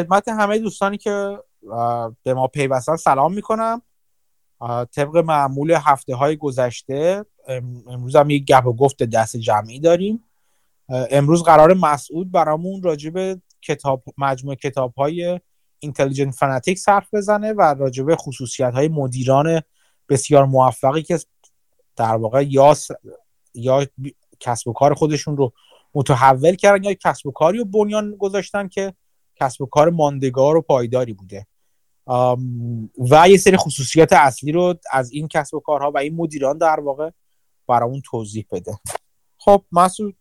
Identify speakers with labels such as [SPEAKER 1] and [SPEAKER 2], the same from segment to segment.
[SPEAKER 1] خدمت همه دوستانی که به ما پیوستن سلام می‌کنم. طبق معمول هفته های گذشته امروز هم یک گپ و گفت دست جمعی داریم. امروز قرار مسعود برامون راجب کتاب مجموعه کتاب های اینتلیجنت فناتیکس حرف بزنه و راجب خصوصیت های مدیران بسیار موفقی که در واقع یا یا کسب و کار خودشون رو متحول کردن یا کسب و کاری رو بنیان گذاشتن که کسب و کار ماندگار و پایداری بوده. و یه سری خصوصیت اصلی رو از این کسب و کارها و این مدیران در واقع برامون توضیح بده. خب مسعود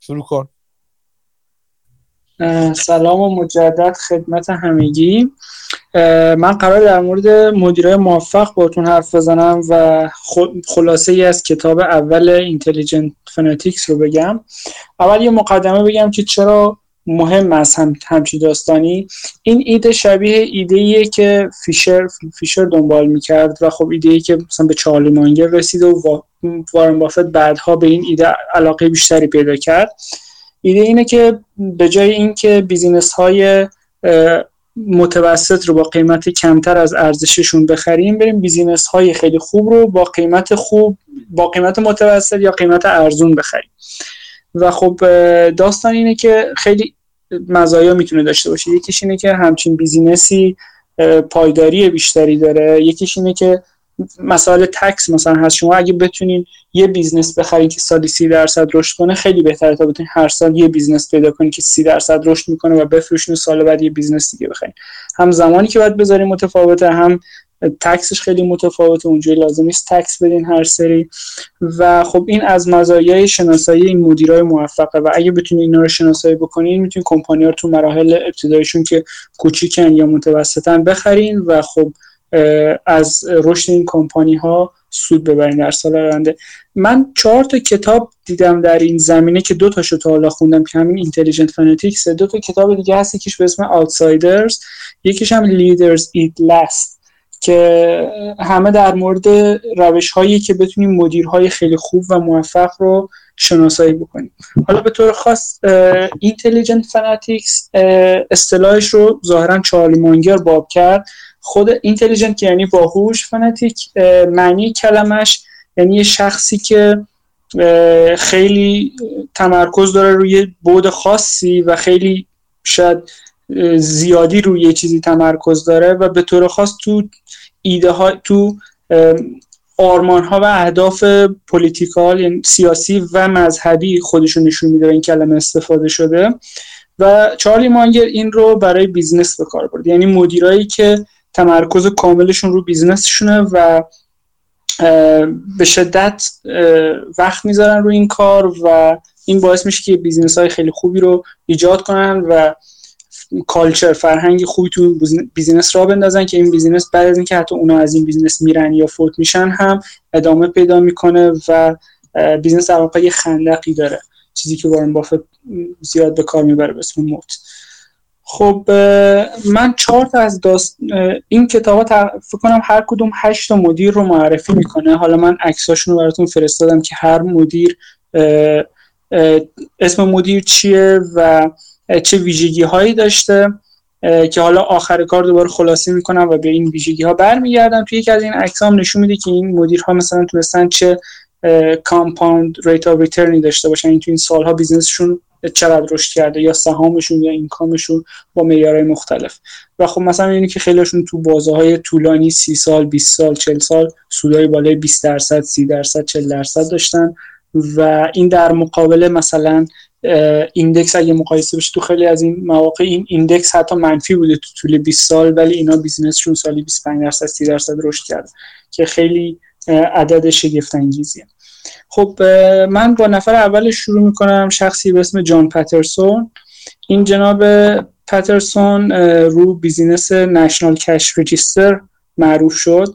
[SPEAKER 1] شروع کن.
[SPEAKER 2] سلام و مجدد خدمت همگی. من قرار در مورد مدیرای موفق باتون حرف بزنم و خلاصه ای از کتاب اول Intelligent Fanatics رو بگم. اول یه مقدمه بگم که چرا مهم است هم همچی داستانی. این ایده شبیه ایده ایه که فیل فیشر دنبال می‌کرد و خب ایده ای که مثلا به چارلی مانگر رسید و وارن بافت بعدها به این ایده علاقه بیشتری پیدا کرد. ایده اینه که به جای اینکه business های متوسط رو با قیمت کمتر از ارزششون بخریم بریم business های خیلی خوب رو با قیمت خوب با قیمت متوسط یا قیمت ارزون بخریم. و خب داستان اینه که خیلی مزایا می‌تونه داشته باشه. یکیش اینه که همچین business ی پایداری بیشتری داره. یکیش اینه که مسائل tax مثلا هست. شما اگه بتونین یه business بخرین که سالی سی درصد رشد کنه خیلی بهتره تا بتونین هر سال یه business پیدا کنین که سی درصد رشد می‌کنه و بفروشین سال بعد یه business دیگه بخرین. هم زمانی که باید بذارین متفاوته هم tax ش خیلی متفاوته اونجوری لازم نیست tax بدین هر سری. و خب این از مزایای شناسایی این مدیرای موفقه و اگه بتونین اینا رو شناسایی بکنین می‌تونین کمپانی ها تو مراحل ابتدایشون که کوچیکن یا متوسطن بخرین و خب از رشد این کمپانی ها سود ببرین در سال آینده. من چهار تا کتاب دیدم در این زمینه که دو تاشو تا حالا خوندم که همین Intelligent Fanatics دو تا کتاب دیگه هست یکیش به اسم Outsiders یکیش هم Leaders Eat Last که همه در مورد روش هایی که بتونیم مدیرهای خیلی خوب و موفق رو شناسایی بکنیم. حالا به طور خاص Intelligent Fanatics اصطلاحش رو ظاهرا چارلی مانگر باب کرد. خود intelligent یعنی باهوش fanatic معنی کلمش یعنی شخصی که خیلی تمرکز داره روی بعد خاصی و خیلی شاید زیادی روی یه چیزی تمرکز داره و به طور خاص تو ایده ها تو آرمان ها و اهداف political یعنی سیاسی و مذهبی خودشون نشون میده این کلمه استفاده شده. و چارلی مانگر این رو برای business به کار برد. یعنی مدیرایی که تمرکز کاملشون رو business شونه و به شدت وقت می‌ذارن رو این کار و این باعث میشه که business های خیلی خوبی رو ایجاد کنن و culture فرهنگ خوبی تو business راه بندازن که این business بعد از اینکه حتی اونا از این business میرن یا فوت میشن هم ادامه پیدا می‌کنه و business در واقع یه خندقی داره. چیزی که وارن بافت زیاد به کار می‌بره به اسم moat. خب من چهار تا از داست... این کتاب ها فکر کنم هر کدوم هشت تا مدیر رو معرفی می‌کنه. حالا من عکساشون رو براتون فرستادم که هر مدیر اسم مدیر چیه و چه ویژگی هایی داشته که حالا آخر کار دوباره خلاصه می‌کنم و به این ویژگی ها برمیگردم. توی یکی از این عکس نشون میده که این مدیرها مثلا تونستن چه compound rate of return ی داشته باشن. این تو این سالها business شون چقدر رشد کرده یا سهامشون یا income شون با معیارهای مختلف. و خب مثلا اینه که خیلیشون تو بازه طولانی 30 سال 20 سال 40 سال سودای بالای 20 درصد 30 درصد 40 درصد داشتن. و این در مقابل مثلا index اگه مقایسه بشه تو خیلی از این مواقع این index حتی منفی بوده تو طول 20 سال ولی اینا business شون سالی 25 درصد 30 درصد رشد کرده که خیلی عدد شگفت انگیزیه خب من با نفر اول شروع می‌کنم شخصی به اسم جان پترسون. این جناب پترسون رو business National Cash Register معروف شد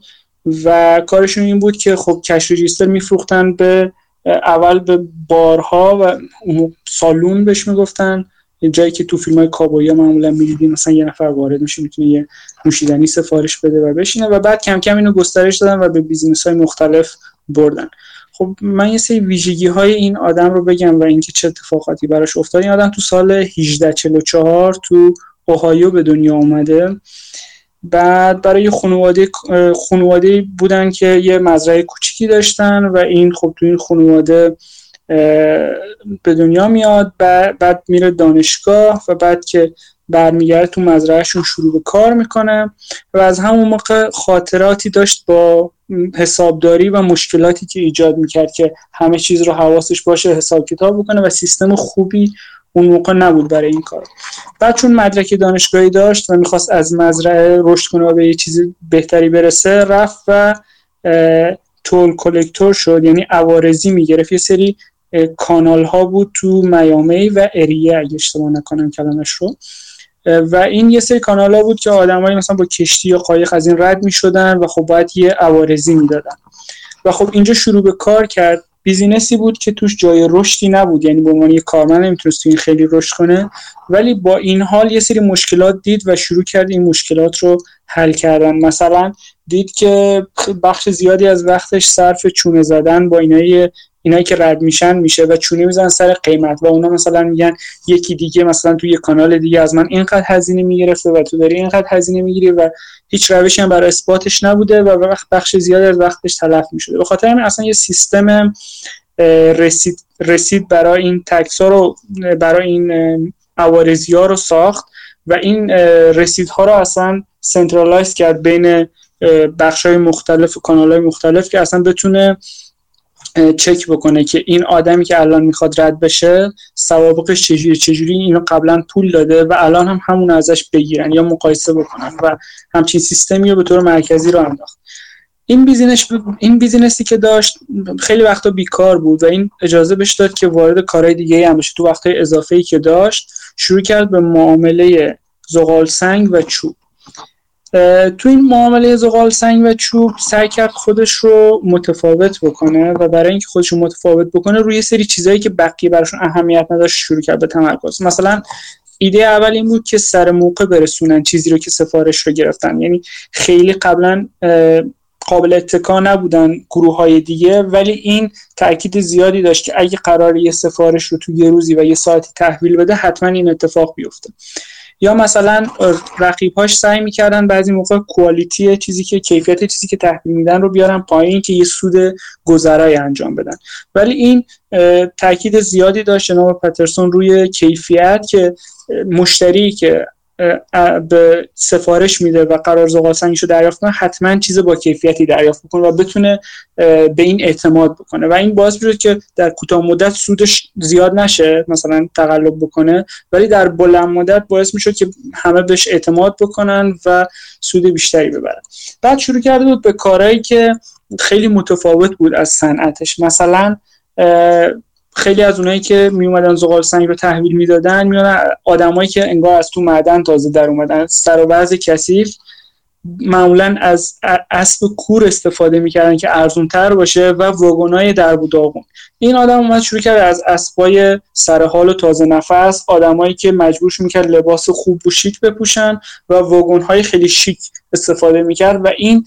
[SPEAKER 2] و کارشون این بود که خب cash register میفروختن به اول به بارها و saloon بهش می‌گفتن. جایی که تو فیلم های کابویا معمولا می‌دیدیم مثلا یه نفر وارد میشه می‌تونه یه نوشیدنی سفارش بده و بشینه و بعد کم کم اینو گسترش دادن و به business های مختلف بردن. خب من یه سری ویژگی های این آدم رو بگم و اینکه چه اتفاقاتی براش افتاد این آدم تو سال 1844 تو اوهایو به دنیا اومده. بعد برای خانواده خانواده بودن که یه مزرعه کوچیکی داشتن و این خب تو این خانواده به دنیا میاد بعد میره دانشگاه و بعد که برمیگرده تو مزرعهشون شروع به کار می‌کنه و از همون موقع خاطراتی داشت با حسابداری و مشکلاتی که ایجاد می‌کرد که همه چیز رو حواسش باشه حساب کتاب بکنه و سیستم خوبی اون موقع نبود برای این کار. بعد چون مدرک دانشگاهی داشت و می‌خواست از مزرعه رشد کنه و به یه چیز بهتری برسه رفت و تول کلکتور شد. یعنی عوارضی می‌گرفت. یه سری کانال ها بود تو میامی و اریه اگه اشتباه نکنم کلمش رو. و این یه سری کانال ها بود که آدمایی مثلا با کشتی یا قایق از این رد می شدن و خب باید یه عوارضی می‌دادن. و خب اینجا شروع به کار کرد. بیزینسی بود که توش جای رشدی نبود. یعنی به عنوان یه کارمند نمی‌تونست این خیلی رشد کنه. ولی با این حال یه سری مشکلات دید و شروع کرد این مشکلات رو حل کردن. مثلا دید که بخش زیادی از وقتش صرف چونه زدن با اینایی اینایی که رد میشن میشه و چونه میزن سر قیمت و اونا مثلا میگن یکی دیگه مثلا توی کانال دیگه از من اینقدر هزینه می‌گرفته و تو داری اینقدر هزینه می‌گیری و هیچ روشی هم برای اثباتش نبوده و وقت بخش زیادی از وقتش تلف می‌شده. به خاطر همین اصلا یه سیستم رسید, رسید برای این tax رو برای این عوارضی ها رو ساخت و این رسیدها رو اصلا centralize کرد بین بخش های مختلف و کانال های مختلف که اصلا بتونه چک بکنه که این آدمی که الان می‌خواد رد بشه سوابقش چجوری چجوری اینو قبلا پول داده و الان هم همون ازش بگیرن یا مقایسه بکنن و همچین سیستمی رو به طور مرکزی راه انداخت. این business این business ی که داشت خیلی وقتا بیکار بود و این اجازه بهش داد که وارد کارهای دیگه هم بشه. تو وقتهای اضافه ای که داشت شروع کرد به معامله زغال سنگ و چوب. تو این معامله زغال سنگ و چوب سعی کرد خودش رو متفاوت بکنه و برای اینکه خودش رو متفاوت بکنه روی سری چیزهایی که بقیه براشون اهمیت نداشت شروع کرد به تمرکز. مثلا ایده اول این بود که سر موقع برسونن چیزی رو که سفارش رو گرفتن. یعنی خیلی قبلا قابل اتکا نبودن گروه های دیگه ولی این تاکید زیادی داشت که اگه قرار یه سفارش رو تو یه روزی و یه ساعتی تحویل بده حتما این اتفاق بیفته. یا مثلا رقیبهاش سعی می‌کردن بعضی موقع کوالیتی چیزی که کیفیت چیزی که تحویل میدن رو بیارن پایین که یه سود گذرای انجام بدن. ولی این تاکید زیادی داشت جناب پترسون روی کیفیت که مشتری که به سفارش میده و قرار زغال رو دریافت کنه حتما چیز با کیفیتی دریافت بکنه و بتونه به این اعتماد بکنه. و این باعث میشه که در کوتاه مدت سودش زیاد نشه مثلا تقلب بکنه ولی در بلند مدت باعث میشه که همه بهش اعتماد بکنن و سود بیشتری ببرن. بعد شروع کرده بود به کارهایی که خیلی متفاوت بود از صنعتش. مثلا خیلی از اونایی که می اومدن زغال سنگ رو تحویل می‌دادن میان آدمایی که انگار از تو معدن تازه در اومدن. سر و بعض کثیف. معمولا از اسب کور استفاده می‌کردن که ارزون تر باشه و واگنای درب و داغون این آدم اومد شروع کرد از اسبای سر حال و تازه نفس آدمایی که مجبورش می‌کرد لباس خوب و شیک بپوشن و واگن خیلی شیک استفاده می‌کرد و این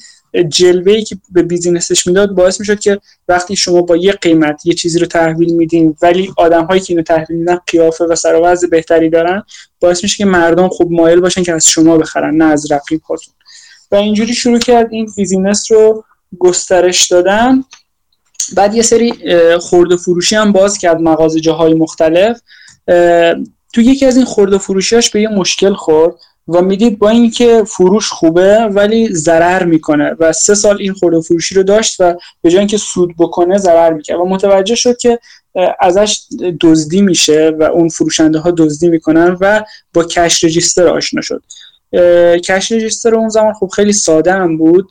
[SPEAKER 2] جلوه ای که به بیزینسش می‌داد باعث می‌شد که وقتی شما با یه قیمت یه چیزی رو تحویل میدین ولی آدم هایی که اینو تحویل میدن قیافه و سر بهتری دارن باعث میشه که مردم خوب مایل باشن که از شما بخرن نه از رقیب هاتون و اینجوری شروع کرد این بیزینس رو گسترش دادن. بعد یه سری خورده فروشی هم باز کرد مغازه جاهای مختلف. تو یکی از این خورده فروشیاش به یه مشکل خورد. و می‌دید با اینکه فروش خوبه ولی ضرر می‌کنه و سه سال این خورده فروشی رو داشت و به جای اینکه سود بکنه ضرر می‌کنه و متوجه شد که ازش دزدی میشه و اون فروشنده ها دزدی می‌کنن و با cash register آشنا شد. cash register اون زمان خب خیلی ساده هم بود.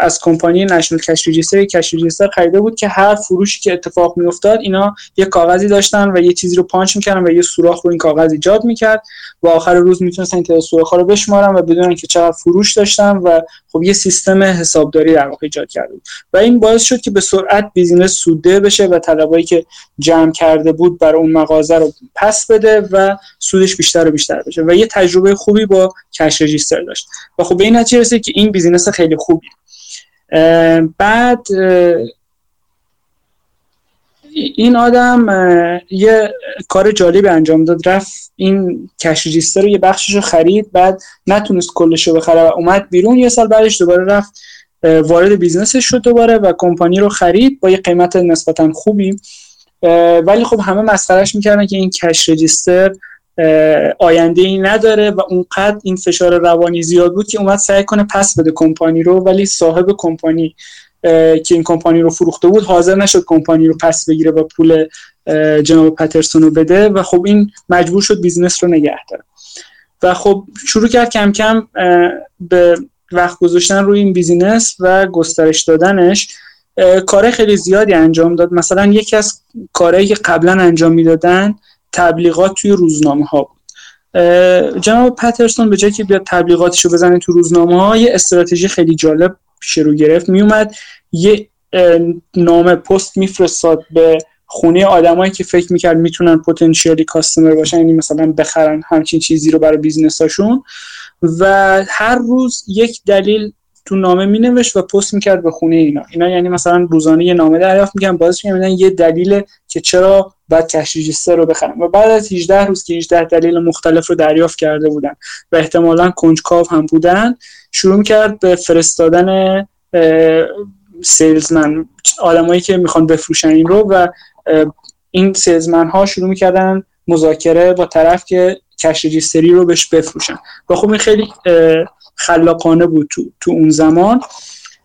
[SPEAKER 2] از کمپانی National Cash Register cash register خریده بود که هر فروشی که اتفاق میافتاد اینا یه کاغذی داشتن و یه چیزی رو پانچ می‌کردن و یه سوراخ رو این کاغذ ایجاد می‌کرد و آخر روز می‌تونستن تعداد سوراخ رو بشمارن و بدونن که چقدر فروش داشتن و خب یه سیستم حسابداری در واقع ایجاد کرده بود. و این باعث شد که به سرعت business سودده بشه و طلبایی که جمع کرده بود برای اون مغازه رو پس بده و سودش بیشتر و بیشتر بشه. و یه تجربه خوبی با cash register داشت. و خب به این نتیجه رسید که این business خیلی خوبیه بعد این آدم یه کار جالبی انجام داد رفت این cash رو یه بخشش رو خرید بعد نتونست کلش رو بخره و اومد بیرون. یه سال بعدش دوباره رفت وارد business ش شد دوباره و کمپانی رو خرید با یه قیمت نسبتا خوبی. ولی خب همه مسخرش می‌کردن که این cash register آینده ای نداره و اونقدر این فشار روانی زیاد بود که اومد سعی کنه پس بده کمپانی رو ولی صاحب کمپانی که این کمپانی رو فروخته بود حاضر نشد کمپانی رو پس بگیره و پول جناب پترسون رو بده و خب این مجبور شد business رو نگه داره. و خب شروع کرد کم کم به وقت گذاشتن روی این business و گسترش دادنش کار خیلی زیادی انجام داد. مثلا یکی از کارهایی که قبلا انجام می‌دادن تبلیغات توی روزنامه ها بود جناب پترسون به جایی که بیاد تبلیغاتش رو بزنه تو روزنامه ها یه استراتژی خیلی جالب شروع گرفت. میومد یه نامه پست میفرستاد به خونه آدمایی که فکر می‌کرد می‌تونن potential customer باشن یعنی مثلا بخرن همچین چیزی رو برای business اشون. و هر روز یک دلیل تو نامه می نوشت و پست می‌کرد به خونه اینا. اینا یعنی مثلا روزانه یه نامه دریافت می‌کنن باز میگن یه دلیل که چرا باید کش ریجیستر رو بخرن. و بعد از 18 روز که 18 دلیل مختلف رو دریافت کرده بودن و احتمالا کنجکاو هم بودن شروع کرد به فرستادن سیلزمن آدمایی که می‌خوان بفروشن این رو و این سیلزمن ها شروع می‌کردن مذاکره با طرف که کش رجیستری رو بهش بفروشن. و خب این خیلی خلاقانه بود تو, تو اون زمان.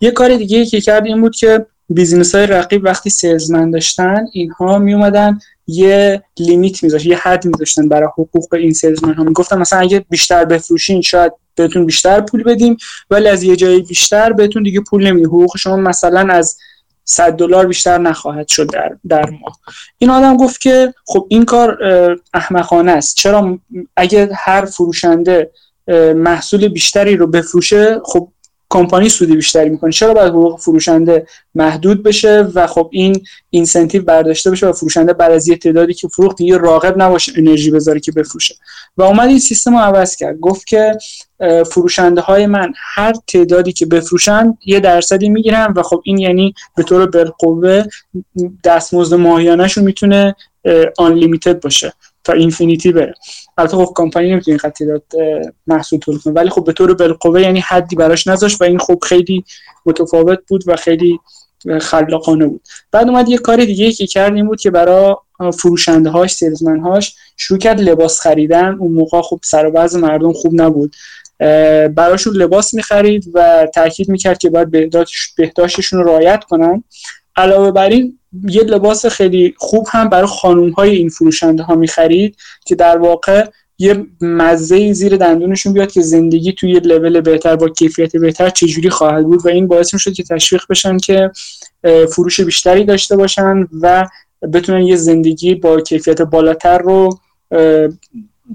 [SPEAKER 2] یه کار دیگه که کرد این بود که بیزینس های رقیب وقتی سیلزمن داشتن اینها می اومدن یه لیمیت میذاشت یه حد میذاشتن برای حقوق این سیلزمن ها می‌گفتن مثلا اگه بیشتر بفروشین شاید بهتون بیشتر پول بدیم ولی از یه جایی بیشتر بهتون دیگه پول نمیدیم. حقوق شما مثلا از 100 دلار بیشتر نخواهد شد در, در ماه. این آدم گفت که خب این کار احمقانه است. چرا اگه هر فروشنده محصول بیشتری رو بفروشه خب کمپانی سودی بیشتری می‌کنه. چرا باید حقوق فروشنده محدود بشه و خب این اینسنتیو برداشته بشه و فروشنده بعد از یه تعدادی که فروخت دیگه راغب نباشه انرژی بذاره که بفروشه؟ و اومد این سیستم رو عوض کرد. گفت که فروشنده های من هر تعدادی که بفروشن یه درصدی می‌گیرن و خب این یعنی به طور بالقوه دستمزد ماهیانهشون می‌تونه آن باشه تا اینفینیتی بره. البته خب کمپانی نمی‌تونه این تعداد محصول تولید کنه. ولی خب به طور بالقوه یعنی حدی براش نذاشت و این خب خیلی متفاوت بود و خیلی خلاقانه بود. بعد اومد یه کار دیگه که کرد این بود که برای فروشنده هاش سیلزمن هاش شروع کرد لباس خریدن. اون موقع خب سر و مردم خوب نبود. براشون لباس می‌خرید و تاکید می‌کرد که باید بهداشتشون رو رعایت کنن. علاوه بر این یه لباس خیلی خوب هم برای خانوم های این فروشنده ها می‌خرید که در واقع یه مزه زیر دندونشون بیاد که زندگی توی یه لول بهتر با کیفیت بهتر چجوری خواهد بود. و این باعث می‌شد که تشویق بشن که فروش بیشتری داشته باشن و بتونن یه زندگی با کیفیت بالاتر رو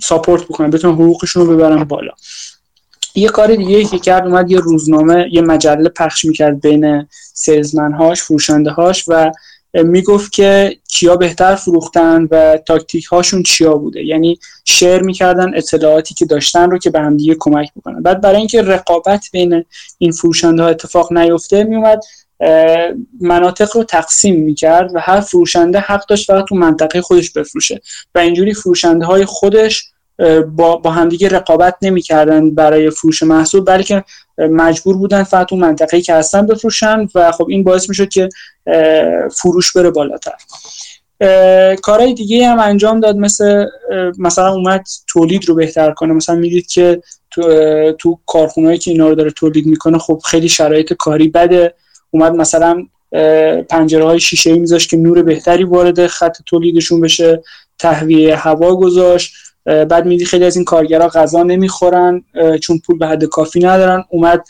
[SPEAKER 2] ساپورت بکنن بتونن حقوقشون رو ببرن بالا. یه کار دیگه که کرد اومد یه روزنامه یه مجله پخش می‌کرد بین سیلزمن هاش فروشنده هاش و می‌گفت که کیا بهتر فروختن و تاکتیک هاشون چیا بوده. یعنی شیر می‌کردن اطلاعاتی که داشتن رو که به هم دیگه کمک بکنن. بعد برای اینکه رقابت بین این فروشنده ها اتفاق نیفته میومد مناطق رو تقسیم می‌کرد و هر فروشنده حق داشت فقط تو منطقه خودش بفروشه. و اینجوری فروشنده های خودش با, با همدیگه رقابت نمی‌کردن برای فروش محصول بلکه مجبور بودن فقط اون منطقه که هستن بفروشن و خب این باعث می‌شد که فروش بره بالاتر. کارهای دیگه هم انجام داد مثل مثلا اومد تولید رو بهتر کنه. مثلا می‌دید که تو, تو کارخونهایی که اینا رو داره تولید می‌کنه خب خیلی شرایط کاری بده. اومد مثلا پنجره های شیشه ای میذاشت که نور بهتری وارد خط تولیدشون بشه تهویه هوا گذاشت. بعد میدی خیلی از این کارگرها غذا نمی‌خورن چون پول به حد کافی ندارن. اومد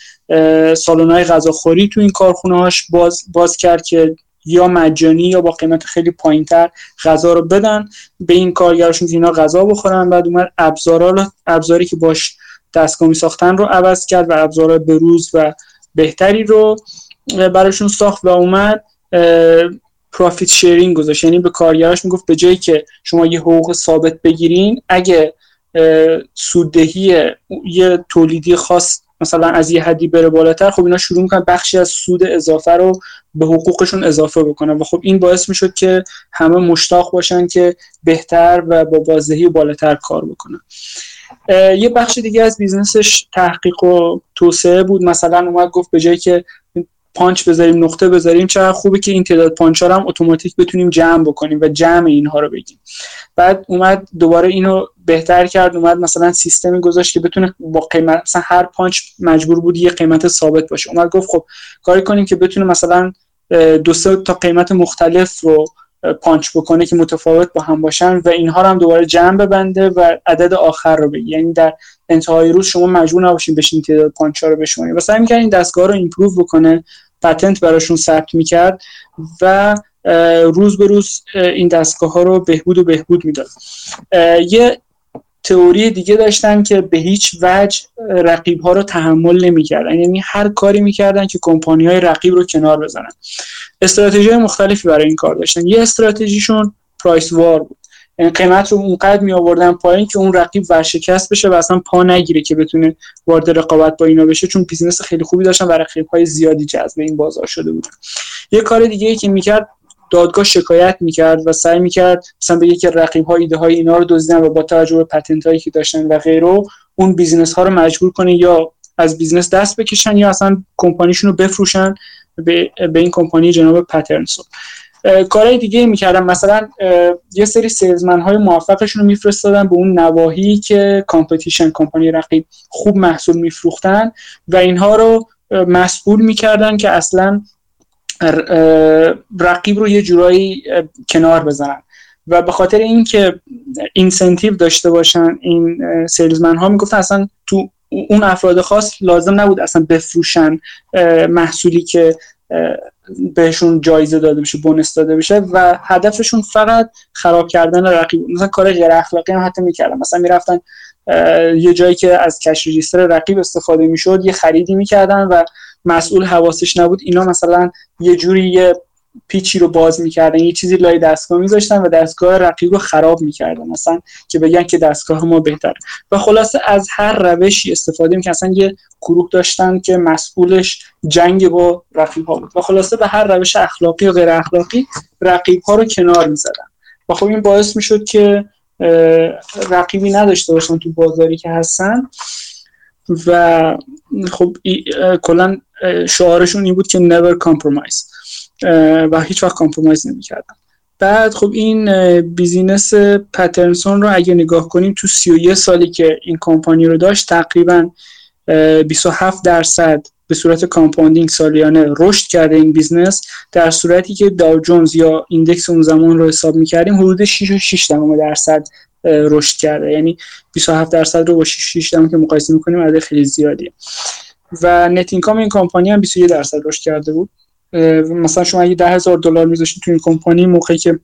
[SPEAKER 2] سالن غذاخوری تو این کارخونه هاش باز, باز کرد که یا مجانی یا با قیمت خیلی پایینتر غذا رو بدن. به این کارگراشون که اینا غذا بخورن بعد اومد ابزاری که باش دستگاه ساختن رو عوض کرد و ابزار بروز و بهتری رو براشون ساخت و اومد profit sharing گذاشت. یعنی به کارگراش می‌گفت به جایی که شما یه حقوق ثابت بگیرین اگه سوددهی یه تولیدی خاص مثلا از یه حدی بره بالاتر خب اینا شروع می‌کنن بخشی از سود اضافه رو به حقوقشون اضافه بکنن. و خب این باعث می‌شد که همه مشتاق باشن که بهتر و با بازدهی بالاتر کار بکنن. یه بخش دیگه از business ش تحقیق و توسعه بود. مثلا اومد گفت به جایی که پانچ بذاریم نقطه بذاریم چقدر خوبه که این تعداد پانچ هم اتوماتیک بتونیم جمع بکنیم و جمع اینها رو بگیم. بعد اومد دوباره اینو بهتر کرد اومد مثلا سیستمی گذاشت که بتونه با قیمت مثلا هر پانچ مجبور بود یه قیمت ثابت باشه. اومد گفت خب کاری کنیم که بتونه مثلا دو سه تا قیمت مختلف رو پانچ بکنه که متفاوت با هم باشن و اینها رو هم دوباره جمع ببنده و عدد آخر رو بگی یعنی در انتهای روز شما مجبور نباشین بشین تعداد پانچ رو بشمارید واسه همین این دستگاه رو improve بکنه. پتنت براشون ثبت می‌کرد و روز به روز این دستگاه ها رو بهبود و بهبود می‌داد. یه تئوری دیگه داشتن که به هیچ وجه رقیب ها رو تحمل نمی‌کردن یعنی هر کاری می‌کردن که کمپانی های رقیب رو کنار بزنن. استراتژی مختلفی برای این کار داشتن. یه استراتژیشون پرایس وار بود. یعنی قیمت رو اونقدر می آوردن پایین که اون رقیب ورشکست بشه و اصلا پا نگیره که بتونه وارد رقابت با اینا بشه چون business خیلی خوبی داشتن و رقیب های زیادی جذب این بازار شده بودن. یه کار دیگه ای که می‌کرد دادگاه شکایت می‌کرد و سعی می‌کرد مثلا بگه که رقیب های ایده های اینا رو دزدیدن و با توجه به patent هایی که داشتن و غیره اون business ها رو مجبور کنه یا از business دست بکشن یا اصلا کمپانیشون رو بفروشن به, به این کمپانی جناب پترسون. کارهای دیگه می‌کردن مثلا یه سری salesman های موفقشون رو میفرستادن به اون نواحی که competition کمپانی رقیب خوب محصول میفروختن و اینها رو مسئول می‌کردن که اصلا رقیب رو یه جورایی کنار بزنن و به خاطر اینکه اینسنتیو داشته باشن این سیلزمن ها می‌گفتن اصلا تو اون افراد خاص لازم نبود اصلا بفروشن محصولی که بهشون جایزه داده بشه بونس داده بشه و هدفشون فقط خراب کردن رقیب مثلا کار غیر اخلاقی هم حتی می‌کردن. مثلا می‌رفتن یه جایی که از کش رجیستر رقیب استفاده می‌شد یه خریدی می‌کردن و مسئول حواسش نبود. اینا مثلا یه جوری یه پیچی رو باز می‌کردن یه چیزی لای دستگاه میذاشتن و دستگاه رقیب رو خراب می‌کردن مثلا که بگن که دستگاه ما بهتر و خلاصه از هر روشی استفاده که اصلا یه گروه داشتن که مسئولش جنگ با رقیب ها بود. و خلاصه به هر روش اخلاقی و غیر اخلاقی رقیب ها رو کنار می‌زدن. و خب این باعث می‌شد که رقیبی نداشته باشن تو بازاری که هستن. و خب کلا شعارشون این بود که never compromise. و هیچ وقت compromise نمی‌کردن بعد خب این business پترسون رو اگه نگاه کنیم تو 31 سالی که این کمپانی رو داشت تقریبا 27 درصد به صورت compounding سالیانه رشد کرده این business در صورتی که داو جونز یا index اون زمان رو حساب می‌کردیم حدود 6 و 6 درصد رشد کرده. یعنی 27 درصد رو با 6 6 که مقایسه می‌کنیم عدد خیلی زیادیه. و net income این کمپانی هم 21 درصد رشد کرده بود. مثلا شما اگه ده هزار دلار میذاشتید تو این کمپانی موقعی که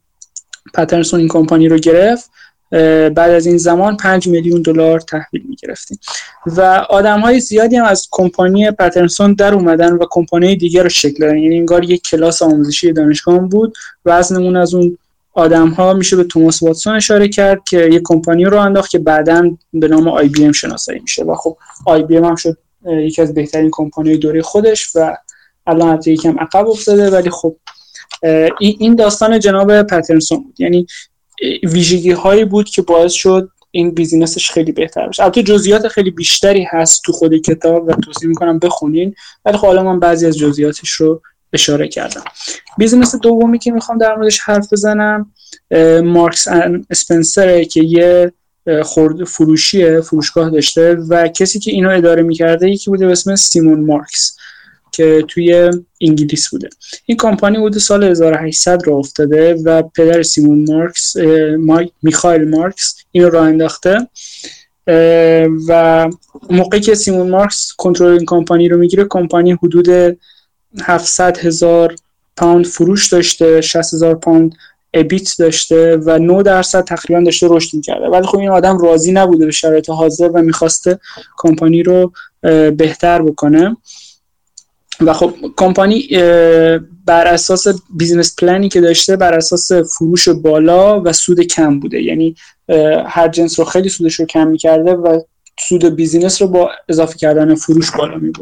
[SPEAKER 2] پترسون این کمپانی رو گرفت بعد از این زمان 5 میلیون دلار تحویل می‌گرفتیم و آدم های زیادی هم از کمپانی پترسون در اومدن و کمپانی دیگر رو شکل دادن. یعنی انگار یک کلاس آموزشی دانشگاه بود وزنمون از اون آدم ها میشه به توماس واتسون اشاره کرد که یک کمپانی راه انداخت که بعدا به نام IBM شناسایی میشه. و خب IBM هم شد یکی از بهترین کمپانی دوره خودش و الان حتی یکم عقب افتاده ولی خب این داستان جناب پترسون بود. یعنی ویژگی هایی بود که باعث شد این business ش خیلی بهتر بشه. البته جزئیات خیلی بیشتری هست تو خود کتاب و توصیه می‌کنم بخونین ولی خب حالا من بعضی از جزئیاتش رو اشاره کردم. business دومی که می‌خوام در موردش حرف بزنم مارکس ان اسپنسر که یه خرده فروشی فروشگاه داشته و کسی که اینو اداره می‌کرده یکی بوده به اسم سیمون مارکس. که توی انگلیس بوده. این کمپانی بود سال 1800 راه افتاده و پدر سیمون مارکس میخایل مارکس اینو راه انداخته. و موقعی که سیمون مارکس کنترل این کمپانی رو می‌گیره کمپانی حدود 700 هزار پوند فروش داشته 60 هزار پوند EBIT داشته و 9 درصد تقریبا داشته رشد می‌کرده. ولی خب این آدم راضی نبوده به شرایط حاضر و می‌خواسته کمپانی رو بهتر بکنه. و خب کمپانی بر اساس business plan ی که داشته بر اساس فروش بالا و سود کم بوده. یعنی هر جنس رو خیلی سودش رو کم می‌کرده و سود business رو با اضافه کردن فروش بالا می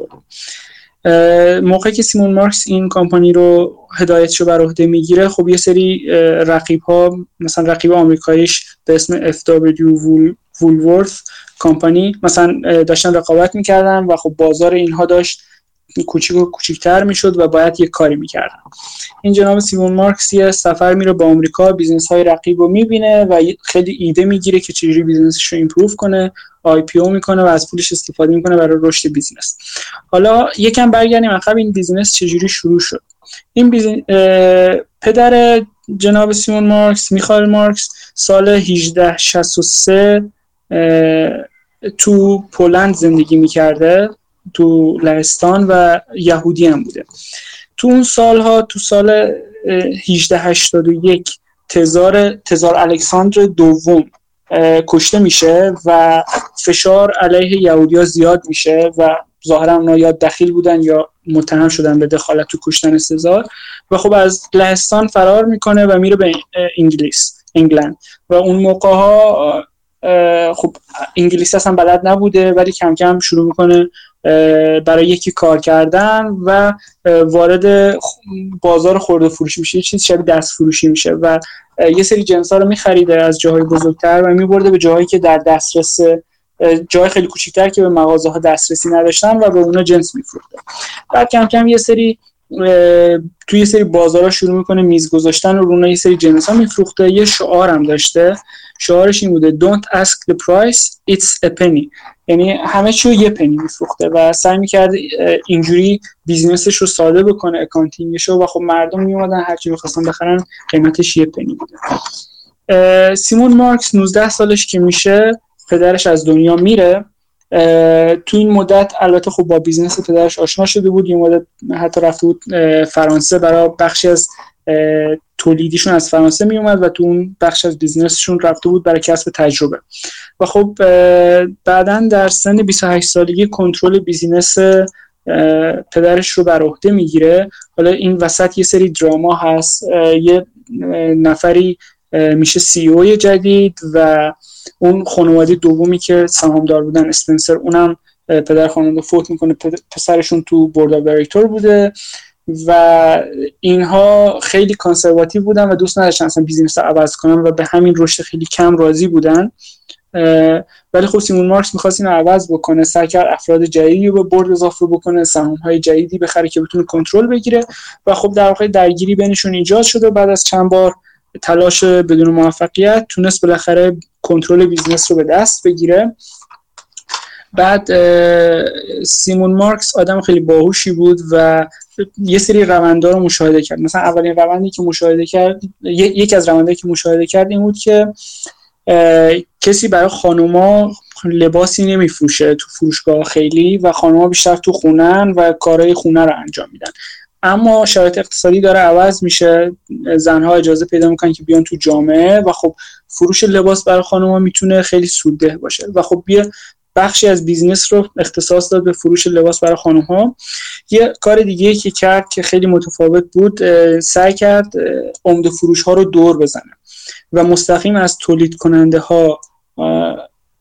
[SPEAKER 2] موقعی که سیمون مارکس این کمپانی رو هدایتشو بر عهده می‌گیره خب یه سری رقیب ها مثلا رقیب آمریکاییش به اسم FW وولورث کمپانی مثلا داشتن رقابت می‌کردن و خب بازار اینها داشت. کوچیک و کوچیکتر می‌شد و باید یک کاری می‌کردن این جناب سیمون مارکس یه سفر میره با آمریکا business های رقیب رو می‌بینه و خیلی ایده می‌گیره که چجوری business ش رو improve کنه IPO می‌کنه و از پولش استفاده می‌کنه برای رشد business. حالا یکم برگردیم عقب این business چجوری شروع شد؟ این business پدر جناب سیمون مارکس میخائیل مارکس سال 1863 تو پولند زندگی می‌کرده. تو لهستان و یهودی هم بوده. تو اون سالها تو سال 1881 تزار تزار الکساندر دوم کشته میشه و فشار علیه یهودیا زیاد میشه و ظاهرا اونا یا دخیل بودن یا متهم شدن به دخالت تو کشتن سزار و خب از لهستان فرار می‌کنه و میره به انگلیس انگلند. و اون موقع ها خب انگلیسی اصلا بلد نبوده ولی کم کم شروع می‌کنه برای یکی کار کردن و وارد بازار خورده فروشی میشه. چیز شبیه دست فروشی میشه و یه سری جنس ها رو میخریده از جاهای بزرگتر و میبرده به جاهایی که در دسترس جای خیلی کوچیکتر که به مغازه ها دسترسی نداشتن و به اونا جنس میفروخته. بعد کم کم یه سری توی یه سری بازارها شروع می‌کنه میز گذاشتن و رونا یه سری جنس ها میفروخته. یه شعار هم داشته شعارش این بوده don't ask the price it's a penny. یعنی همه چیو یه پنی میفروخته و سعی می‌کرد اینجوری business ش رو ساده بکنه accounting ش و خب مردم میومدن هر چی می‌خواستن بخرن قیمتش یه پنی بوده. سیمون مارکس 19 سالش که میشه پدرش از دنیا میره. تو این مدت البته خب با business پدرش آشنا شده بود. یه مدت حتی رفته بود فرانسه برای بخشی از تولیدیشون از فرانسه می اومد و تو اون بخش از business شون رفته بود برای کسب تجربه. و خب بعدا در سن 28 سالگی کنترل business پدرش رو بر عهده می‌گیره. حالا این وسط یه سری دراما هست. یه نفری میشه CEO جدید و اون خانواده دومی که سهامدار بودن اسپنسر اونم پدر خانواده فوت می‌کنه. پسرشون تو board بوده. و اینها خیلی conservative بودن و دوست نداشتن اصلا business رو عوض کنن و به همین رشد خیلی کم راضی بودن. ولی خب سیمون مارکس می‌خواست اینو عوض بکنه سعی افراد جدیدی رو به board اضافه بکنه سهام های جدیدی بخره که بتونه کنترل بگیره و خب در واقع درگیری بینشون ایجاد شده بعد از چند بار تلاش بدون موفقیت تونست بالاخره کنترل business رو به دست بگیره. بعد سیمون مارکس آدم خیلی باهوشی بود و یه سری روندها رو مشاهده کرد. مثلا اولین روندی که مشاهده کرد یکی از روندهایی که مشاهده کرد این بود که کسی برای خانوما لباسی نمیفروشه تو فروشگاه خیلی و خانوما بیشتر تو خونن و کارهای خونه رو انجام میدن. اما شرایط اقتصادی داره عوض میشه. زنها اجازه پیدا می‌کنن که بیان تو جامعه و خب فروش لباس برای خانوما می‌تونه خیلی سودده باشه. و خب بیا بخشی از business رو اختصاص داد به فروش لباس برای خانم ها یه کار دیگه که کرد که خیلی متفاوت بود سعی کرد عمده فروش ها رو دور بزنه و مستقیم از تولید کننده ها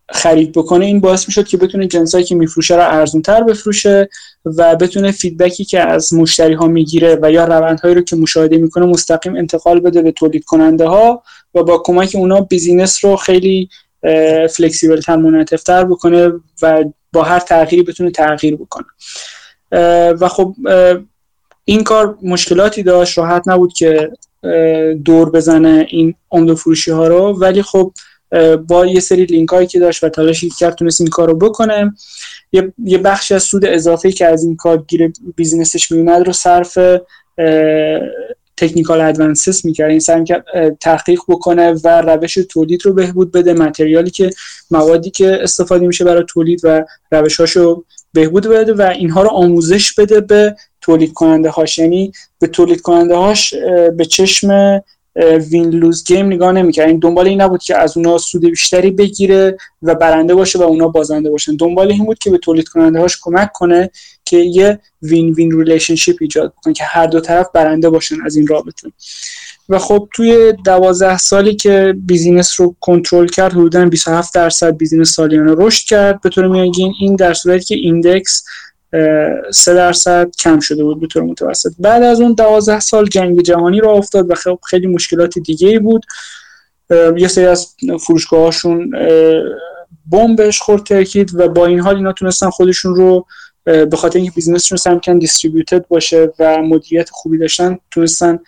[SPEAKER 2] خرید بکنه. این باعث می‌شد که بتونه جنسایی که میفروشه رو ارزون تر بفروشه و بتونه feedback ی که از مشتری ها می‌گیره و یا روندهایی رو که مشاهده می‌کنه مستقیم انتقال بده به تولید کننده ها و با کمک اونا business رو خیلی flexible تر منعطف تر بکنه و با هر تغییری بتونه تغییر بکنه. و خب این کار مشکلاتی داشت راحت نبود که دور بزنه این عمده فروشی ها رو. ولی خب با یه سری لینک هایی که داشت و تلاشی کرد تونست این کار رو بکنه. یه بخشی از سود اضافه که از این کار گیر business ش میومد رو صرف technical advances می‌کرد. این سعی کرد تحقیق بکنه و روش تولید رو بهبود بده. material ی که موادی که استفاده میشه برای تولید و روشاشو بهبود بده و اینها رو آموزش بده به تولید کننده هاش یعنی به تولید کننده هاش به چشم win-lose game نگاه نمی‌کرد. این دنبال این نبود که از اونا سود بیشتری بگیره و برنده باشه و اونا بازنده باشن. دنبال این بود که به تولید کننده هاش کمک کنه که یه win-win relationship ایجاد کنه که هر دو طرف برنده باشن از این رابطه. و خب توی دوازده سالی که business رو کنترل کرد حدودا 27 درصد business سالیانه رشد کرد. به طور میانگین این در صورتی که index 3 درصد کم شده بود به طور متوسط. بعد از اون 12 سال جنگ جهانی راه افتاد و خب خیلی مشکلات دیگه ای بود یه سری از فروشگاهاشون بمبش خورد ترکید و با این حال اینا تونستن خودشون رو به خاطر اینکه business شون سعی کردن distributed باشه و مدیریت خوبی داشتن تونستن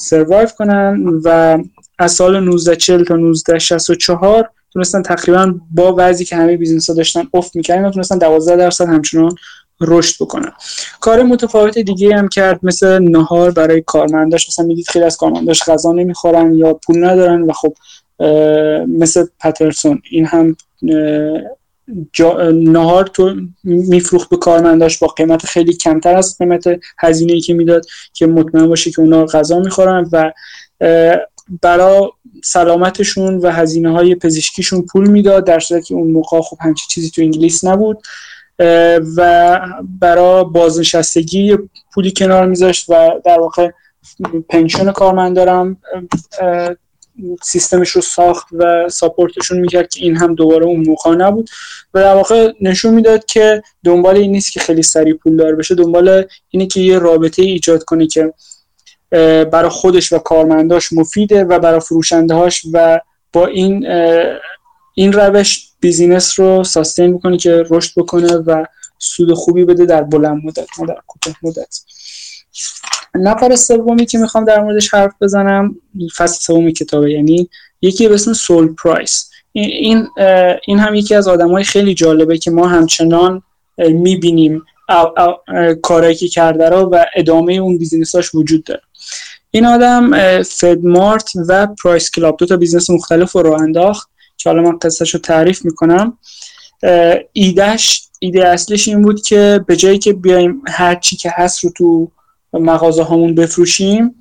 [SPEAKER 2] survive کنن و از سال 1940 تا 1964 تونستن تقریبا با وضعی که همه business ها داشتن افت می‌کردن تونستن 12 درصد همچنان رشد بکنن. کار متفاوت دیگه هم کرد مثل نهار برای کارمنداش. مثلا می‌دید خیلی از کارمنداش غذا نمی‌خورن یا پول ندارن و خب مثل پترسون. این هم نهار تو میفروخت به کارمنداش با قیمت خیلی کمتر از قیمت هزینه ای که می‌داد که مطمئن باشه که اونا غذا می‌خورن و برای سلامتشون و هزینه های پزشکیشون پول می‌داد در صورتی که اون موقع خب همچی چیزی تو انگلیس نبود و برای بازنشستگی پولی کنار میذاشت و در واقع پنشن کارمندارم سیستمش رو ساخت و ساپورتشون می‌کرد که این هم دوباره اون موقع نبود. و در واقع نشون می‌داد که دنبال این نیست که خیلی سریع پول دار بشه دنبال اینه که یه رابطه ایجاد کنه که برای خودش و کارمنداش مفیده و برای فروشنده هاش و با این این روش business رو sustain بکنه که رشد بکنه و سود خوبی بده در بلند مدت نه در کوتاه مدت. نفر سومی که می‌خوام در موردش حرف بزنم فصل سوم کتابه. یعنی یکی به اسم سول پرایس. این این هم یکی از آدمای خیلی جالبه که ما همچنان می‌بینیم کارایی که کرده رو و ادامه اون business اش وجود داره. این آدم فدمارت و پرایس کلاب دو تا business مختلف رو انداخت که حالا من قصهش رو تعریف می‌کنم. ایدهش ایده اصلش این بود که به جایی که بیایم هر چی که هست رو تو مغازه هامون بفروشیم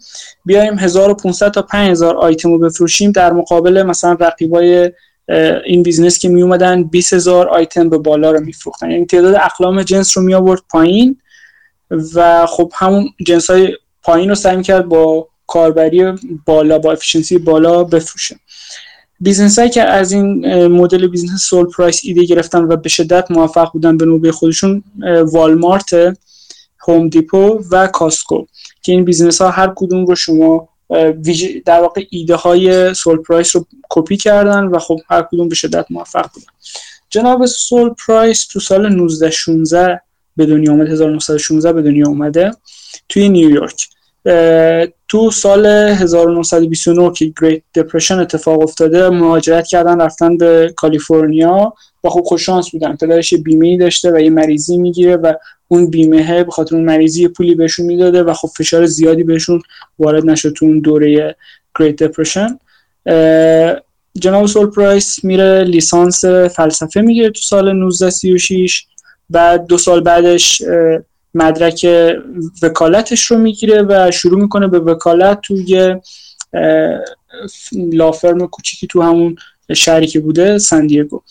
[SPEAKER 2] بیایم 1500 تا 5000 آیتم رو بفروشیم در مقابل مثلا رقیبای این business که می اومدن 20000 آیتم به بالا رو میفروختن. یعنی تعداد اقلام جنس رو می آورد پایین و خب همون جنس های پایین رو سعی کرد با کاربری بالا با efficiency بالا بفروشه. business هایی که از این مدل business سول پرایس ایده گرفتن و به شدت موفق بودن به نوبه خودشون والمارت هوم دیپو و کاسکو که این business ها هر کدوم رو شما در واقع ایده های سول پرایس رو کپی کردن و خب هر کدوم به شدت موفق بودن. جناب سول پرایس تو سال 1916 به دنیا اومده 1916 به دنیا اومده توی نیویورک تو سال 1929 که گریت دپرشن اتفاق افتاده مهاجرت کردن رفتن به کالیفرنیا و خب خوششانس بودن. پدرش بیمه داشته و یه مریضی می‌گیره و اون بیمه به خاطر اون مریضی پولی بهشون می‌داده و خب فشار زیادی بهشون وارد نشد تو اون دوره گریت دپرشن جناب سول پرایس میره لیسانس فلسفه می‌گیره تو سال 1936 بعد دو سال بعدش مدرک وکالتش رو می‌گیره و شروع می‌کنه به وکالت توی law firm کوچیکی تو همون شهری که بوده سن دیگو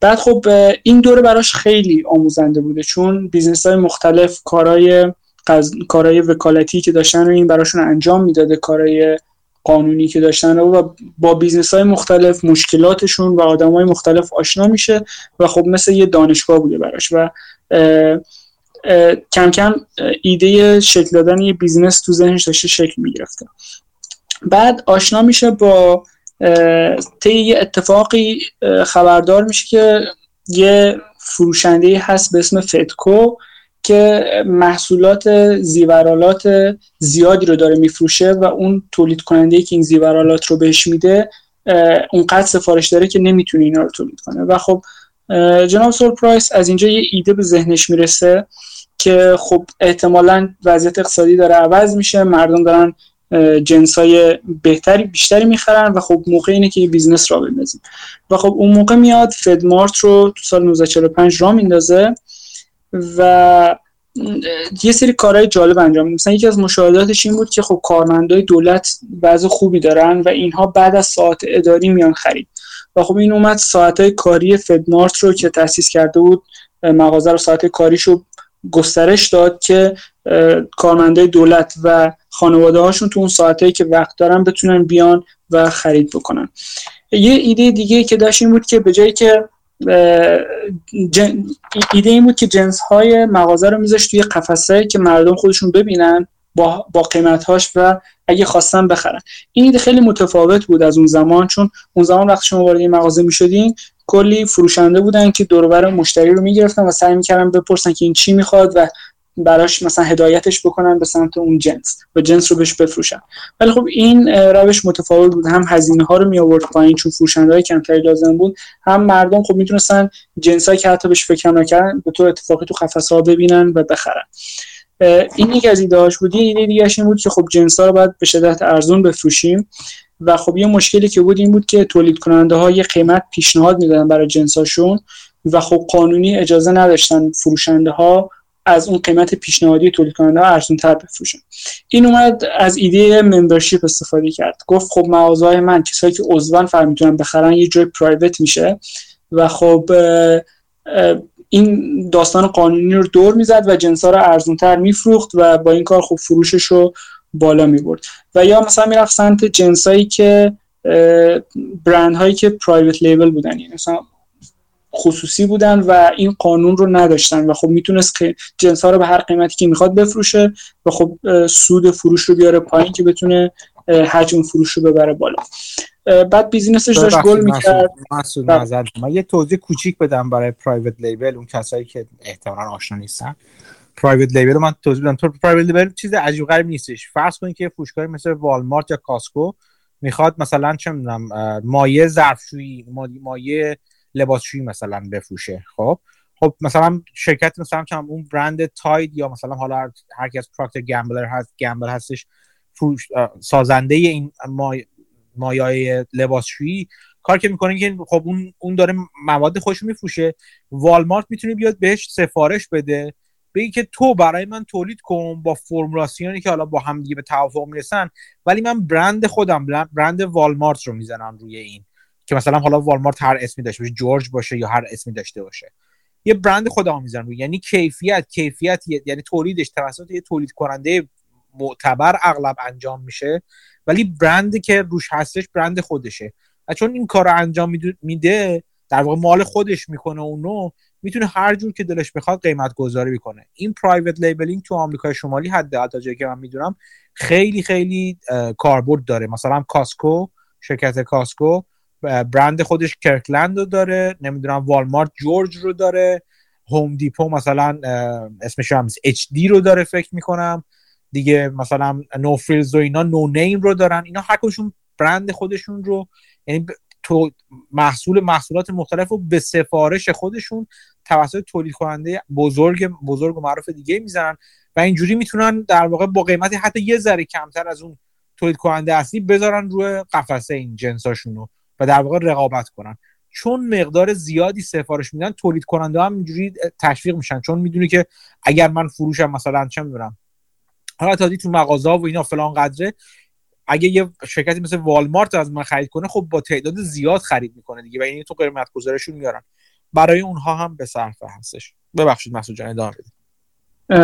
[SPEAKER 2] بعد خب این دوره براش خیلی آموزنده بوده چون business های مختلف کارهای قز... کارهای وکالتی که داشتن رو این براشون انجام می‌داده کارهای قانونی که داشتن و با business های مختلف مشکلاتشون و آدم های مختلف آشنا میشه و خب مثل یه دانشگاه بوده براش و کم کم ایده شکل دادن یه business تو ذهنش داشته شکل می‌گرفته. بعد آشنا میشه با طی یه اتفاقی خبردار میشه که یه فروشنده هست به اسم FedCo که محصولات زیورالات زیادی رو داره میفروشه و اون تولید کننده که این زیورالات رو بهش میده اونقدر سفارش داره که نمی‌تونه اینا رو تولید کنه. و خب جناب سول پرایس از اینجا یه ایده به ذهنش می‌رسه که خب احتمالا وضعیت اقتصادی داره عوض میشه مردم دارن جنس های بهتری بیشتری می‌خرن و خب موقع اینه که یه business راه بندازیم. و خب اون موقع میاد FedMart رو تو سال 1945 راه میندازه و یه سری کارهای جالب انجام میده. مثلا یکی از مشاهداتش این بود که خب کارمندای دولت وضع خوبی دارن و اینها بعد از ساعت اداری میان خرید. و خب این اومد ساعت کاری فدمارت رو که تاسیس کرده بود مغازه رو ساعت کاریش رو گسترش داد که کارمنده دولت و خانواده هاشون تو اون ساعتهایی که وقت دارن بتونن بیان و خرید بکنن. یه ایده دیگه که داشت این بود که به جایی که ایده این بود که جنس های مغازه رو میذاشت توی قفسه که مردم خودشون ببینن با, با قیمت هاش و اگه خواستن بخرن. این ایده خیلی متفاوت بود از اون زمان چون اون زمان وقتی شما وارد مغازه می‌شدین کلی فروشنده بودن که دوربر مشتری رو می‌گرفتن و سعی می‌کردن بپرسن که این چی می‌خواد و براش مثلا هدایتش بکنن به سمت اون جنس و جنس رو بهش بفروشن. ولی خب این روش متفاوت بود. هم هزینه ها رو می آورد پایین چون فروشنده های کمتری لازم بود هم مردم خب می‌تونستن جنس هایی که حتی بهش فکر نکردن به طور اتفاقی تو قفس ها ببینن و بخرن. این یک از ایدهاش بود. یه ایده دیگه این بود که خب جنس ها رو باید به شدت ارزون بفروشیم و خب یه مشکلی که بود این بود که تولید کننده ها یه قیمت پیشنهاد می‌دادن برای جنساشون و خب قانونی اجازه نداشتن فروشنده ها از اون قیمت پیشنهادی تولید کننده ارزون تر بفروشن. این اومد از ایده ممبرشیپ استفاده کرد. گفت خب مغازه من کسایی که عضوان فر می‌تونن بخرن یه جای پرایوت میشه و خب این داستان قانونی رو دور می‌زد و جنسا رو ارزون تر میفروخت و با این کار خب فروشش رو بالا می‌برد. و یا مثلا می‌رفت سمت جنسایی که برند هایی که پرایوت لیبل بودن. یعنی مثلا خصوصی بودن و این قانون رو نداشتن و خب می‌تونست جنس ها رو به هر قیمتی که می‌خواد بفروشه و خب سود فروش رو بیاره پایین که بتونه حجم فروش رو ببره بالا. بعد بیزینسش داشت گل می‌کرد.
[SPEAKER 1] من یه توضیح کوچیک بدم برای پرایوت لیبل اون کسایی که احتمالا آشنا نیستن. پرایوت لیبل من توضیح بدم. تو پرایوت لیبل چیز عجیب غریب نیستش. فرض کنید که فروشگاهی مثل والمارت یا کاسکو می‌خواد مثلا چه می‌دونم مایه ظرفشویی مایه لباسشویی مثلا بفروشه خب؟ خب مثلا شرکت مثلا چم اون برند تاید یا مثلا حالا هر کی از پراکتر گمبلر هست گمبل هستش فروش سازنده این مای مایای لباسشویی کار که می‌کنه که خب اون اون داره مواد خوش میفروشه. والمارت می‌تونه بیاد بهش سفارش بده بگی که تو برای من تولید کن با فرمولاسیونی که حالا با هم دیگه به توافق می‌رسن ولی من برند خودم برند والمارت رو می‌زنم روی این. که مثلا حالا والمارت هر اسمی داشته باشه جورج باشه یا هر اسمی داشته باشه. یه برند خودم می‌زنم روی یعنی کیفیت کیفیت یعنی تولیدش توسط یه تولید کننده معتبر اغلب انجام میشه. ولی برندی که روش هستش برند خودشه. و چون این کار انجام میده در واقع مال خودش می‌کنه اونو می‌تونه هر جور که دلش بخواد قیمت گذاری بکنه. این private labeling تو آمریکای شمالی حد تا جایی که من می‌دونم خیلی خیلی کاربرد داره. مثلا Costco شرکت Costco برند خودش Kirkland رو داره نمی‌دونم Walmart George رو داره هوم دیپو مثلا اسمش هم اچ دی رو داره فکر می‌کنم. دیگه مثلا نو فریلز و اینا نو نیم رو دارن. اینا هر برند خودشون رو یعنی تو محصول محصولات مختلف رو به سفارش خودشون توسط تولید کننده بزرگ بزرگ و معروف دیگه می‌زنن و اینجوری می‌تونن در واقع با قیمتی حتی یه ذره کمتر از اون تولید کننده اصلی بذارن روی قفسه این جنساشون رو و در واقع رقابت کنن. چون مقدار زیادی سفارش میدن تولید کننده هم اینجوری تشویق میشن. چون می‌دونی که اگر من فروشم مثلا چه می‌دونم حالا تا تو مغازه و اینا فلان قدره اگه یه شرکتی مثل والمارت از من خرید کنه خب با تعداد زیاد خرید می‌کنه دیگه و این تو قیمت گذارشون میارن. برای اونها هم به صرفه هستش. ببخشید مسعود جان ادامه بدید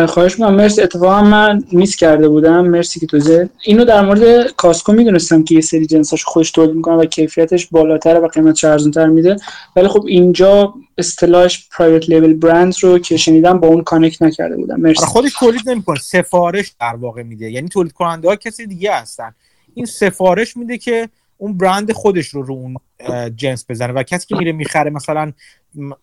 [SPEAKER 2] خواهش می‌کنم. مرسی. اتفاقا من میس کرده بودم. مرسی که توزه اینو در مورد کاسکو می‌دونستم که یه سری جنساش خودش تولید می‌کنه و کیفیتش بالاتره و قیمتش ارزونتر میده. ولی خب اینجا اصطلاحش private label brand رو که شنیدم با اون connect نکرده بودم. مرسی.
[SPEAKER 1] آره، خودش تولید نمی‌کنه. سفارش در واقع میده. یعنی تولید کننده ها کسی دیگه هستن. این سفارش میده که اون برند خودش رو رو اون جنس بزنه. و کسی که میره می‌خره مثلا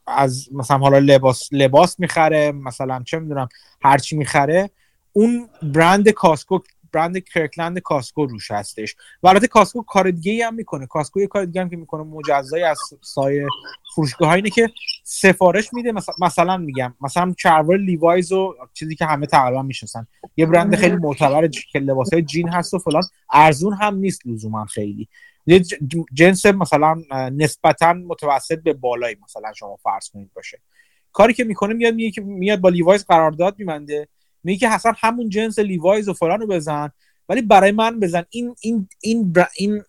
[SPEAKER 1] از مثلا حالا لباس لباس می‌خره مثلا چه می‌دونم هرچی می‌خره اون برند Costco برند Kirkland Costco روش هستش. و البته Costco کار دیگه هم می‌کنه. Costco یه کار دیگه هم که می‌کنه مجزای از سایر فروشگاه اینه که سفارش میده. مثلا, میگم مثلا شلوار Levi's و چیزی که همه تقریبا می‌شناسن. یه برند خیلی معتبر که لباسای جین هست و فلان. ارزون هم نیست لزوما خیلی. یه جنس مثلا نسبتا متوسط به بالایی مثلا شما فرض کنید باشه. کاری که می‌کنه میاد میگه که میاد با Levi's قرارداد میبنده. میگه که حسن همون جنس Levi's و فلان رو بزن ولی برای من بزن. این این این این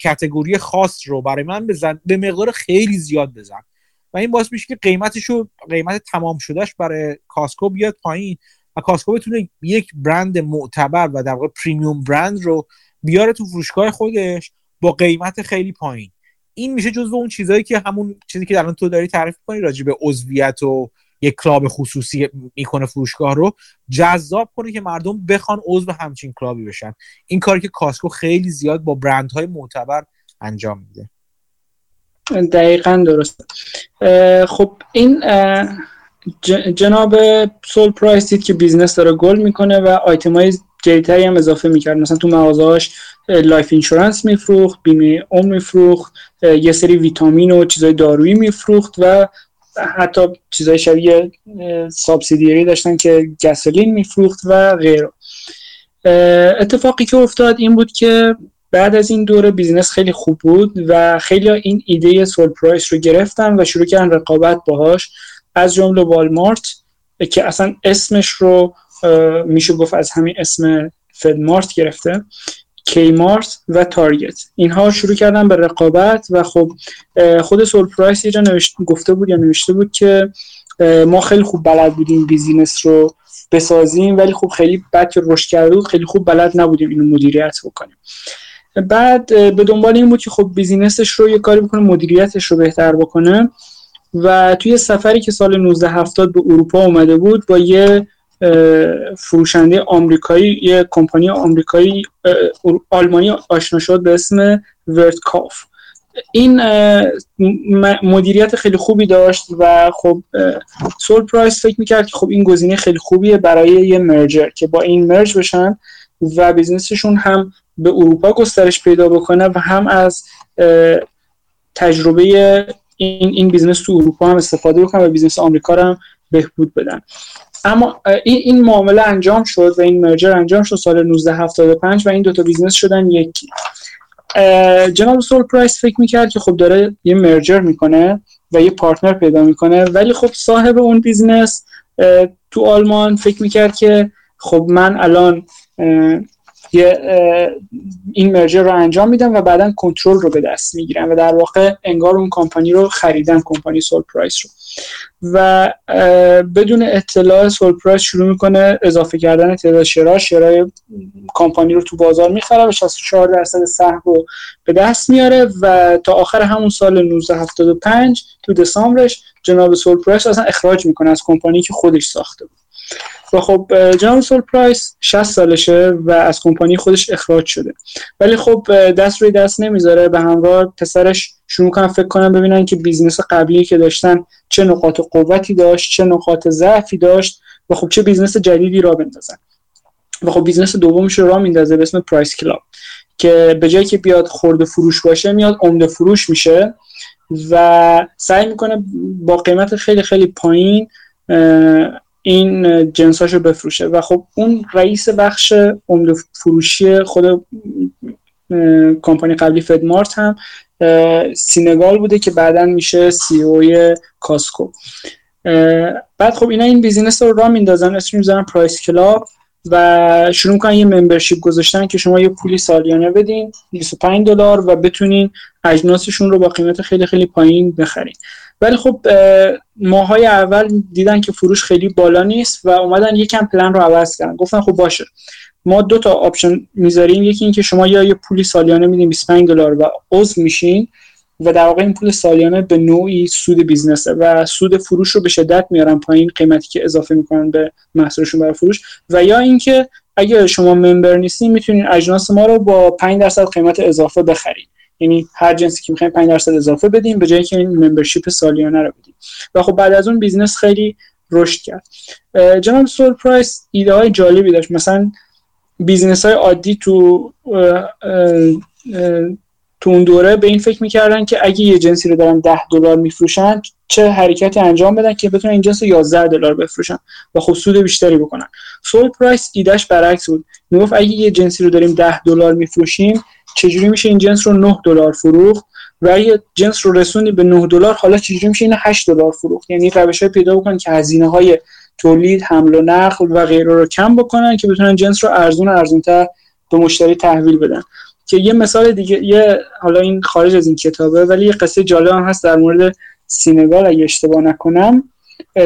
[SPEAKER 1] category خاص رو برای من بزن به مقدار خیلی زیاد بزن. و این باعث میشه که قیمتش رو قیمت تمام شدهش برای Costco بیاد پایین و Costco بتونه یک برند معتبر و در واقع premium brand رو بیاره تو فروشگاه خودش با قیمت خیلی پایین. این میشه جزو اون چیزهایی که همون چیزی که الان تو داری تعریف کنی راجع به عضویت و یک club خصوصی می‌کنه فروشگاه رو جذاب کنه که مردم بخوان عضو همچین club ی بشن. این کاری که Costco خیلی زیاد با برندهای معتبر انجام میده.
[SPEAKER 2] دقیقا درست. خب این جناب سول پرایس که business داره گل می‌کنه و آیتم های جدیدتری هم اضافه می‌کرد. مثلا تو مغازهاش life insurance میفروخت بیمه عمر میفروخت یه سری ویتامین و چیزای دارویی میفروخت و حتی چیزای شبیه subsidiary داشتن که gasoline میفروخت و غیره. اتفاقی که افتاد این بود که بعد از این دوره business خیلی خوب بود و خیلی این ایده سول پرایس رو گرفتن و شروع کردن رقابت باهاش. از جمله والمارت که اصلا اسمش رو میشه گفت از همین اسم FedMart گرفته. Kmart و Target اینها شروع کردن به رقابت و خب خود سول پرایس یه گفته بود یا نوشته بود که ما خیلی خوب بلد بودیم business رو بسازیم ولی خب خیلی بعد که رشد کرده بود خیلی خوب بلد نبودیم اینو مدیریت بکنیم. بعد به دنبال این بود که خب business ش رو یه کاری بکنه مدیریتش رو بهتر بکنه. و توی سفری که سال 1970 به اروپا اومده بود با یه فروشنده آمریکایی یه کمپانی آمریکایی آلمانی آشنا شد به اسم Wertkauf این مدیریت خیلی خوبی داشت و خب سول پرایس فکر می‌کرد که خب این گزینه خیلی خوبیه برای یه merger که با این merge بشن و business شون هم به اروپا گسترش پیدا بکنه و هم از تجربه این این business تو اروپا هم استفاده بکنن و business آمریکا رو هم بهبود بدن. اما این این معامله انجام شد و این merger انجام شد سال 1975 و این دوتا business شدن یکی. جناب سول پرایس فکر می‌کرد که خب داره یه merger می‌کنه و یه partner پیدا می‌کنه ولی خب صاحب اون business تو آلمان فکر می‌کرد که خب من الان یه این merger رو انجام میدم و بعدا کنترل رو به دست می‌گیرم و در واقع انگار اون کمپانی رو خریدن کمپانی سول پرایس رو. و بدون اطلاع سول پرایس شروع می‌کنه اضافه کردن تعداد share ها. share های کمپانی رو تو بازار می‌خره و 64 درصد سهم رو به دست میاره و تا آخر همون سال 1975 تو دسامبرش جناب سول پرایس اصلا اخراج می‌کنه از کمپانی که خودش ساخته بود. و خب جان سول پرایس 60 سالشه و از کمپانی خودش اخراج شده. ولی خب دست روی دست نمی‌ذاره. به همراه پسرش شروع کنن فکر کنن ببینن که business قبلی که داشتن چه نقاط قوتی داشت چه نقاط ضعفی داشت و خب چه business جدیدی را بندازن. و خب business دومش رو را میندازه به اسم پرایس کلاب که به جایی که بیاد خورده فروش باشه میاد عمده فروش میشه و سعی می‌کنه با قیمت خیلی خیلی پایین این جنساشو بفروشه. و خب اون رئیس بخش عمده فروشی خود کمپانی قبلی فدمارت هم سینگال بوده که بعدا میشه CEO ی کاسکو بعد خب اینا این business رو را میندازن اسم می‌ذارن پرایس کلاب و شروع کنن یه membership گذاشتن که شما یه پولی سالیانه بدین 25 دلار و بتونین اجناسشون رو با قیمت خیلی خیلی پایین بخرین. ولی خب ماهای اول دیدن که فروش خیلی بالا نیست و اومدن یکم پلن رو عوض کردن. گفتن خب باشه. ما دو تا option می‌ذاریم. یکی اینکه شما یا یه پولی سالیانه میدین 25 دلار و عضو میشین و در واقع این پول سالیانه به نوعی سود business ه و سود فروش رو به شدت میارن پایین قیمتی که اضافه می‌کنن به محصولشون برای فروش. و یا اینکه اگه شما member نیستین می‌تونین اجناس ما رو با 5 درصد قیمت اضافه بخرید یعنی هر جنسی که می‌خوایم 5 درصد اضافه بدیم به جایی که این membership سالیانه رو بدیم و خب بعد از اون business خیلی رشد کرد. جناب سول پرایس ایده های جالبی داشت. مثلا business های عادی تو تو اون دوره به این فکر می‌کردن که اگه یه جنسی رو دارن 10 دلار میفروشن چه حرکتی انجام بدن که بتونن این جنس رو 11 دلار بفروشن و خب سود بیشتری بکنن. سول پرایس ایدهش برعکس بود. می‌گفت اگه یه جنسی رو داریم 10 دلار میفروشیم چجوری میشه این جنس رو 9 دلار فروخت؟ و اگه جنس رو رسوندی به 9 دلار حالا چجوری میشه این 8 دلار فروخت؟ یعنی روش پیدا بکنن که هزینه های تولید حمل و نقل و غیره رو کم بکنن که بتونن جنس رو ارزون ارزونتر به مشتری تحویل بدن. که یه مثال دیگه یه حالا این خارج از این کتابه ولی یه قصه جالب هم هست در مورد سینگال اگه اشتباه نکنم.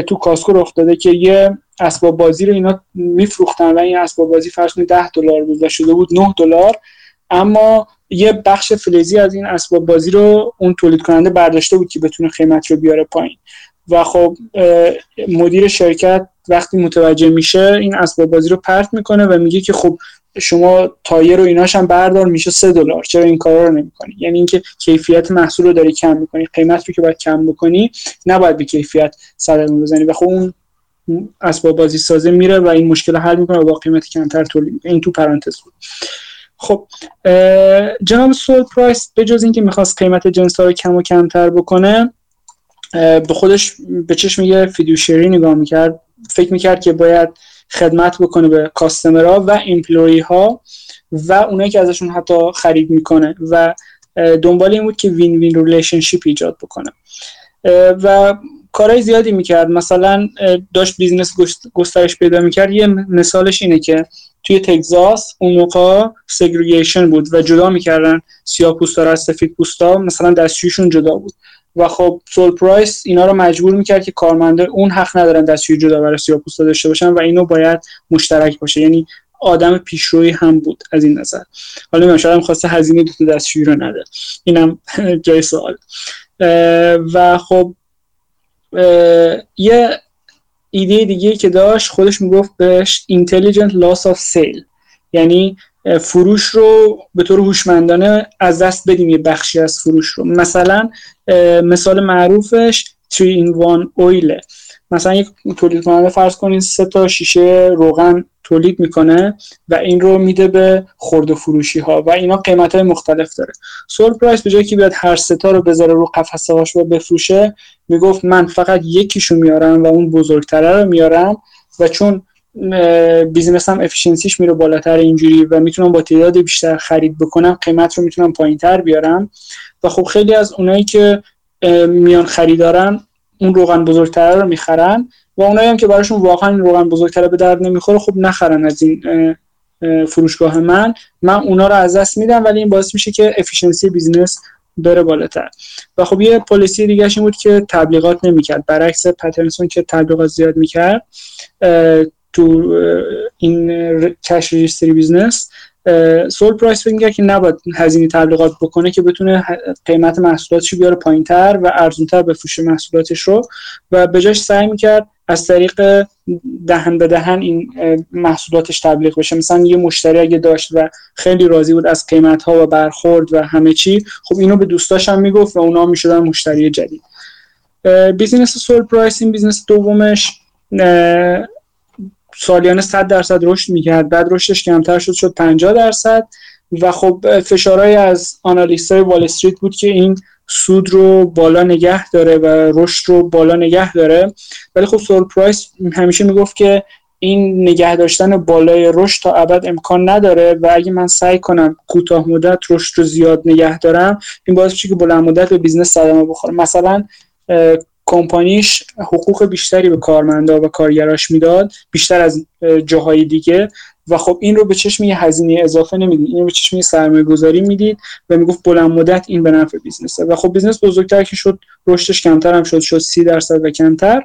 [SPEAKER 2] تو کاسکو رخ داده که یه اسباب بازی رو اینا میفروختن و این اسباب بازی فرض 10 دلار بود و شده بود 9 دلار. اما یه بخش فلزی از این اسباب بازی رو اون تولید کننده برداشته بود که بتونه قیمت رو بیاره پایین. و خب مدیر شرکت وقتی متوجه میشه این اسباب بازی رو پرت می‌کنه و میگه که خب شما تایر و ایناش هم بردار میشه سه دلار. چرا این کارا رو نمی‌کنی؟ یعنی اینکه کیفیت محصول رو داری کم می‌کنی قیمت رو که باید کم بکنی نباید به کیفیت صدمه بزنی. و خب اون اسباب بازی سازه میره و این مشکل حل می‌کنه و با قیمت کمتر تولید این تو پرانتز بود. خب جناب سول پرایس به جز اینکه می‌خواست قیمت جنس ها رو کم و کمتر بکنه به خودش به چشم یه fiduciary ای نگاه می‌کرد. فکر می‌کرد که باید خدمت بکنه به customer ها و employee ها و اونایی که ازشون حتی خرید می‌کنه و دنبال این بود که win-win relationship ایجاد بکنه. و کارهای زیادی می‌کرد. مثلا داشت business گسترش پیدا می‌کرد. یه مثالش اینه که توی تگزاس اون موقع segregation بود و جدا می‌کردن سیاه پوستا از سفید پوستا. مثلا دستشویشون جدا بود. و خب سول پرایس اینا رو مجبور می‌کرد که کارمنده اون حق ندارن دستشوی جدا برای سیاه پوستا داشته باشن و اینو باید مشترک باشه. یعنی آدم پیشروی هم بود از این نظر. حالا من شاید خواسته هزینه دو دستشویی رو نده. اینم جای سوال. و خب یه ایده دیگه که داشت خودش می‌گفت بهش intelligent loss of sale. یعنی فروش رو به طور هوشمندانه از دست بدیم یه بخشی از فروش رو. مثلا مثال معروفش 3 in 1 oil ه مثلا یک تولید کننده فرض کنید سه تا شیشه روغن تولید می‌کنه و این رو میده به خرد فروشی ها و اینا قیمت های مختلف داره. سول پرایس به جایی که بیاد هر سه تا رو بذاره رو قفسه هاش و بفروشه می‌گفت من فقط یکیشو میارم و اون بزرگتره رو میارم و چون business هم efficiency ش میره بالاتر اینجوری و می‌تونم با تعداد بیشتر خرید بکنم قیمت رو می‌تونم پایین تر بیارم. و خب خیلی از اونایی که میان خریدارن اون روغن بزرگتره رو می‌خرن و اونایی هم که براشون واقعا روغن بزرگتره به درد نمی‌خوره خب نخرن از این فروشگاه من. من اونا رو از دست میدم ولی این باعث میشه که efficiency business بره بالاتر. و خب یه policy دیگه این بود که تبلیغات نمی‌کرد. برعکس پترنسون که تبلیغات زیاد می‌کرد تو این cash registry business سول پرایس میگه که نباید هزینه تبلیغات بکنه که بتونه قیمت محصولاتش بیاره پایینتر و ارزونتر بفروشه محصولاتش رو. و به جاش سعی می‌کرد از طریق دهن به دهن این محصولاتش تبلیغ بشه. مثلا یه مشتری اگه داشت و خیلی راضی بود از قیمت ها و برخورد و همه چی خب اینو به دوستاش هم می‌گفت و اونا می‌شدن مشتری جدید. business سول پرایس این business دومش سالیانه 100 درصد رشد می‌کرد بعد رشدش کمتر شد شد 50 درصد. و خب فشارهای از analyst های وال استریت بود که این سود رو بالا نگه داره و رشد رو بالا نگه داره. ولی خب سول پرایس همیشه می‌گفت که این نگه داشتن بالای رشد تا ابد امکان نداره و اگه من سعی کنم کوتاه مدت رشد رو زیاد نگه دارم این باعث میشه که بلند مدت به business صدمه بخوره مثلا کمپانیش حقوق بیشتری به کارمندا و کارگراش می‌داد بیشتر از جاهای دیگه. و خب این رو به چشم یه هزینه اضافه نمی‌دید این رو به چشم یه سرمایه گذاری می‌دید و می‌گفت بلند مدت این به نفع business ه. و خب business بزرگتر که شد رشدش کمتر هم شد شد سی درصد و کمتر.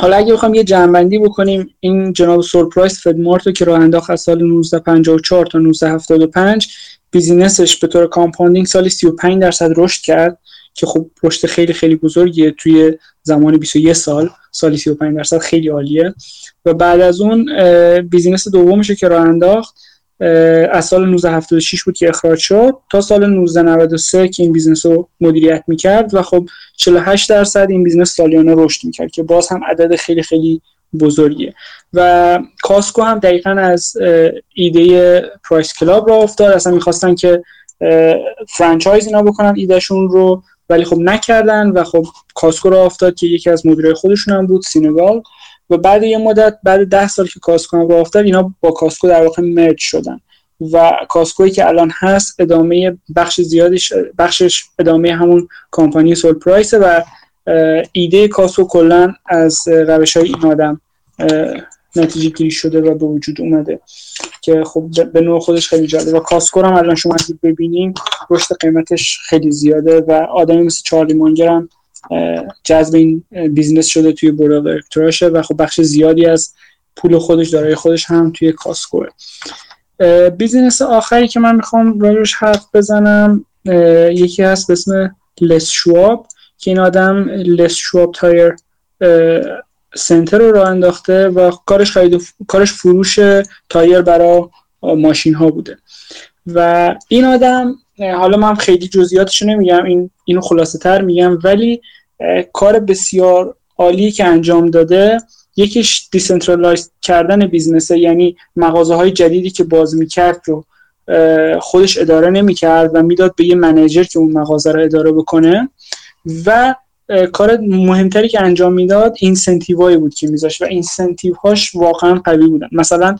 [SPEAKER 2] حالا اگه بخوام یه جمع‌بندی بکنیم این جناب سول پرایس فدمارت که راه انداخت از سال 1954 تا 1975 business ش به طور compounding سالی 35 درصد رشد کرد. که خب رشد خیلی خیلی بزرگیه توی زمان 21 سال سالی 35 درصد خیلی عالیه. و بعد از اون business دومش که راه انداخت از سال 1976 بود که اخراج شد. تا سال 1993 که این business رو مدیریت می‌کرد و خب 48 درصد این business سالیانه رشد می‌کرد که باز هم عدد خیلی خیلی بزرگیه. و کاسکو هم دقیقا از ایده پرایس کلاب را افتاد. اصلا می‌خواستن که franchise اینا بکنن ایدهشون رو. ولی خب نکردن و خب Costco را افتاد که یکی از مدیرای خودشون هم بود سینگال. و بعد یه مدت بعد ده سال که Costco هم را افتاد اینا با Costco در واقع merge شدن. و Costco ی که الان هست ادامه بخش زیادش بخشش ادامه همون کمپانی سول پرایس و ایده Costco کلا از روش های این آدم نتیجه گیری شده و به وجود اومده. که خب به نوع خودش خیلی جالبه. و Costco هم الان شما اگه ببینین رشد قیمتش خیلی زیاده و آدمی مثل چارلی مانگر هم جذب این business شده توی board و خب بخش زیادی از پول خودش دارای خودش هم توی Costco ه. business آخری که من می‌خوام روش حرف بزنم یکی هست به اسم لس شواب که این آدم Les Schwab Tire Center رو راه انداخته و کارش خرید کارش فروش تایر برای ماشین ها بوده. و این آدم حالا من خیلی جزئیاتش نمیگم این اینو خلاصه تر میگم ولی کار بسیار عالی که انجام داده یکیش decentralize کردن business ه یعنی مغازه های جدیدی که باز می‌کرد رو خودش اداره نمی‌کرد و می‌داد به یه manager که اون مغازه رو اداره بکنه. و کار مهمتری که انجام می‌داد incentive هایی بود که میذاشت و incentive هاش واقعا قوی بودن. مثلا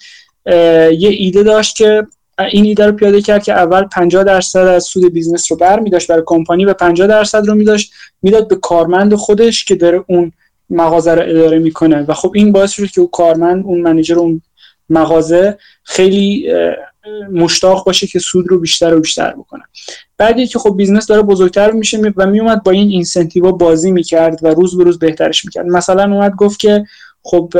[SPEAKER 2] یه ایده داشت که این ایده رو پیاده کرد که اول 50 درصد از سود business رو بر میداشت برای کمپانی و 50 درصد رو میداشت می‌داد به کارمند خودش که داره اون مغازه رو اداره می‌کنه. و خب این باعث شد که اون کارمند اون manager اون مغازه خیلی مشتاق باشه که سود رو بیشتر و بیشتر بکنه. بعدی که خب business داره بزرگتر میشه و میومد با این incentive بازی می‌کرد و روز به روز بهترش می‌کرد. مثلا اومد گفت که خب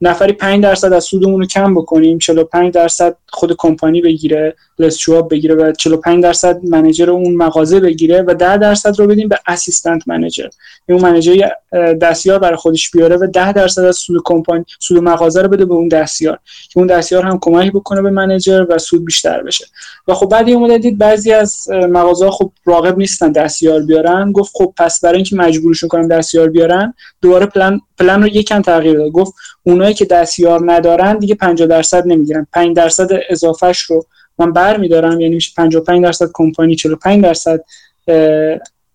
[SPEAKER 2] نفری 5 درصد از سودمون رو کم بکنیم 45 درصد خود کمپانی بگیره Les Schwab بگیره و 45 درصد manager اون مغازه بگیره و 10 درصد رو بدیم به assistant manager اون manager دستیار برای خودش بیاره و 10 درصد از سود کمپانی سود مغازه رو بده به اون دستیار. که اون دستیار هم کمک بکنه به manager و سود بیشتر بشه. و خب بعد یه دید بعضی از مغازه خب راغب نیستن دستیار بیارن. گفت خب پس برای اینکه مجبورشون کنم دستیار بیارن دوباره پلن پلن رو یکم تغییر داد. گفت اونایی که دستیار ندارن دیگه 50 درصد نمی‌گیرن. 5 درصد اضافهش رو من بر میدارم یعنی میشه 55 درصد کمپانی 45 درصد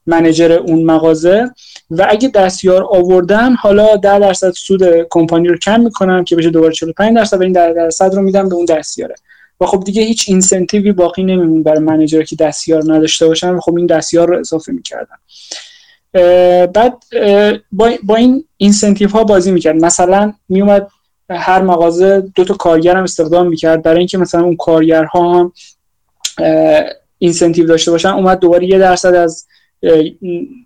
[SPEAKER 2] منیجر اون مغازه. و اگه دستیار آوردن حالا 10 درصد سود کمپانی رو کم می‌کنم که بشه دوباره 45 درصد و این 10 درصد رو میدم به اون دستیاره. و خب دیگه هیچ incentive ی باقی نمی‌موند برای manager که دستیار نداشته باشن و خب این دستیار رو اضافه می‌کردن. بعد با, با این incentive ها بازی می‌کرد. مثلا میومد هر مغازه دو تا کارگر هم استخدام می‌کرد. برای اینکه مثلا اون کارگرها هم incentive داشته باشن اومد دوباره یه درصد از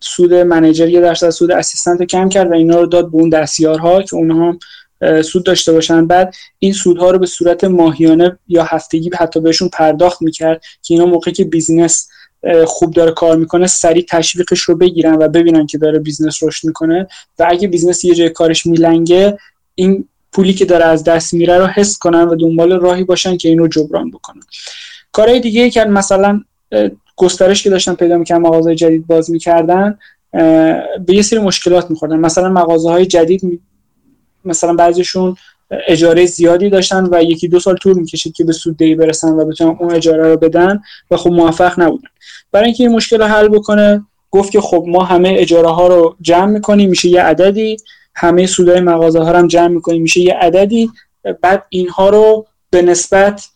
[SPEAKER 2] سود manager یه درصد سود assistant رو کم کرد و اینا رو داد به اون دستیارها که اونها هم سود داشته باشن. بعد این سودها رو به صورت ماهیانه یا هفتگی حتی بهشون پرداخت می‌کرد که اینا موقعی که business خوب داره کار می‌کنه سریع تشویقش رو بگیرن و ببینن که داره business رشد می‌کنه. و اگه business یه جای کارش میلنگه این پولی که داره از دست میره رو حس کنن و دنبال راهی باشن که اینو جبران بکنن. کارهای دیگه که مثلا گسترش که داشتن پیدا می‌کنن مغازه جدید باز می‌کردن به یه سری مشکلات میخوردن. مثلا مغازه های جدید مثلا بعضیشون اجاره زیادی داشتن و یکی دو سال طول می‌کشید که به سوددهی برسن و بتونن اون اجاره رو بدن و خب موفق نبودن. برای اینکه این مشکل رو حل بکنه گفت که خب ما همه اجاره ها رو جمع می‌کنیم میشه یه عددی. همه سودای مغازه ها رو هم جمع می‌کنیم. میشه یه عددی بعد اینها رو به نسبت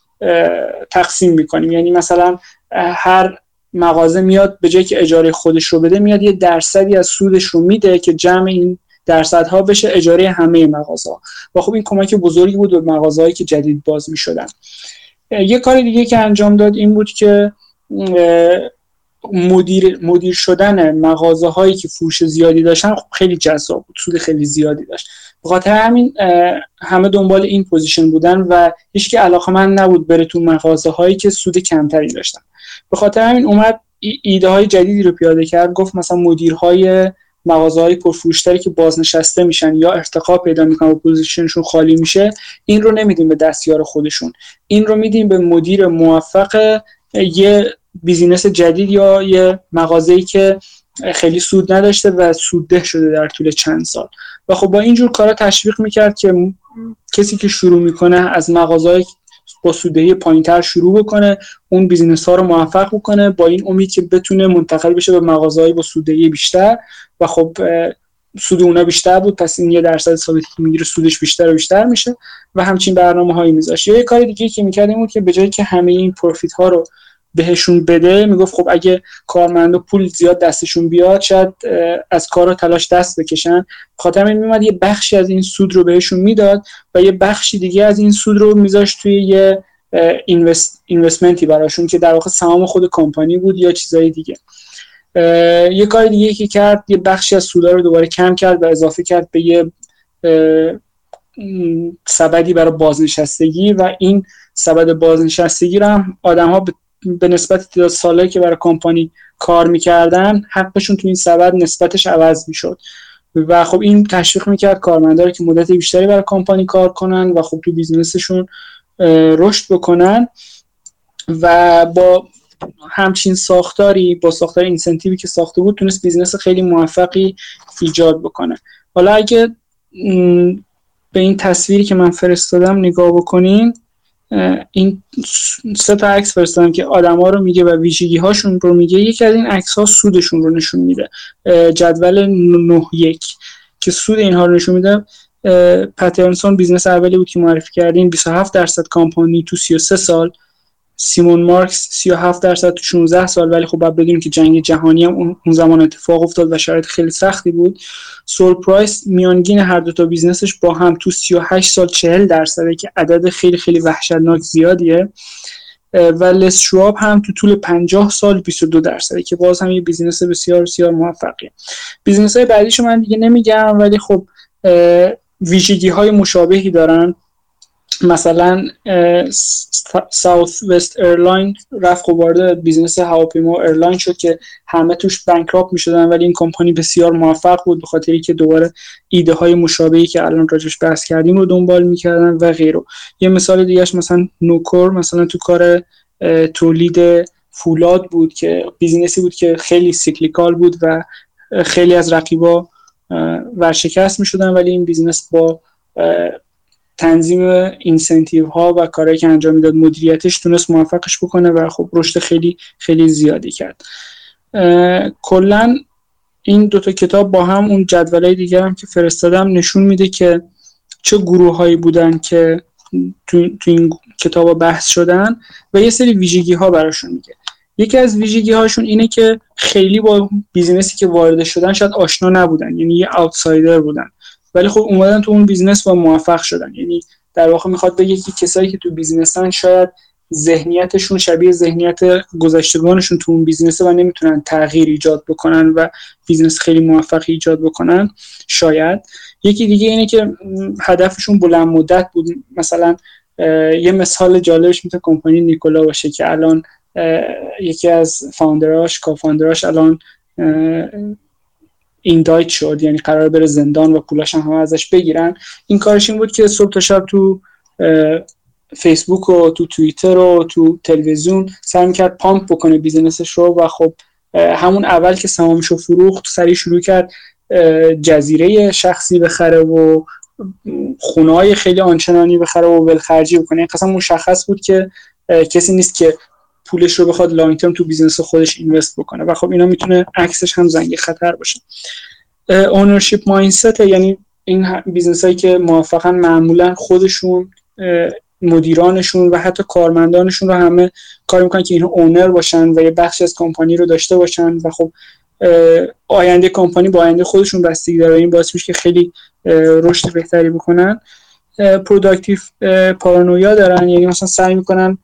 [SPEAKER 2] تقسیم می‌کنیم. یعنی مثلا هر مغازه میاد به جای که اجاره خودش رو بده میاد یه درصدی از سودش رو میده که جمع این درصدها بشه اجاره همه مغازه و خب این کمک بزرگی بود به مغازه‌ای که جدید باز می‌شدن. یه کار دیگه که انجام داد این بود که مدیر مدیر شدن مغازه هایی که فروش زیادی داشتن خب خیلی جذاب بود سود خیلی زیادی داشت. به خاطر همین همه دنبال این position بودن و هیچ علاقه‌مند نبود بره تو مغازه هایی که سود کمتری داشتن. به خاطر همین اومد ایده های جدیدی رو پیاده کرد گفت مثلا مدیرهای مغازه های پرفروشتری که بازنشسته میشن یا ارتقا پیدا می‌کنن و position شون خالی میشه این رو نمیدیم به دستیار خودشون. این رو میدیم به مدیر موفق یه business جدید یا یه مغازه‌ای که خیلی سود نداشته و سودده شده در طول چند سال. و خب با اینجور کارا تشویق می‌کرد که کسی که شروع می‌کنه از مغازه با سوددهی پایینتر شروع بکنه اون business ها رو موفق بکنه با این امید که بتونه منتقل بشه به مغازه‌ای با سوددهی بیشتر. و خب سود اونا بیشتر بود پس این یه درصد ثابتی که می‌گیره سودش بیشتر و بیشتر میشه. و همچین برنامه هایی یه کار دیگه که می‌کرد بود که به جایی که همه این profit ها رو بهشون بده می‌گفت خب اگه کارمندا پول زیاد دستشون بیاد شاید از کار و تلاش دست بکشن. خاطر این میومد یه بخشی از این سود رو بهشون می‌داد و یه بخشی دیگه از این سود رو میذاشت توی یه اینوست، اینوستمنتی براشون که در واقع سهام خود کمپانی بود یا چیزای دیگه. یه کار دیگه که کرد یه بخشی از سودا رو دوباره کم کرد و اضافه کرد به یه سبدی برای بازنشستگی و این سبد بازنشستگی رو هم آدم ها به نسبت تعداد ساله که برای کمپانی کار می‌کردن حقشون تو این سبد نسبتش عوض می‌شد. و خب این تشویق می‌کرد کارمندا که مدت بیشتری برای کمپانی کار کنن و خب تو business شون رشد بکنن. و با همچین ساختاری با ساختار incentive ی که ساخته بود تونست business خیلی موفقی ایجاد بکنه. حالا اگه به این تصویری که من فرستادم نگاه بکنین این سه تا عکس فرستادم که آدما رو میگه و ویژگی هاشون رو میگه. یکی از این عکس ها سودشون رو نشون میده. جدول 9 یک که سود اینها رو نشون میده. پترسون business اولی بود که معرفی کردیم 27 درصد compound تو 33 سال سیمون مارکس 37 درصد تو 16 سال ولی خب باید بدونیم که جنگ جهانی هم اون زمان اتفاق افتاد و شرایط خیلی سختی بود. سول پرایس میانگین هر دو تا business ش با هم تو 38 سال 40 درصده که عدد خیلی خیلی وحشتناک زیادیه. و لس شواب هم تو طول 50 سال 22 درصده که باز هم یه business بسیار بسیار موفقیه. business های بعدیشو من دیگه نمیگم ولی خب ویژگی های مشابهی دارن. مثلا Southwest Airline رفت و وارد business هواپیما airline شد که همه توش bankrupt می‌شدن ولی این کمپانی بسیار موفق بود به خاطری که دوباره ایده های مشابهی که الان راجبش بحث کردیم رو دنبال می‌کردن و غیره. یه مثال دیگهش مثلا Nucor مثلا تو کار تولید فولاد بود که business ی بود که خیلی cyclical بود و خیلی از رقیبا ورشکست می‌شدن ولی این business با تنظیم incentive ها و کارهایی که انجام می‌داد مدیریتش تونست موفقش بکنه و خب رشد خیلی خیلی زیادی کرد. کلا این دوتا کتاب با هم اون جدولای دیگر هم که فرستادم نشون میده که چه گروه هایی بودن که تو, تو این کتاب بحث شدن و یه سری ویژگی ها براشون میگه. یکی از ویژگی هاشون اینه که خیلی با business ی که وارد شدن شاید آشنا نبودن یعنی یه outsider بودن. ولی خب اومدن تو اون business و موفق شدن. یعنی در واقع می‌خواد بگه که کسایی که تو business ن شاید ذهنیتشون شبیه ذهنیت گذشتگانشون تو اون business ه و نمی‌تونن تغییر ایجاد بکنن و business خیلی موفق ایجاد بکنن شاید. یکی دیگه اینه که هدفشون بلند مدت بود. مثلا یه مثال جالبش می‌تونه کمپانی نیکولا باشه که الان یکی از founder اش co-founder اش الان indict شد یعنی قراره بره زندان و پولاش هم, ازش بگیرن. این کارش این بود که صبح تا شب تو فیسبوک و تو توییتر و تو تلویزیون سعی کرد pump بکنه business ش رو و خب همون اول که سهامش رو فروخت سریع شروع کرد جزیره شخصی بخره و خونه های خیلی آنچنانی بخره و ولخرجی بکنه. این قسم مشخص بود که کسی نیست که پولش رو بخواد long term تو business خودش invest بکنه. و خب اینا می‌تونه عکسش هم زنگ خطر باشه. ownership mindset یعنی این business هایی که موفقا معمولا خودشون مدیرانشون و حتی کارمندانشون رو همه کار می‌کنن که اینها owner باشن و یه بخش از کمپانی رو داشته باشن و خب آینده کمپانی با آینده خودشون بستگی داره. این باعث میشه که خیلی رشد بهتری بکنن. productive paranoia دارن. یعنی مثلا سعی می‌کنن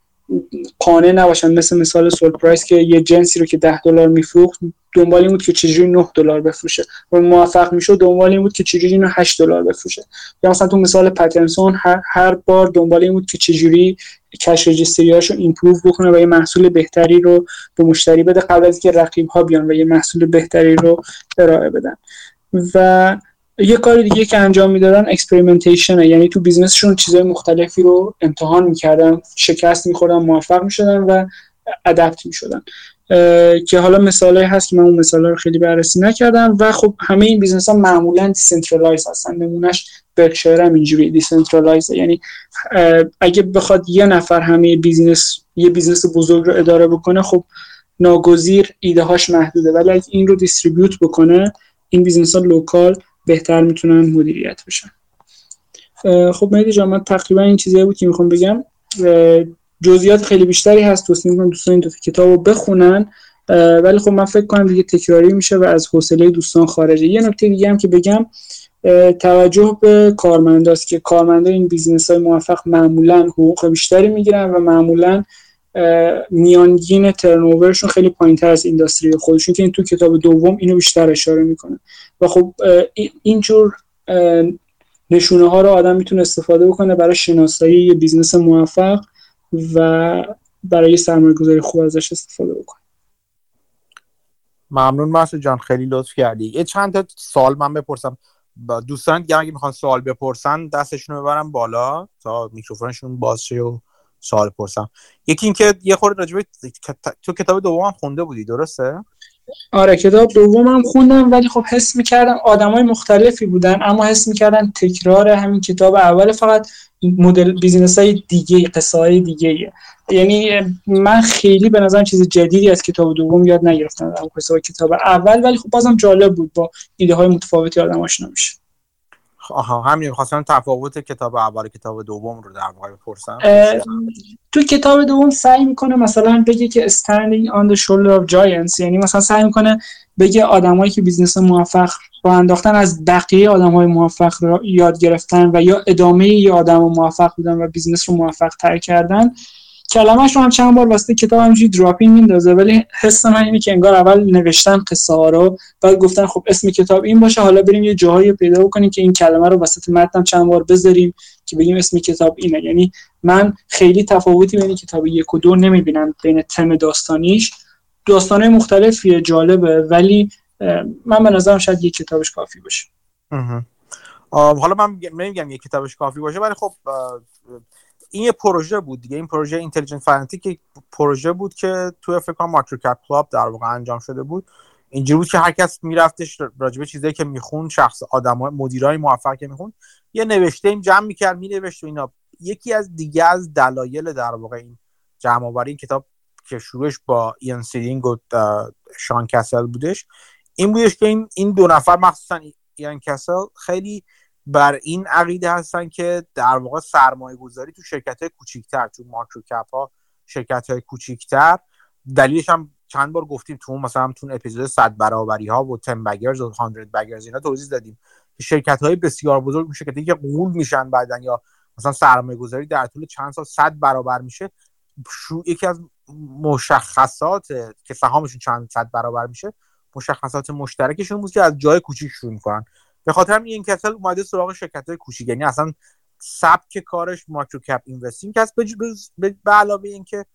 [SPEAKER 2] قانع نباشن. مثل مثال سول پرایس که یه جنسی رو که 10 دلار میفروخت دنبال این بود که چجوری 9 دلار بفروشه. و موفق می‌شد دنبال این بود که چجوری اینو 8 دلار بفروشه. یا مثلا تو مثال پترسون هر, هر بار دنبال این بود که چجوری cash register یاشو improve بکنه و یه محصول بهتری رو به مشتری بده قبل از اینکه رقیب ها بیان و یه محصول بهتری رو ارائه بدن. و یه کار دیگه که انجام می‌دادن experimentation یعنی تو business شون چیزهای مختلفی رو امتحان می‌کردن شکست میخوردن موفق می‌شدن و adapt می‌شدن. که حالا مثالایی هست که من اون مثالا رو خیلی بررسی نکردم و خب همه این business ها معمولا decentralize هستن. نمونهش برکشایر هم اینجوری decentralize یعنی اگه بخواد یه نفر همه business یه business بزرگ رو اداره بکنه خب ناگزیر ایده هاش محدوده. ولی اگه این رو distribute بکنه این business ها local بهتر می‌تونن مدیریت بشن. خب مهدی جان من تقریبا این چیزایی بود که می‌خوام بگم. جزئیات خیلی بیشتری هست. توصیه می‌کنم دوستان این دو کتاب رو بخونن. ولی خب من فکر کنم دیگه تکراری میشه و از حوصله دوستان خارجه. یه نکته دیگه هم که بگم توجه به کارمنداست که کارمندا این business های موفق معمولا حقوق بیشتری می‌گیرن و معمولا میانگین turnover شون خیلی پایین تر از industry خودشون که این تو کتاب دوم اینو بیشتر اشاره می‌کنه. و خب اینجور نشونه ها رو آدم می‌تونه استفاده بکنه برای شناسایی یه business موفق و برای سرمایه گذاری خوب ازش استفاده بکنه.
[SPEAKER 1] ممنون مسعود جان خیلی لطف کردی. یه چند تا سال من بپرسم. دوستان دیگه اگه می‌خوان سوال بپرسن دستشون رو ببرم بالا تا میکروفونشون باز شه و سوال پرسم. یکی اینکه یه خورده راجبه تو کتاب دوم خونده بودی درسته؟
[SPEAKER 2] آره کتاب دومم خوندم ولی خب حس می‌کردم آدمای مختلفی بودن اما حس می‌کردم تکرار همین کتاب اول فقط مدل بیزینس های دیگه قصه های دیگه یعنی من خیلی به نظرم چیز جدیدی از کتاب دوم یاد نگرفتم در کتاب اول ولی خب بازم جالب بود با ایده های متفاوتی آدم آشنا میشه.
[SPEAKER 1] آها همین خواستم تفاوت کتاب اول کتاب دوم رو در واقع بپرسم.
[SPEAKER 2] تو کتاب دوم سعی می‌کنه مثلا بگه که standing on the shoulder of giants یعنی مثلا سعی می‌کنه بگه آدمایی که business موفق راه انداختن از بقیه آدم های موفق رو یاد گرفتن و یا ادامه یه آدم موفق بودن و business رو موفق تر کردن. کلمهش رو هم چند بار واسه کتاب همجوری دراپینگ میندازه ولی حس من اینه که انگار اول نوشتن قصه ها رو بعد گفتن خب اسم کتاب این باشه حالا بریم یه جاهایی پیدا بکنیم که این کلمه رو وسط متن چند بار بذاریم که بگیم اسم کتاب اینه. یعنی من خیلی تفاوتی بین کتاب یک و دو نمی‌بینم بین تم داستانیش. داستانه مختلفی جالبه ولی من به نظرم شاید یک کتابش کافی باشه.
[SPEAKER 1] حالا من نمیگم یک کتابش کافی باشه ولی خب این یه پروژه بود دیگه. این پروژه اینتلیجنت فنتیک پروژه بود که توی فکر کنم مارکر کپ کلاب در واقع انجام شده بود. اینجوری بود که هر کس میرفتش راجبه چیزایی که میخون شخص آدم مدیرای موفق که میخون یه نوشته این جمع می‌کرد مینوشت و اینا. یکی از دیگه از دلایل در واقع این جمع آوری این کتاب که شروعش با ایان سیدینگ و شان کسل بودش این بودش که این این دو نفر مخصوصا ایان کسل خیلی بر این عقیده هستن که در واقع سرمایه گذاری تو شرکت های کوچیکتر تو مارکرو کپ ها شرکت های کوچیکتر. دلیلش هم چند بار گفتیم تو مثلا تو اپیزود 100 برابری ها و 10 بگرز و 100 بگرز اینا توضیح دادیم که شرکت های بسیار بزرگ شرکتی که قول میشن بعدن یا مثلا سرمایه گذاری در طول چند سال 100 برابر میشه شو یکی از مشخصات که سهامشون چند صد برابر میشه مشخصات مشترکشون بود که از جای کوچیک شروع می‌کنن. به خاطر این کسل اومده سراغ شرکت های کوچیک. یعنی اصلا سبک کارش مایکرو کپ اینوستینگ هست به علاوه اینکه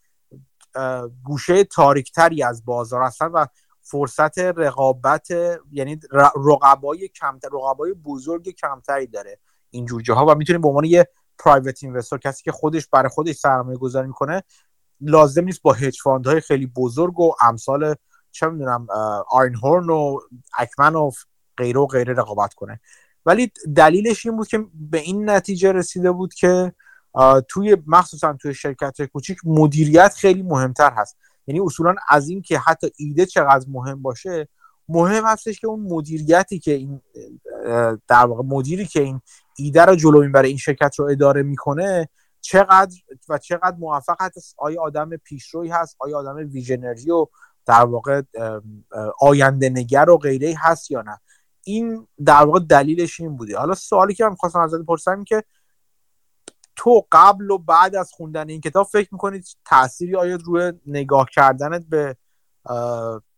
[SPEAKER 1] گوشه تاریکتری از بازار هستن و فرصت رقابت یعنی رقبای کمتر رقبای بزرگ کمتری داره اینجور جاها و می‌تونیم به عنوان یه پرایوت اینوستر کسی که خودش برای خودش سرمایه گذاری می‌کنه لازم نیست با هج های خیلی بزرگ و امثال چه می‌دونم آرین هورن و اکمن و غیره و غیره رقابت کنه. ولی دلیلش این بود که به این نتیجه رسیده بود که توی مخصوصا توی شرکت کوچیک مدیریت خیلی مهمتر هست. یعنی اصولا از این که حتی ایده چقدر مهم باشه مهم هستش که اون مدیریتی که این در واقع مدیری که این ایده رو جلو می‌بره این شرکت رو اداره می‌کنه چقدر و چقدر موفق هست. آیا آدم پیشروی هست؟ آیا آدم ویژنری و در واقع آینده نگر و غیره هست یا نه؟ این در واقع دلیلش این بوده. حالا سوالی که من خواستم ازت بپرسم که تو قبل و بعد از خوندن این کتاب فکر می‌کنید تأثیری آیا روی نگاه کردنت به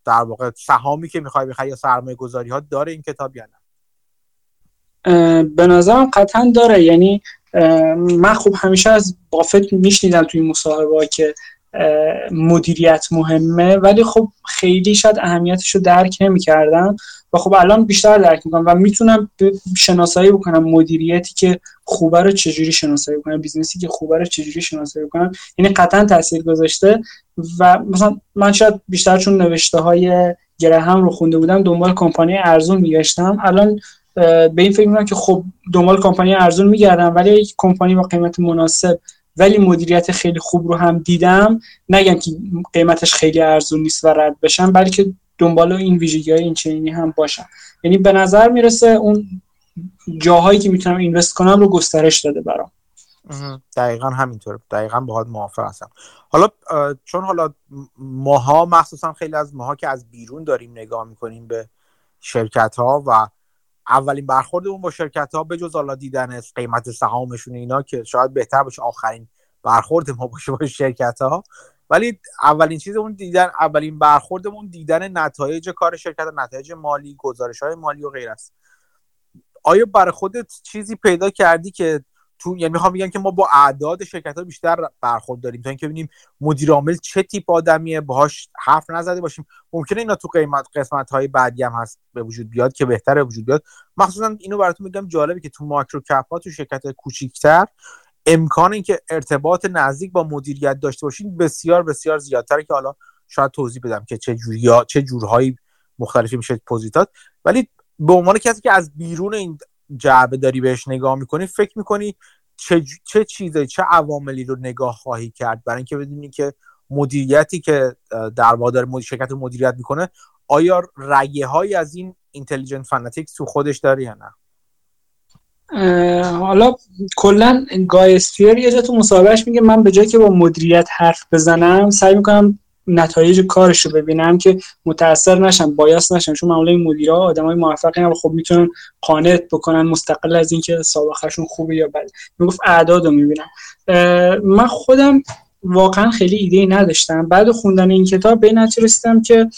[SPEAKER 1] در واقع سهامی که می‌خوای بخری یا سرمایه گذاری ها داره این کتاب یا نه؟
[SPEAKER 2] به نظرم قطعا داره. یعنی من خوب همیشه از بافت میشنیدم توی مصاحبه که مدیریت مهمه ولی خب خیلی شاید اهمیتش رو درک نمی‌کردم و خب الان بیشتر درک می‌کنم و می‌تونم شناسایی بکنم مدیریتی که خوبه رو چجوری شناسایی بکنم business ی که خوبه رو چجوری شناسایی بکنم. یعنی قطعا تاثیر گذاشته و مثلا من شاید بیشتر چون نوشته های گراهم رو خونده بودم دنبال کمپانی ارزون میگشتم. الان به این فکر می‌کنم که خب دنبال کمپانی ارزون میگردم ولی یک کمپانی با قیمت مناسب ولی مدیریت خیلی خوب رو هم دیدم. نگم که قیمتش خیلی ارزون نیست و رد بشم بلکه دنبال این ویژگی های این چنینی هم باشم. یعنی به نظر می‌رسه اون جاهایی که می‌تونم اینوست کنم رو گسترش داده برام.
[SPEAKER 1] دقیقا همینطور دقیقا باهات موافق هستم. حالا چون حالا ماها مخصوصا خیلی از ماها که از بیرون داریم نگاه می‌کنیم به شرکت ها و اولین برخوردمون با شرکت ها به جز حالا دیدن قیمت سهامشون اینا که شاید بهتر باشه آخرین برخورد ما باشه با شرکت ها ولی اولین چیزمون دیدن اولین برخوردمون دیدن نتایج کار شرکت نتایج مالی گزارش های مالی و غیر است. آیا برای خودت چیزی پیدا کردی که تو یعنی می‌خوام بگم که ما با اعداد شرکت ها بیشتر برخورد داریم. تا اینکه ببینیم مدیر عامل چه تیپ آدمیه باهاش حرف نزده باشیم. ممکنه اینا تو قیمت قسمت های بعدی هم هست به وجود بیاد که بهتره وجود بیاد. مخصوصا اینو براتون میگم جالبه که تو ماکرو کپ ها تو شرکت کوچیکتر امکان اینکه ارتباط نزدیک با مدیریت داشته باشین بسیار بسیار زیادتره که حالا شاید توضیح بدم که چه جوریا چه جورهایی مختلفی میشه پوزیتات. ولی به عنوان کسی که از بیرون این جعبه داری بهش نگاه می‌کنی فکر می‌کنی چه, چه چیزه چه عواملی رو نگاه خواهی کرد؟ برای اینکه بدونی که مدیریتی که در واقع مدیر شرکت رو مدیریت می‌کنه آیا رگه های از این Intelligent Fanatics تو خودش داره یا نه؟
[SPEAKER 2] حالا کلا گای اسپیر یه جا تو مصاحبهش میگه من به جای که با مدیریت حرف بزنم سعی می‌کنم نتایج کارش رو ببینم که متاثر نشم bias نشم. چون معمولا این مدیرا آدمای موفقی هم خب می‌تونن قانعت بکنن مستقل از اینکه سابقهشون خوبه یا بده. می‌گفت اعداد می‌بینم. من خودم واقعا خیلی ایده نداشتم. بعد خوندن این کتاب به نتیجه رسیدم که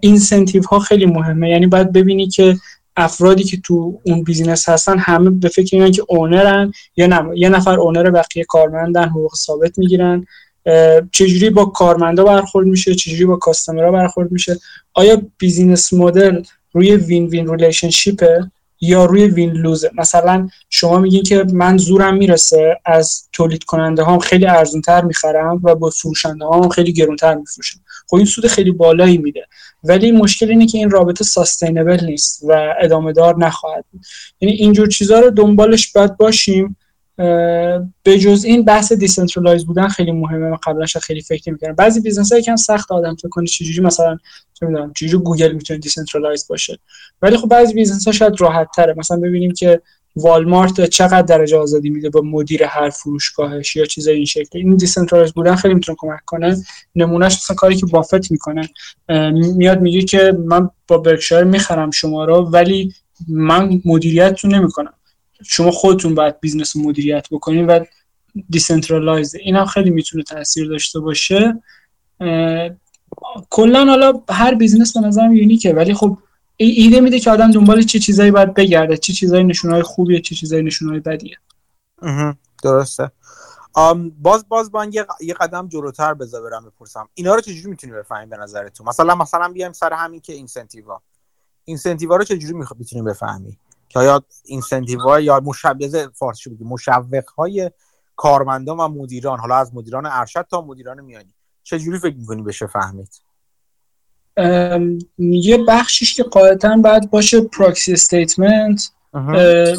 [SPEAKER 2] incentive ها خیلی مهمه. یعنی باید ببینی که افرادی که تو اون business هستن همه به فکر اینن که اونرن یا نه. یه نفر owner بقیه کارمندن حقوق ثابت می‌گیرن. چجوری با کارمندا برخورد میشه؟ چجوری با customer ها برخورد میشه؟ آیا business model روی win-win relationship ه یا روی win-lose ه؟ مثلا شما میگین که من زورم می‌رسه از تولید کننده هام خیلی ارزونتر می‌خرم و با فروشنده هام خیلی گرونتر میفروشم. خب این سود خیلی بالایی میده. ولی مشکل اینه که این رابطه sustainable نیست و ادامه دار نخواهد بود. یعنی اینجور چیزها رو دنبالش باید باشیم به جز این بحث decentralize بودن خیلی مهمه من قبلش خیلی فکر می‌کردم بعضی business ها یکم سخت آدم فکر کنه چجوری مثلا چه می‌دونم چجوری گوگل می‌تونه decentralize باشه. ولی خب بعضی business ها شاید راحت تره مثلا ببینیم که والمارت چقدر درجه آزادی میده با مدیر هر فروشگاهش یا چیزای این شکلی این decentralize بودن خیلی می‌تونه کمک کنه. نمونهش مثلا کاری که بافت می‌کنه. میاد میگه که من با برکشایر می‌خرم شما رو ولی من مدیریتتون نمی‌کنم. شما خودتون باید business مدیریت بکنید و decentralize این هم خیلی می‌تونه تاثیر داشته باشه. کلا حالا هر business به نظرم unique ه ولی خب ایده میده که آدم دنبال چه چیزایی باید بگرده چه چیزایی نشونهای خوبیه چه چیزایی نشونهای بدیه.
[SPEAKER 1] درسته. باز باز با یه قدم جلوتر بذار برم بپرسم. اینا رو چجوری می‌تونی بفهمی به نظرتون؟ مثلا مثلا بیایم سر همین که incentive ا. incentive ا رو چجوری می‌تونی بفهمی؟ که آیا incentive یا مثلا به فارسی بگیم مشوق های کارمندان و مدیران حالا از مدیران ارشد تا مدیران میانی چه جوری فکر می‌کنی بشه فهمید؟
[SPEAKER 2] یه بخشیش که قاعدتا باید باشه proxy statement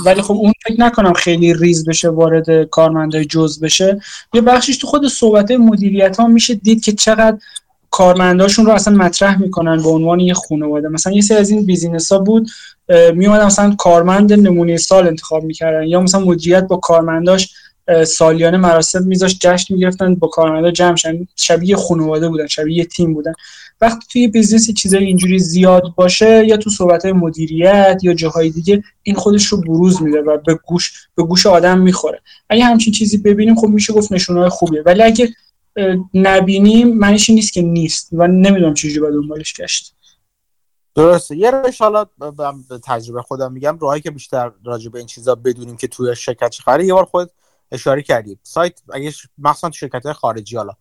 [SPEAKER 2] ولی خب اون فکر نکنم خیلی ریز بشه وارد کارمندای جز بشه. یه بخشیش تو خود صحبت مدیریت ها میشه دید که چقدر کارمنداشون رو اصلا مطرح می‌کنن به عنوان یه خانواده. مثلا یه سری از این business ها بود می مثلا کارمند نمونه سال انتخاب می‌کردن یا مثلا مدیریت با کارمنداش سالیانه مراسم میذاشت جشن می‌گرفتن با کارمندا جمع شن شبیه خانواده بودن شبیه تیم بودن. وقتی توی business چیزای اینجوری زیاد باشه یا تو صحبت مدیریت یا جاهای دیگه این خودش رو بروز میده و به گوش به گوش آدم می‌خوره. اگه همچین چیزی ببینیم خب میشه گفت نشونهای خوبیه. ولی اگه نبینیم معنیش نیست که نیست و نمی‌دونم چجوری باید دنبالش گشت.
[SPEAKER 1] درسته. یه روش حالا به تجربه خودم میگم. راهی که بیشتر راجع به این چیزا بدونیم که توی شرکت چه یه بار خود اشاره کردیم. سایت اگه مخصوصا تو شرکت های خارجی حالا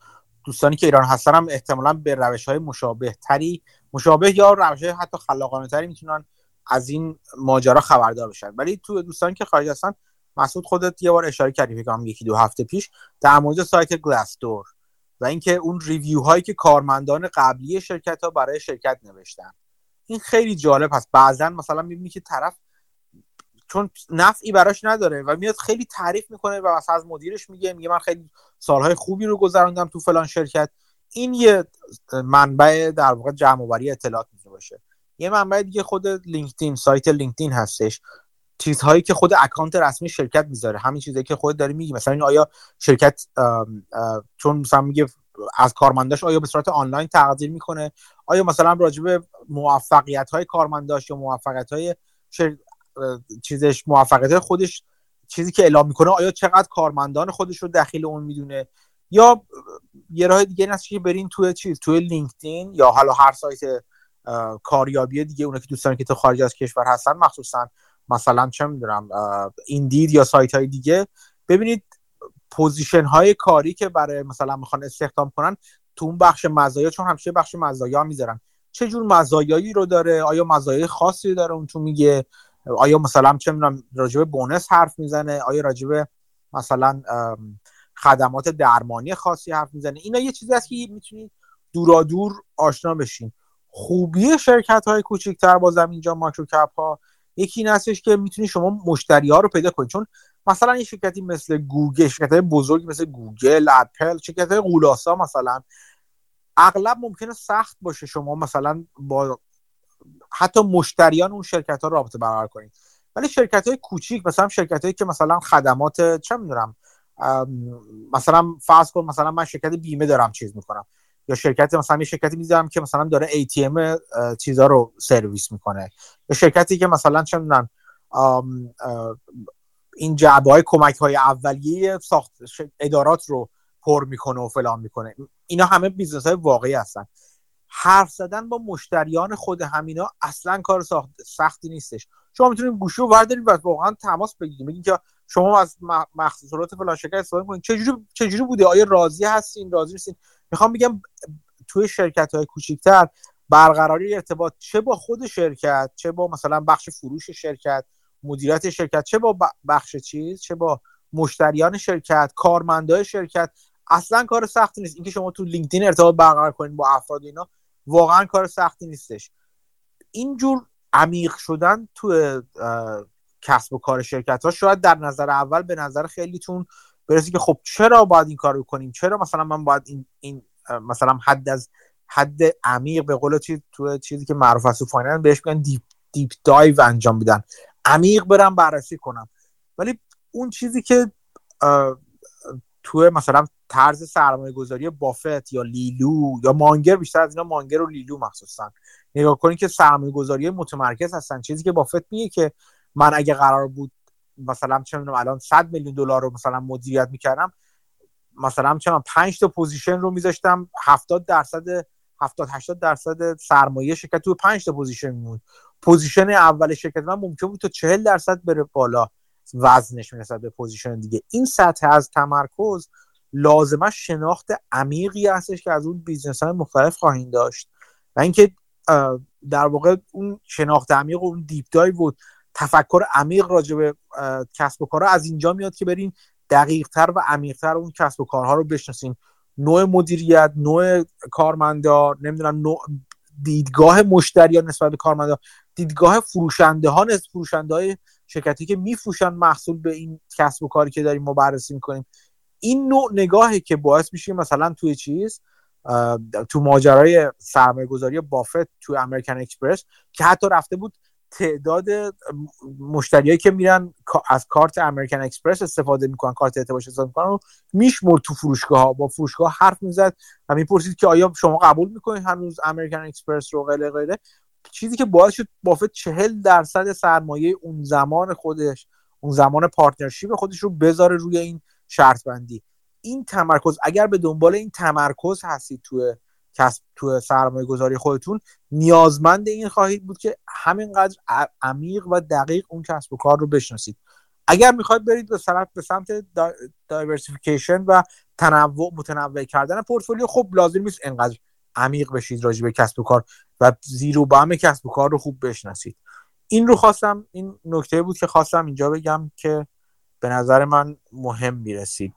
[SPEAKER 1] دوستانی که ایران هستن هم احتمالا به روش های مشابه تری مشابه یا روش های حتی خلاقانه تری می‌تونن از این ماجرا خبردار بشن. ولی تو دوستانی که خارج هستن مسعود خودت یه بار اشاره کردی فکر یکی دو هفته پیش در مورد سایت گلاسدور و اینکه اون ریویو هایی که کارمندان قبلی شرکت ها برای شرکت نوشتن. این خیلی جالب هست. بعضا مثلا می‌بینی که طرف چون نفعی براش نداره و میاد خیلی تعریف می‌کنه و مثلا از مدیرش میگه میگه من خیلی سالهای خوبی رو گذراندم تو فلان شرکت. این یه منبع در واقع جمع آوری اطلاعات می‌تونه باشه. یه منبع دیگه خود لینکدین سایت لینکدین هستش. چیزهایی که خود account رسمی شرکت می‌ذاره. همین چیزایی که خود داری میگی. مثلا این آیا شرکت چون مثلا میگه از کارمنداش آیا به صورت آنلاین تقدیر می‌کنه؟ آیا مثلا راجع به موفقیت های کارمنداش یا موفقیت های چیزش موفقیت خودش چیزی که اعلام می‌کنه آیا چقدر کارمندان خودش رو دخیل اون می‌دونه؟ یا یه راه دیگه این که برین توی چیز توی لینکدین یا حالا هر سایت کاریابی دیگه اونایی که دوستان که تو خارج از کشور هستن مخصوصا مثلا چه می‌دونم Indeed یا سایت های دیگه ببینید position های کاری که برای مثلا می‌خوان استخدام کنن تو اون بخش مزایا چون همیشه بخش مزایا می‌ذارن. چه جور مزایایی رو داره؟ آیا مزایای خاصی داره؟ اون تو میگه. آیا مثلا چه می‌دونم راجب bonus حرف می‌زنه؟ آیا راجب مثلا خدمات درمانی خاصی حرف می‌زنه؟ اینا یه چیزی هست که می‌تونید دورا دور آشنا بشین. خوبی شرکت های کوچکتر بازم اینجا micro cap ها یکی این هستش که می‌تونی شما مشتری ها رو پیدا کنید چون مثلا این شرکتی مثل گوگل شرکت های بزرگی مثل گوگل اپل شرکت غول‌آسا مثلا اغلب ممکنه سخت باشه شما مثلا با حتی مشتریان اون شرکت ها رابطه برقرار کنید ولی شرکت های کوچیک مثلا شرکت هایی که مثلا خدمات چه می‌دونم مثلا فرض کن مثلا من شرکت بیمه دارم چیز می‌کنم. یا شرکت مثلا یه شرکتی می‌ذارم که مثلا داره ATM چیزا رو سرویس می‌کنه. یا شرکتی که مثلا چه می‌دونم این جعبه های کمک های اولیه ساخت ادارات رو پر می‌کنه و فلان می‌کنه. اینا همه business های واقعی هستن. حرف زدن با مشتریان خود همینا اصلا کار سختی نیستش. شما می‌تونید گوشی رو وردارید و واقعا تماس بگیرید. بگید که شما از محصولات فلان شرکت استفاده کنید چجوری چجوری بوده؟ آیا راضی هستین؟ راضی نیستین؟ می‌خوام بگم توی شرکت های کوچیکتر برقراری ارتباط چه با خود شرکت چه با مثلا بخش فروش شرکت مدیریت شرکت چه با بخش چیز چه با مشتریان شرکت کارمندای شرکت. اصلا کار سختی نیست. اینکه شما تو لینکدین ارتباط برقرار کنید با افراد اینا واقعا کار سختی نیستش. اینجور عمیق شدن تو کسب و کار شرکت ها شاید در نظر اول به نظر خیلیتون برسه که خب چرا باید این کار رو کنیم؟ چرا مثلا من باید این, این مثلا حد از حد عمیق به قول چیز تو چیزی که معروف است تو finance بهش میگن deep deep dive انجام بدن. عمیق برم بررسی کنم. ولی اون چیزی که تو مثلا طرز سرمایه گذاری بافت یا لی لو یا مانگر بیشتر از اینا مانگر و لی لو مخصوصا. نگاه کنید که سرمایه گذاری متمرکز هستن. چیزی که بافت میگه که من اگه قرار بود مثلا چه می‌دونم الان 100 میلیون دلار رو مثلا مدیریت می‌کردم مثلا چه 5 تا position رو میذاشتم 70 درصد 70 80 درصد سرمایه شرکت تو 5 تا پوزیشن میمون position اول شرکت من ممکن بود تا 40 درصد بره بالا وزنش می‌رسد به position دیگه. این سطح از تمرکز لازمه شناخت عمیقی هستش که از اون business های مختلف خواهیم داشت. و اینکه در واقع اون شناخت عمیق و اون deep dive بود تفکر عمیق راجع به کسب و کارها از اینجا میاد که برین دقیقتر و عمیقتر اون کسب و کارها رو بشناسین. نوع مدیریت نوع کارمندا نمی‌دونم نوع دیدگاه مشتریان نسبت به کارمندا دیدگاه فروشنده ها نسبت فروشنده های شرکتی که میفروشن محصول به این کسب و کاری که داریم ما بررسی می‌کنیم. این نوع نگاهی که باعث میشه مثلا توی چیز تو ماجرای سرمایه گذاری بافت تو امریکن اکسپرس که حتی رفته بود تعداد مشتریایی که میرن از کارت امریکن اکسپرس استفاده می‌کنن کارت اعتبارش استفاده می‌کنن رو میشمرد تو فروشگاه ها با فروشگاه حرف می‌زد و می‌پرسید که آیا شما قبول می‌کنید هنوز امریکن اکسپرس رو غیره غیره؟ چیزی که باعث شد بافت چهل درصد سرمایه اون زمان خودش اون زمان partnership خودش رو بذاره روی این شرط بندی این تمرکز اگر به دنبال این تمرکز هستید تو کسب تو سرمایه گذاری خودتون نیازمند این خواهید بود که همینقدر عمیق و دقیق اون کسب و کار رو بشناسید. اگر می‌خواید برید به سمت به سمت diversification و تنوع متنوع کردن پورتفولیو خب لازم نیست انقدر عمیق بشید راجع به کسب و کار و زیر و بم کسب و کار رو خوب بشناسید. این رو خواستم این نکته بود که خواستم اینجا بگم که به نظر من مهم می‌رسید.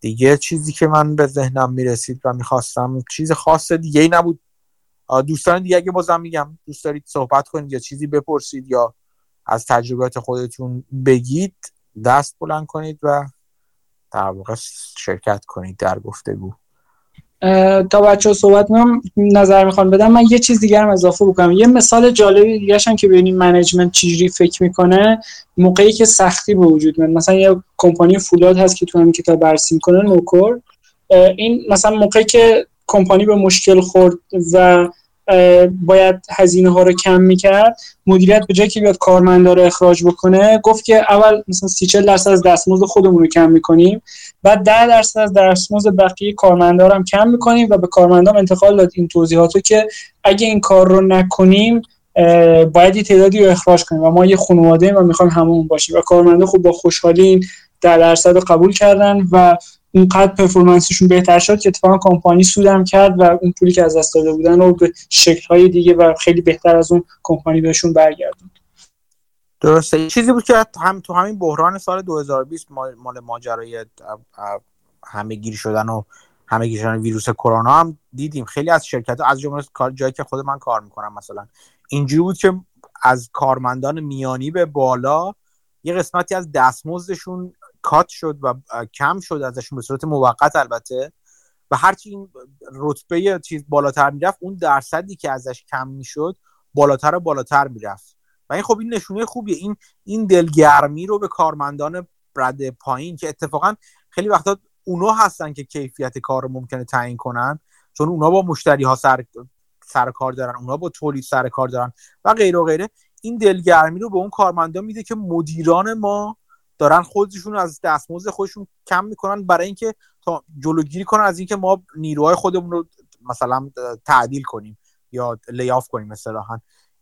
[SPEAKER 1] دیگه چیزی که من به ذهنم می‌رسید و می‌خواستم چیز خاص دیگه ای نبود. دوستان دیگه اگه بازم میگم دوست دارید صحبت کنید یا چیزی بپرسید یا از تجربیات خودتون بگید دست بلند کنید و در واقع شرکت کنید در گفتگو.
[SPEAKER 2] تا بچه صحبت میام نظر می‌خوام بدم. من یه چیز دیگر اضافه بکنم. یه مثال جالبی دیگه که ببینیم منیجمنت چجوری فکر می‌کنه. موقعی که سختی به وجود میاد. مثلا یه کمپانی فولاد هست که تو هم کتاب بررسی می‌کنه نوکور این مثلا موقعی که کمپانی به مشکل خورد و باید هزینه ها رو کم می‌کرد. مدیریت به جای که بیاد کارمندا رو اخراج بکنه گفت که اول مثلا 30 40 درصد از دستمزد خودمون رو کم می‌کنیم. بعد 10 درصد از دستمزد بقیه کارمندا رو هم کم می‌کنیم و به کارمندام انتقال داد این توضیحاتو که اگه این کار رو نکنیم باید یه تعدادی رو اخراج کنیم و ما یه خانواده و می‌خوایم همون باشیم. و کارمندا خوب با خوشحالی این در درصد قبول کردن و اونقدر پرفورمنسشون بهتر شد که اتفاقا کمپانی سودم کرد و اون پولی که از دست داده بودن رو به شکل‌های دیگه و خیلی بهتر از اون کمپانی بهشون برگردوند.
[SPEAKER 1] درسته. چیزی بود که هم تو همین بحران سال 2020 مال ماجرای همه گیر شدن و همه گیر شدن ویروس کرونا هم دیدیم. خیلی از شرکت ها از جمله کار جایی که خود من کار می‌کنم مثلا. اینجوری بود که از کارمندان میانی به بالا یه قسمتی از دستمزدشون کات شد و کم شد ازشون به صورت موقت البته. و هرچی این رتبه چیز بالاتر می‌رفت اون درصدی که ازش کم می‌شد بالاتر و بالاتر می‌رفت. و این خب این نشونه خوبیه. این این دلگرمی رو به کارمندان رد پایین که اتفاقا خیلی وقتا اونا هستن که کیفیت کار رو ممکنه تعیین کنن چون اونا با مشتری ها سر سر کار دارن اونا با تولید سر کار دارن و غیره و غیره. این دلگرمی رو به اون کارمندان میده که مدیران ما دارن خودشون از دستمزد خودشون کم می‌کنن برای اینکه تا جلوگیری کنن از اینکه ما نیروهای خودمون رو مثلا تعدیل کنیم یا لیاف کنیم مثلا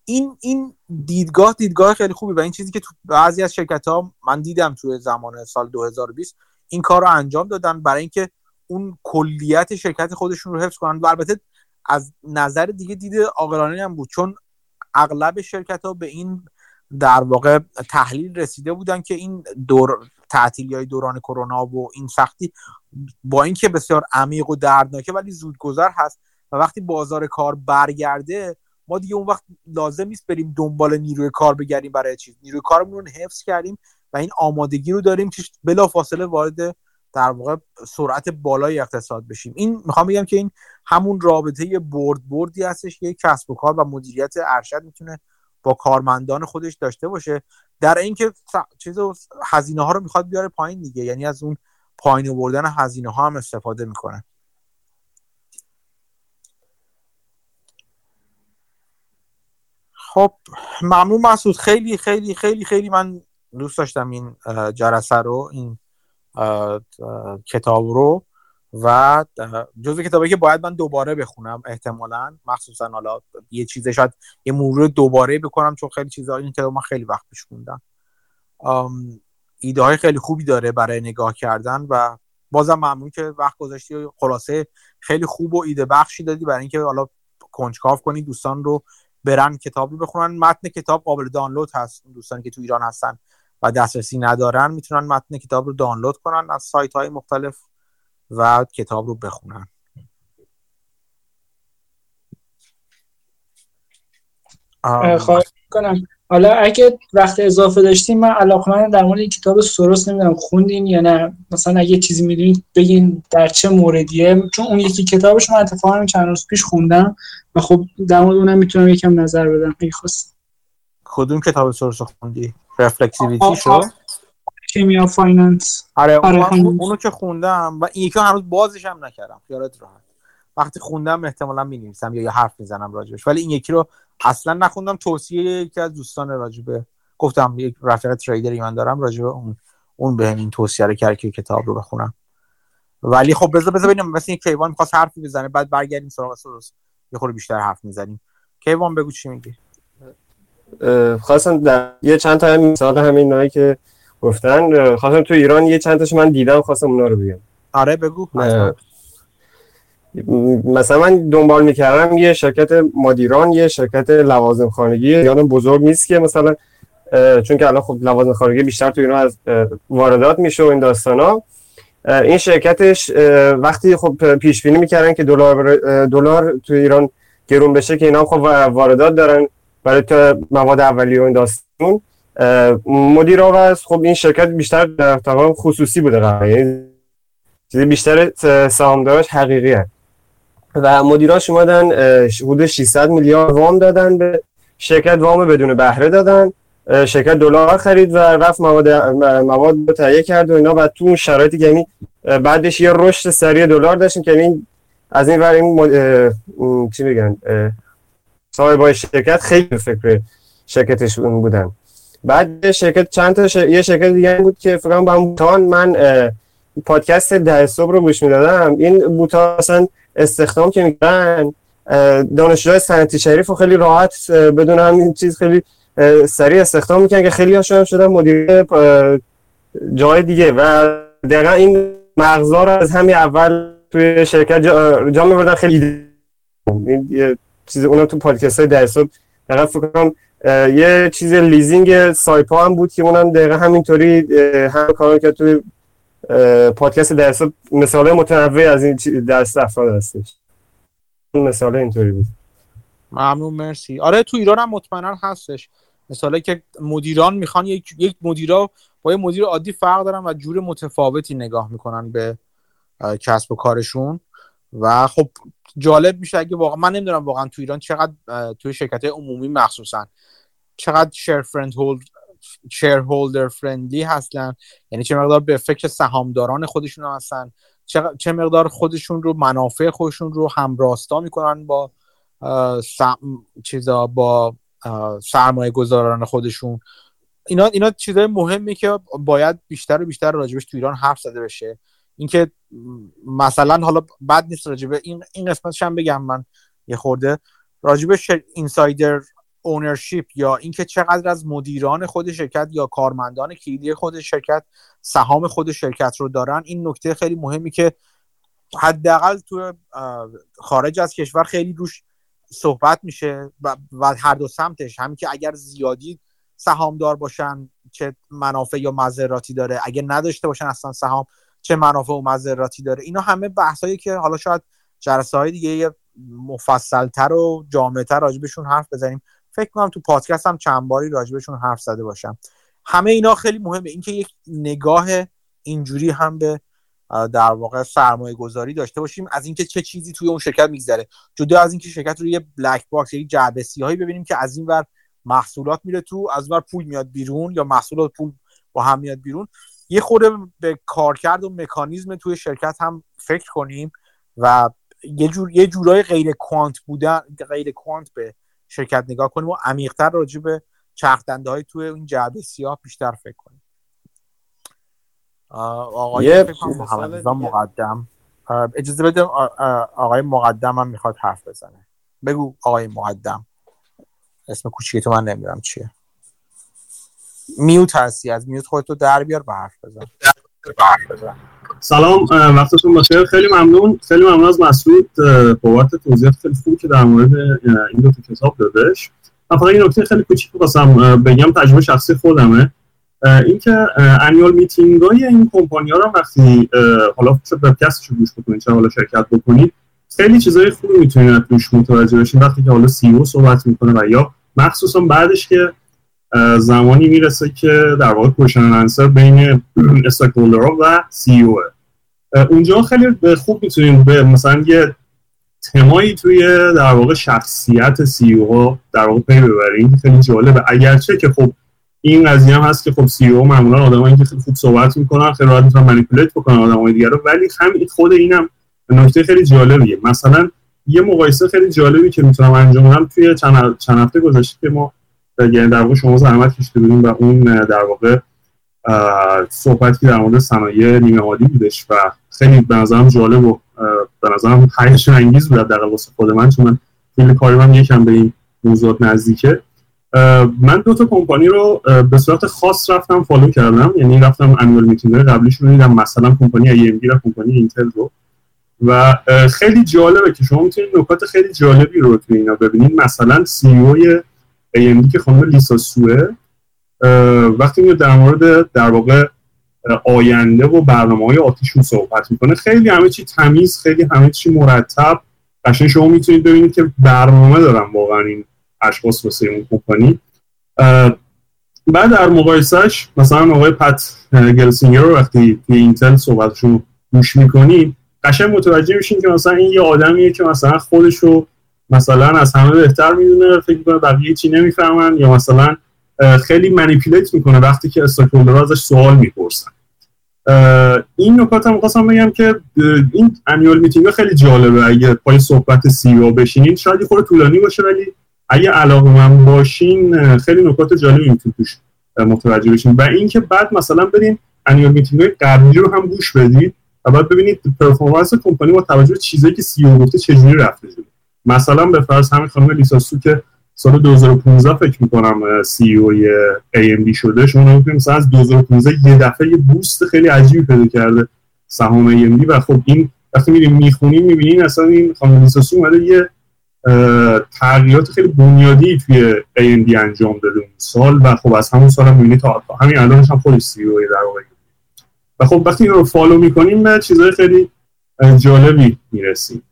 [SPEAKER 1] این این دیدگاه دیدگاه خیلی خوبی و این چیزی که تو بعضی از شرکت ها من دیدم توی زمان سال 2020 این کار رو انجام دادن برای اینکه اون کلیت شرکت خودشون رو حفظ کنن و البته از نظر دیگه دیده عاقلانه هم بود چون اغلب شرکت ها به این در واقع تحلیل رسیده بودن که این دور تعطیلی های دوران کرونا و این سختی با اینکه بسیار عمیق و دردناکه ولی زودگذر هست و وقتی بازار کار برگرده ما دیگه اون وقت لازم نیست بریم دنبال نیروی کار بگردیم برای چیز. نیروی کارمون رو حفظ کردیم و این آمادگی رو داریم که بلا فاصله وارد در واقع سرعت بالای اقتصاد بشیم. این می‌خوام بگم که این همون رابطه برد بردی هستش که کسب و کار و مدیریت ارشد می‌تونه با کارمندان خودش داشته باشه. در اینکه چیز هزینه ها رو می‌خواد بیاره پایین دیگه. یعنی از اون پایین بردن هزینه ها هم استفاده می‌کنه. خب ممنون مسعود. خیلی خیلی خیلی خیلی من دوست داشتم این جلسه رو این کتاب رو. و جزو کتابی که باید من دوباره بخونم احتمالا. مخصوصا حالا یه چیزه شاید یه مرور دوباره بکنم چون خیلی چیزا این کتاب من خیلی وقت پیش خوندم. ایده های خیلی خوبی داره برای نگاه کردن و بازم ممنون که وقت گذاشتی و خلاصه خیلی خوب و ایده بخشی دادی برای اینکه حالا کنجکاو کنی دوستان رو برن کتاب رو بخونن. متن کتاب قابل دانلود هست. دوستانی که تو ایران هستن و دسترسی ندارن می‌تونن متن کتاب رو دانلود کنن از سایت های مختلف. و کتاب رو بخونن.
[SPEAKER 2] خواهش کنم حالا اگه وقت اضافه داشتیم من علاقمند در مورد این کتاب سروس نمی‌دونم خوندین یا نه. مثلا اگه چیزی می‌دونید بگین در چه موردیه. چون اون یکی کتابش من اتفاقا چند روز پیش خوندم و خب در مورد اونم می‌تونم یکم نظر بدم. اگه خواست
[SPEAKER 1] کدوم کتاب سوروس خوندی؟ reflexivity شو
[SPEAKER 2] کیمیا finance
[SPEAKER 1] آره, آره اونو که خوندم و این یکی هنوز بازش هم نکردم خیالت راحت. وقتی خوندم احتمالا می نویسم یا حرف می‌زنم راجبش ولی این یکی رو اصلا نخوندم. توصیه یکی از دوستان راجبه گفتم یک رفیق trader ی من دارم راجبه اون اون به این توصیه رو کرد که کتاب رو بخونم. ولی خب بذار بذار ببینیم مثلا کیوان می‌خواست حرفی بزنه بعد برگردیم سراغ سروس. یه خورده بیشتر حرف می‌زنیم. کیوان بگو چی میگی؟
[SPEAKER 3] خواستم در یه چند تا مثال همین نایی که گفتن خواستم تو ایران یه چند تاشو من دیدم خواستم اونا رو بگم
[SPEAKER 1] آره بگو
[SPEAKER 3] مثلا من دنبال می‌کردم یه شرکت مدیران یه شرکت لوازم خانگی یادم بزرگ نیست که مثلا چون که الان خب لوازم خانگی بیشتر تو ایران از واردات میشه و این داستانا. این شرکتش وقتی خب پیش بینی می‌کردن که دلار دلار تو ایران گرون بشه که اینا خب واردات دارن برای مواد اولیه و این داستان. مدیر و خب این شرکت بیشتر در خصوصی بوده قرار. یعنی چیزی بیشتر سهامدارش حقیقی هست. و مدیراش اومدن حدود 600 میلیارد وام دادن به شرکت. وام بدون بهره دادن. شرکت دلار خرید و رفت مواد مواد رو تهیه کرد و اینا. و تو اون شرایطی که یعنی بعدش یه رشد سریع دلار داشتیم که این از این ور این چی میگن صاحبای شرکت خیلی فکر شرکتشون بودن. بعد شرکت چند تا یه شرکت دیگه بود که فکر با بوتان. من پادکست ده صبح رو گوش می‌دادم. این بوتان اصلا استخدام که میگن دانشجوهای صنعتی شریف رو خیلی راحت بدون همین چیز خیلی سریع استخدام می‌کنن که خیلی هاشون شدن مدیر جای دیگه. و دقیقا این مغزا رو از همین اول توی شرکت جا, جا خیلی این چیز اونم تو پادکست های در صبح. دقیقا فکر یه چیز لیزینگ سایپا هم بود که اونم دقیقا همینطوری هم کار که توی پادکست در صبح مثال متنوع از این دست افراد هستش. مثال اینطوری بود.
[SPEAKER 1] ممنون مرسی. آره تو ایران هم مطمئنا هستش. مثاله که مدیران می‌خوان یک یک مدیرا با یه مدیر عادی فرق دارن و جور متفاوتی نگاه می‌کنن به کسب و کارشون. و خب جالب میشه اگه واقعا من نمی‌دونم واقعا تو ایران چقدر توی شرکت عمومی مخصوصا چقدر شیر فرند هولد شیر هولدر فرندلی هستن. یعنی چه مقدار به فکر سهامداران خودشون هستن. چه مقدار خودشون رو منافع خودشون رو همراستا می‌کنن با چیزا با سرمایه گذاران خودشون. اینا اینا چیزای مهمی که باید بیشتر و بیشتر راجبش تو ایران حرف زده بشه. اینکه مثلا حالا بد نیست راجبه این این قسمتش هم بگم من یه خورده. راجبه اینسایدر اونرشیپ یا اینکه چقدر از مدیران خود شرکت یا کارمندان کلیدی خود شرکت سهام خود شرکت رو دارن این نکته خیلی مهمی که حداقل تو خارج از کشور خیلی روش صحبت میشه و هر دو سمتش. همین که اگر زیادی سهامدار باشن چه منافع یا مذراتی داره اگر نداشته باشن اصلا سهام چه منافع و مذراتی داره. اینا همه بحثایی که حالا شاید جلسه های دیگه مفصلتر و جامعتر راجبشون حرف بزنیم. فکر کنم تو پادکست هم چند باری راجبشون حرف زده باشم. همه اینا خیلی مهمه. اینکه یک نگاه اینجوری هم به در واقع سرمایه گذاری داشته باشیم. از اینکه چه چیزی توی اون شرکت میگذره. جدا از اینکه شرکت رو یه black box یک جعبه سیاهی ببینیم که از این ور محصولات میره تو از ور پول میاد بیرون یا محصولات پول با هم میاد بیرون. یه خورده به کارکرد و مکانیزم توی شرکت هم فکر کنیم و یه جور یه جورای غیر quant بودن غیر quant به شرکت نگاه کنیم و عمیق‌تر راجع به چرخدنده های توی این جعبه سیاه بیشتر فکر کنیم. آقای مقدم. اجازه بده آقای مقدم هم می‌خواد حرف بزنه. بگو آقای مقدم. اسم کوچیک تو من نمی‌دونم چیه. میوت هستی از میوت خودتو در بیار و حرف بزن.
[SPEAKER 4] سلام وقتتون بخیر. خیلی ممنون خیلی ممنون از مسعود بابت توضیحات خیلی خوبی که در مورد این دو کتاب دادش. من فقط این نکته خیلی کوچیک بخواستم بگم تجربه شخصی خودمه. اینکه annual meeting های این کمپانی ها رو وقتی حالا چه webcast ش رو گوش بکنید چه حالا شرکت بکنید خیلی چیزای خوبی می‌تونید توش متوجه بشین. وقتی که حالا CEO صحبت می‌کنه و یا مخصوصا بعدش که زمانی می‌رسه که در واقع question answer بین stockholder و CEO اونجا خیلی خوب می‌تونیم به مثلا یه تمایی توی در واقع شخصیت سی او در واقع پی ببریم. خیلی جالبه. اگرچه که خب این قضیه هم هست که خب سی او معمولا آدمایی که خیلی خوب صحبت می‌کنن خیلی راحت می‌تونن منیپولیت بکنن آدمای دیگه رو. ولی همین خود اینم نکته خیلی جالبیه. مثلا یه مقایسه خیلی جالبی که می‌تونم انجام بدم توی چند هفته گذشته که ما یعنی در واقع شما زحمت کشیده بودیم و اون در واقع صحبتی در مورد صنایع نیمه هادی بودش و خیلی به نظرم جالب و به نظرم هیجان انگیز بود در واسه خود من چون من field کاری من یکم به این موضوعات نزدیکه. من دو تا کمپانی رو به صورت خاص رفتم follow کردم یعنی رفتم annual meeting قبلیش رو دیدم مثلا کمپانی ای ام دی و کمپانی اینتل رو. و خیلی جالبه که شما می‌تونید نکات خیلی جالبی رو تو اینا ببینید. مثلا سی AMD که خانم لیسا سوه وقتی میاد در مورد در واقع آینده و برنامه های آتیشون صحبت می‌کنه خیلی همه چی تمیز خیلی همه چی مرتب. قشنگ شما می‌تونید ببینید که برنامه دارن واقعا این اشخاص واسه اون کمپانی. بعد در مقایسهش مثلا آقای پت گلسینگر رو وقتی توی اینتل صحبتشون گوش می‌کنید قشنگ متوجه میشین که مثلا این یه آدمیه که مثلا خودش رو مثلا از همه بهتر می‌دونه فکر کنه بقیه چی نمی‌فهمن یا مثلا خیلی manipulate می‌کنه وقتی که stockholder ازش سوال می‌پرسن. این نکات هم خواستم بگم که این annual meeting خیلی جالبه. اگه پای صحبت CEO بشینین شاید خود طولانی باشه ولی اگه علاقه مند باشین خیلی نکات جالبی می‌تونید توش متوجه بشین. و اینکه بعد مثلا برین annual meeting های قبلی رو هم گوش بدید و بعد ببینید پرفورمنس کمپانی با توجه به چیزایی که سی او گفته چجوری رفته جلو. مثلا به فرض همین خانم لیساسو که سال 2015 فکر می‌کنم سی او AMD شده شما نمی‌تونید مثلا از 2015 یه دفعه یه بوست خیلی عجیبی پیدا کرده سهام AMD و خب این وقتی میریم می‌خونیم می‌بینین اصلا این خانم لیساسو اومده یه تغییرات خیلی بنیادی توی AMD انجام داده اون سال و خب از همون سال هم تا همین الانش هم خودش سی او در واقع. و خب وقتی این رو follow می‌کنیم به چیزهای خیلی جالبی می‌رسیم.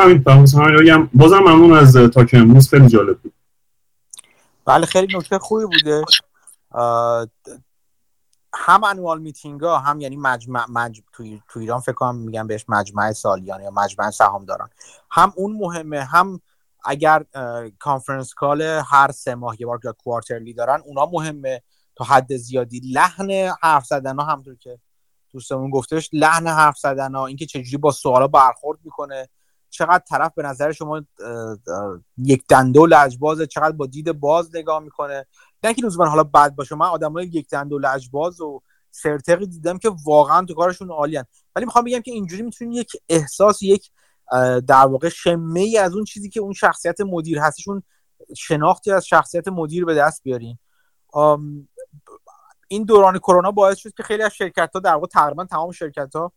[SPEAKER 4] همین همین بازم ممنون از talk امروز. خیلی جالب بود.
[SPEAKER 1] بله خیلی نکته خوبی بوده. هم annual meeting ها هم یعنی مجمع مج... توی... تو ایران فکر کنم میگن بهش مجمع سالیانه یا مجمع سهام داران هم اون مهمه هم اگر conference call هر سه ماه یه بار یا quarterly دارن اونا مهمه. تا حد زیادی لحن حرف زدن ها همطور که دوستمون گفتش لحن حرف زدن ها اینکه چجوری با سوالا برخورد می‌کنه. چقدر طرف به نظر شما یک دنده و لجبازه چقدر با دید باز نگاه می‌کنه؟ نه که لزوما حالا بد باشه من آدمای یک دنده و لجباز و سرتقی دیدم که واقعا تو کارشون عالیان ولی می‌خوام بگم که اینجوری می‌تونین یک احساس یک در واقع شمه ای از اون چیزی که اون شخصیت مدیر هستشون شناختی از شخصیت مدیر به دست بیارین. این دوران کرونا باعث شد که خیلی از شرکت ها در واقع تقریبا تمام شرکت ها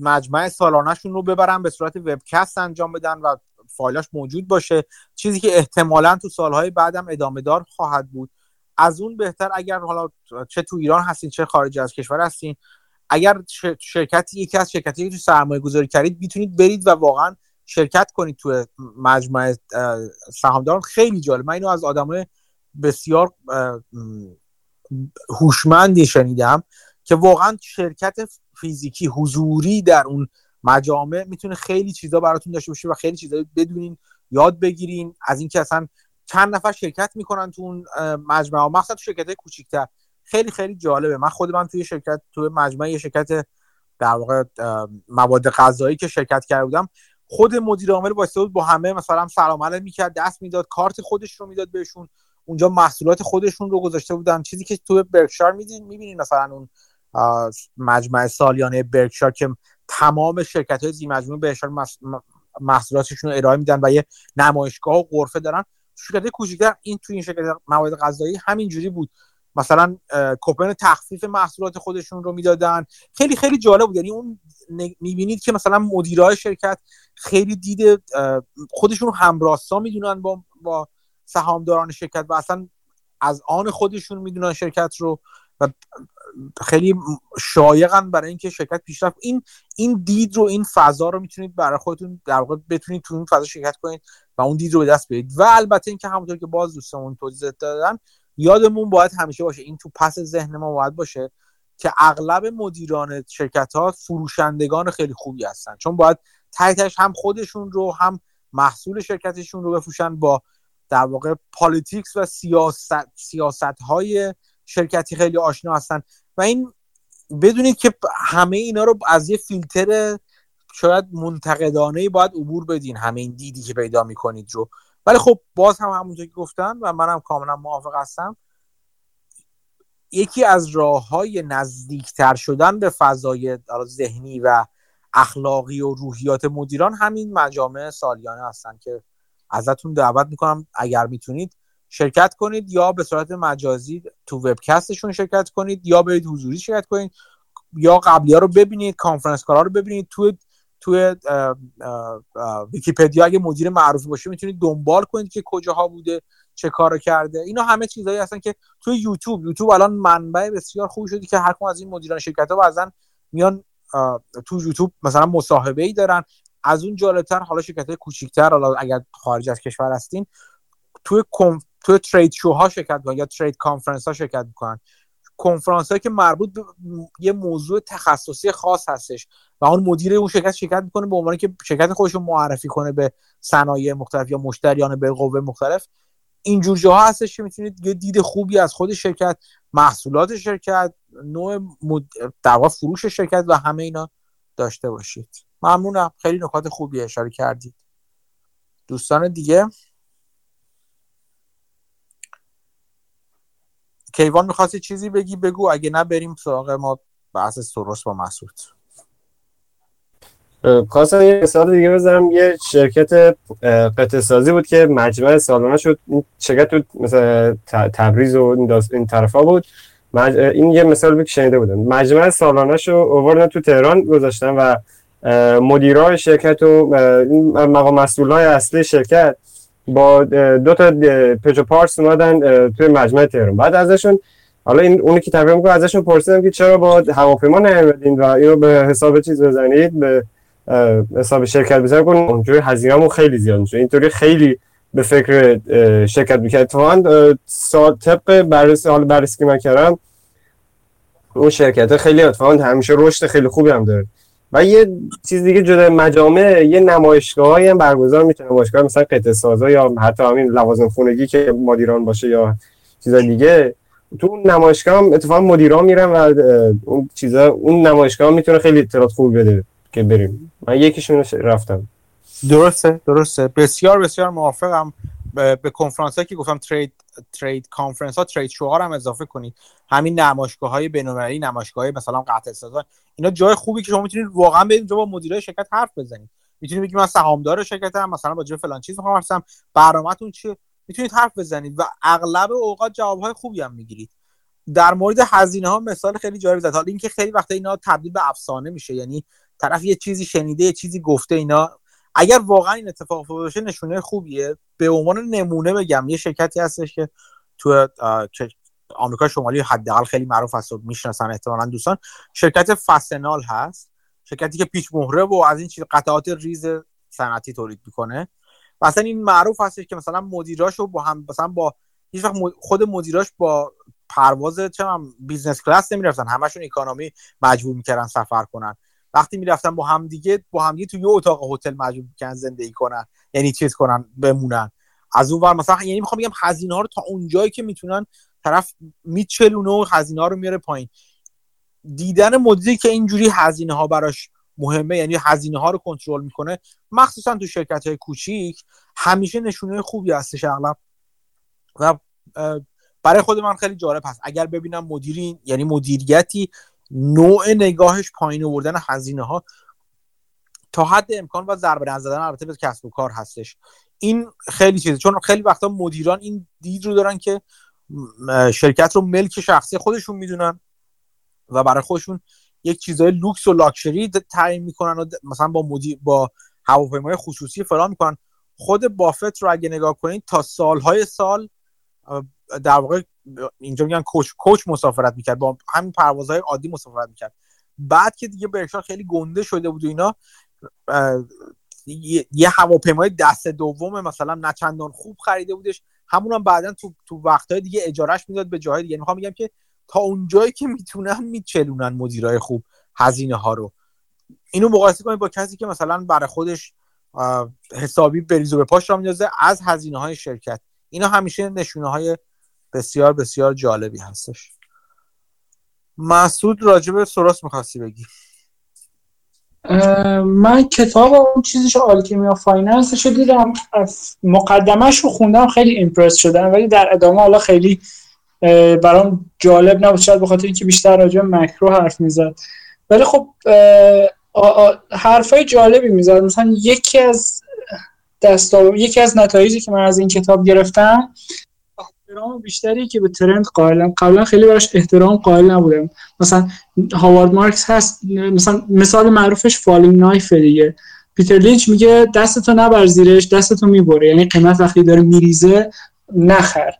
[SPEAKER 1] مجمع سالانهشون رو ببرن به صورت وبکست انجام بدن و فایلاش موجود باشه. چیزی که احتمالا تو سالهای بعدم ادامه دار خواهد بود. از اون بهتر اگر حالا چه تو ایران هستین چه خارج از کشور هستین اگر شرکتی یکی از شرکتی که تو سرمایه گذاری کردید می‌تونید برید و واقعا شرکت کنید تو مجمع سهامداران. خیلی جالب. من اینو از آدمای بسیار هوشمندی شنیدم. که واقعا شرکت فیزیکی حضوری در اون مجامع می‌تونه خیلی چیزا براتون داشته باشه و خیلی چیزا بدونین یاد بگیرین. از اینکه اصلا چند نفر شرکت می‌کنن تو اون مجمع. مخصوصا تو شرکت های کوچیکتر. خیلی خیلی جالبه. من خود من توی شرکت توی مجمع یه شرکت در واقع مواد غذایی که شرکت کرده بودم خود مدیر عامل واسه بود با همه مثلا سلام علیک می‌کرد دست می‌داد کارت خودش رو می‌داد بهشون. اونجا محصولات خودشون رو گذاشته بودن. چیزی که تو برکشار میدین می‌بینین مثلا اون مجمع سالیانه برکشار که تمام شرکت های زی مجموعه برکشار محصولاتشون رو ارائه میدن و یه نمایشگاه و غرفه دارن. شرکت کوچیکتر این تو این شرکت مواد غذایی همینجوری بود. مثلا کوپن تخفیف محصولات خودشون رو می‌دادن. خیلی خیلی جالب بود. یعنی اون می‌بینید که مثلا مدیرای شرکت خیلی دید خودشون رو همراستا می‌دونن با با سهامداران شرکت و اصلا از آن خودشون می‌دونن شرکت رو و خیلی شایقن برای اینکه شرکت پیشرفت. این این دید رو این فضا رو می‌تونید برای خودتون در واقع بتونید تو اون فضا شرکت کنید و اون دید رو به دست بیارید. و البته اینکه همونطور که باز دوستمون توضیح دادن یادمون باید همیشه باشه این تو پس ذهن ما باید باشه که اغلب مدیران شرکت ها فروشندگان خیلی خوبی هستن. چون باید تایتش هم خودشون رو هم محصول شرکتشون رو بفروشن با در واقع politics و سیاست, سیاست های شرکتی خیلی آشنا هستن. و این بدونید که همه اینا رو از یه فیلتر شاید منتقدانه باید عبور بدین همه این دیدی که پیدا می‌کنید رو. ولی خب باز هم همونطور که گفتن و منم کاملا موافق هستم یکی از راه های نزدیکتر شدن به فضای ذهنی و اخلاقی و روحیات مدیران همین مجامع سالیانه هستن که ازتون دعوت می‌کنم اگر می‌تونید شرکت کنید یا به صورت مجازی تو وبکستشون شرکت کنید یا برید حضوری شرکت کنید یا قبلی ها رو ببینید کانفرنس کارا رو ببینید. تو توی ویکیپدیا اگه مدیر معروفی باشه می‌تونید دنبال کنید که کجاها بوده چه کارو کرده. اینا همه چیزهایی هستن که توی یوتیوب یوتیوب الان منبع بسیار خوبی شدی که هر از این مدیران شرکت ها بعضا میان تو یوتیوب مثلا مصاحبه ای دارن. از اون جالبتر حالا شرکت های کوچیکتر حالا اگر خارج از کشور هستین توی توی trade show ها شرکت می‌کنن یا trade conference ها شرکت می‌کنن. کنفرانس هایی که مربوط به یه موضوع تخصصی خاص هستش و اون مدیر اون شرکت شرکت می‌کنه به عنوان که شرکت خودش رو معرفی کنه به صنایع مختلف یا مشتریان به قوه مختلف. اینجور جاها هستش که می‌تونید یه دید خوبی از خود شرکت محصولات شرکت نوع مد... فروش شرکت و همه اینا داشته باشید. ممنونم. خیلی نکات خوبی اشاره کردید. دوستان دیگه؟ کیوان می‌خواستی چیزی بگی؟ بگو. اگه نه بریم سراغ ما بحث سروس با مسعود.
[SPEAKER 3] خواستم یه مثال دیگه بزنم. یه شرکت قطع سازی بود که مجمع سالانه شد. شرکت تو مثلا تبریز و این طرفا بود. این یه مثال بود که شنیده بودم. مجمع سالانه شو اووردن تو تهران گذاشتن و مدیرای شرکت و مقام مسئولای اصلی شرکت با دو تا پجو پارس اومدن توی مجمع تهران. بعد ازشون حالا این اونی که تبریز می‌کنه ازشون پرسیدم که چرا با هواپیما نیومدین و اینو به حساب چیز بزنید به حساب شرکت بزنید. کن اونجوری هزینه‌مون خیلی زیاد میشه. اینطوری خیلی به فکر شرکت می‌کرد. اتفاقا طبق بررسی حال بررسی که من کردم اون شرکت خیلی اتفاقا همیشه رشد خیلی خوبی هم داره. و یه چیز دیگه جدا مجامع یه نمایشگاه هم برگزار می‌تونه نمایشگاه مثلا قطعه سازا یا حتی همین لوازم خونگی که مدیران باشه یا چیزا دیگه. تو اون نمایشگاه هم اتفاقا مدیران میرن و اون چیزا اون نمایشگاه می‌تونه خیلی اطلاعات خوب بده که بریم. من یکیشون رفتم.
[SPEAKER 1] درسته درسته. بسیار بسیار موافقم. به کنفرانس که گفتم ترید ترید کانفرنس ها ترید شوها هم اضافه کنید. همین نمایشگاه های بین‌المللی نمایشگاه مثلا قطع سازا اینا جای خوبی که شما می‌تونید واقعا برید با مدیرای شرکت حرف بزنید. می‌تونید بگید من سهامدار شرکتم مثلا با فلان چیز می‌خوام هستم. برنامه‌تون چیه؟ می‌تونید حرف بزنید و اغلب اوقات جوابهای خوبی هم می‌گیرید. در مورد هزینه ها مثال خیلی جالب زد. حالا اینکه خیلی وقتا اینا تبدیل به افسانه میشه. یعنی طرف یه چیزی شنیده یه چیزی گفته اینا اگر واقعا این اتفاق افتاده نشونه خوبیه. به عنوان نمونه بگم یه شرکتی هستش که تو آمریکا شمالی حداقل خیلی معروف هست و می‌شناسن احتمالا دوستان. شرکت Fastenal هست. شرکتی که پیچ مهره و از این چیز قطعات ریز صنعتی تولید می‌کنه. مثلا این معروف هستش که مثلا مدیراشو با هم مثلا با هیچ وقت خود مدیراش با پرواز چه business class نمی‌رفتن. همشون economy مجبور می‌کردن سفر کنن. وقتی می‌رفتن با هم دیگه با هم دیگه تو یه اتاق هتل مجبور می‌کنن زندگی کنن یعنی چیز کنن بمونن. از اون ور مثلا یعنی می‌خوام بگم هزینه ها رو تا اونجایی که می‌تونن طرف میچلونه و هزینه ها رو میاره پایین. دیدن مدیری که اینجوری هزینه ها براش مهمه یعنی هزینه ها رو کنترل می‌کنه مخصوصا تو شرکت های کوچیک همیشه نشونه خوبی هستش اغلب. و برای خود من خیلی جالب هست. اگر ببینم مدیری یعنی مدیریتی نوع نگاهش پایین آوردن هزینه ها تا حد امکان و ضربه زدن البته به کسب و کار هستش. این خیلی چیزه چون خیلی وقتا مدیران این دید رو دارن که شرکت رو ملک شخصی خودشون می‌دونن و برای خودشون یک چیزای لوکس و لاکچری تعیین می‌کنن و مثلا با مدیر با هواپیمای خصوصی فلان می‌کنن. خود بافت رو اگه نگاه کنید تا سالهای سال در واقع اینجا میگن کوچ کوچ مسافرت می‌کرد. با همین پروازهای عادی مسافرت می‌کرد. بعد که دیگه برشا خیلی گنده شده بود و اینا یه هواپیمای دست دوم مثلا نه چندان خوب خریده بودش. همون هم بعدا تو تو وقتهای دیگه اجارهش می‌داد به جاهای دیگه. می‌خوام میگم که تا اونجایی که می‌تونن میچلونن مدیرای خوب هزینه ها رو. اینو مقایسه کنید با کسی که مثلا برای خودش حسابی بریز و به پاش را میندازه از هزینه های شرکت. اینا همیشه نشونه های بسیار بسیار جالبی هستش. مسعود راجب به سوروس می‌خواستی بگی؟
[SPEAKER 2] من کتاب اون چیزش Alchemy of Finance ش رو دیدم. مقدمش رو خوندم خیلی impress شدم. ولی در ادامه حالا خیلی برام جالب نبود. شاید بخاطر اینکه بیشتر راجع مکرو حرف می‌زد. ولی خب حرفای جالبی می‌زد. مثلا یکی از دستا یکی از نتایجی که من از این کتاب گرفتم احترام بیشتری که به trend قائلم. قبلا خیلی براش احترام قائل نبودم. مثلا هاوارد مارکس هست مثلا مثال معروفش falling knife دیگه. پیتر لینچ میگه دستتو نبر زیرش دستتو می‌بره. یعنی قیمت وقتی داره میریزه نخر.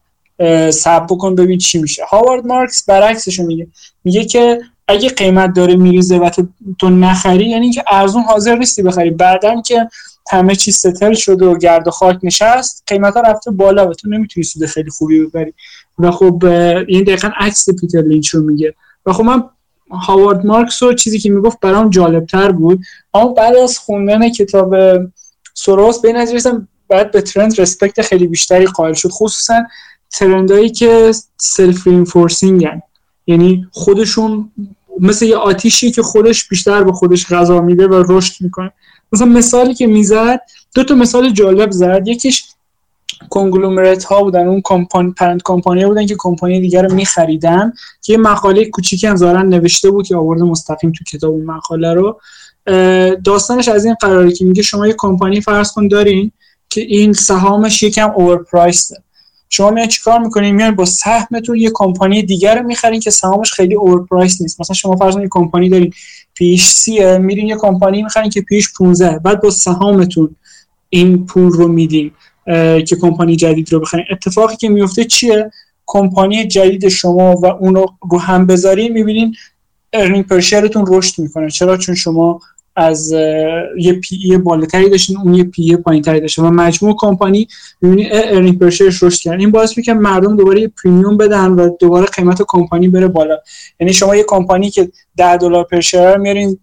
[SPEAKER 2] صبر بکن ببین چی میشه. هاوارد مارکس برعکسش میگه. میگه که اگه قیمت داره میریزه و تو, نخری یعنی که ارزون حاضر نیستی بخری. بعدن که همه چیز settle شده و گرد و خاک نشست قیمت ها رفته بالا و تو نمی‌تونی سود خیلی خوبی ببری. و خب این دقیقا عکس پیتر لینچ رو میگه. و خب من هاوارد مارکس رو چیزی که می‌گفت برام جالبتر بود. اما بعد از خوندن کتاب سوروس به نظر بعد به trend respect خیلی بیشتری قائل شد. خصوصا trend ایی که self reinforcing یعنی خودشون مثل یه آتیشی که خودش بیشتر به خودش غذا میده و رشد می‌کنه. مثلا مثالی که می‌زد دو تا مثال جالب زد. یکیش کنگلومرات ها بودن اون کمپانی پرنت کمپانی بودن که کمپانی دیگر رو میخریدن. که یه مقاله کوچیکی هم ظاهرا نوشته بود که آورده مستقیم تو کتاب اون مقاله رو. داستانش از این قراره که میگه شما یه کمپانی فرض کن دارین که این سهامش یکم اوورپرایسته شما میان چیکار می‌کنین میان با سهمتون یه کمپانی دیگر رو می‌خرین که سهامش خیلی اوورپرایس نیست. مثلا شما فرض یه کمپانی دارین پیش سیه میرین یه کمپانی می‌خرین که پیش 15 بعد با سهامتون این پول رو میدین که کمپانی جدید رو بخرین. اتفاقی که میفته چیه؟ کمپانی جدید شما و اون رو هم بذارین می‌بینین earning per share تون رشد می‌کنه. چرا؟ چون شما از یه P/E بالاتری داشتین اون یه P/E پایینتری داشته و مجموع کمپانی می‌بینی earning per share ش رشد کردن. این باعث میشه مردم دوباره یه premium بدن و دوباره قیمت کمپانی بره بالا. یعنی شما یه کمپانی که 10 دلار per share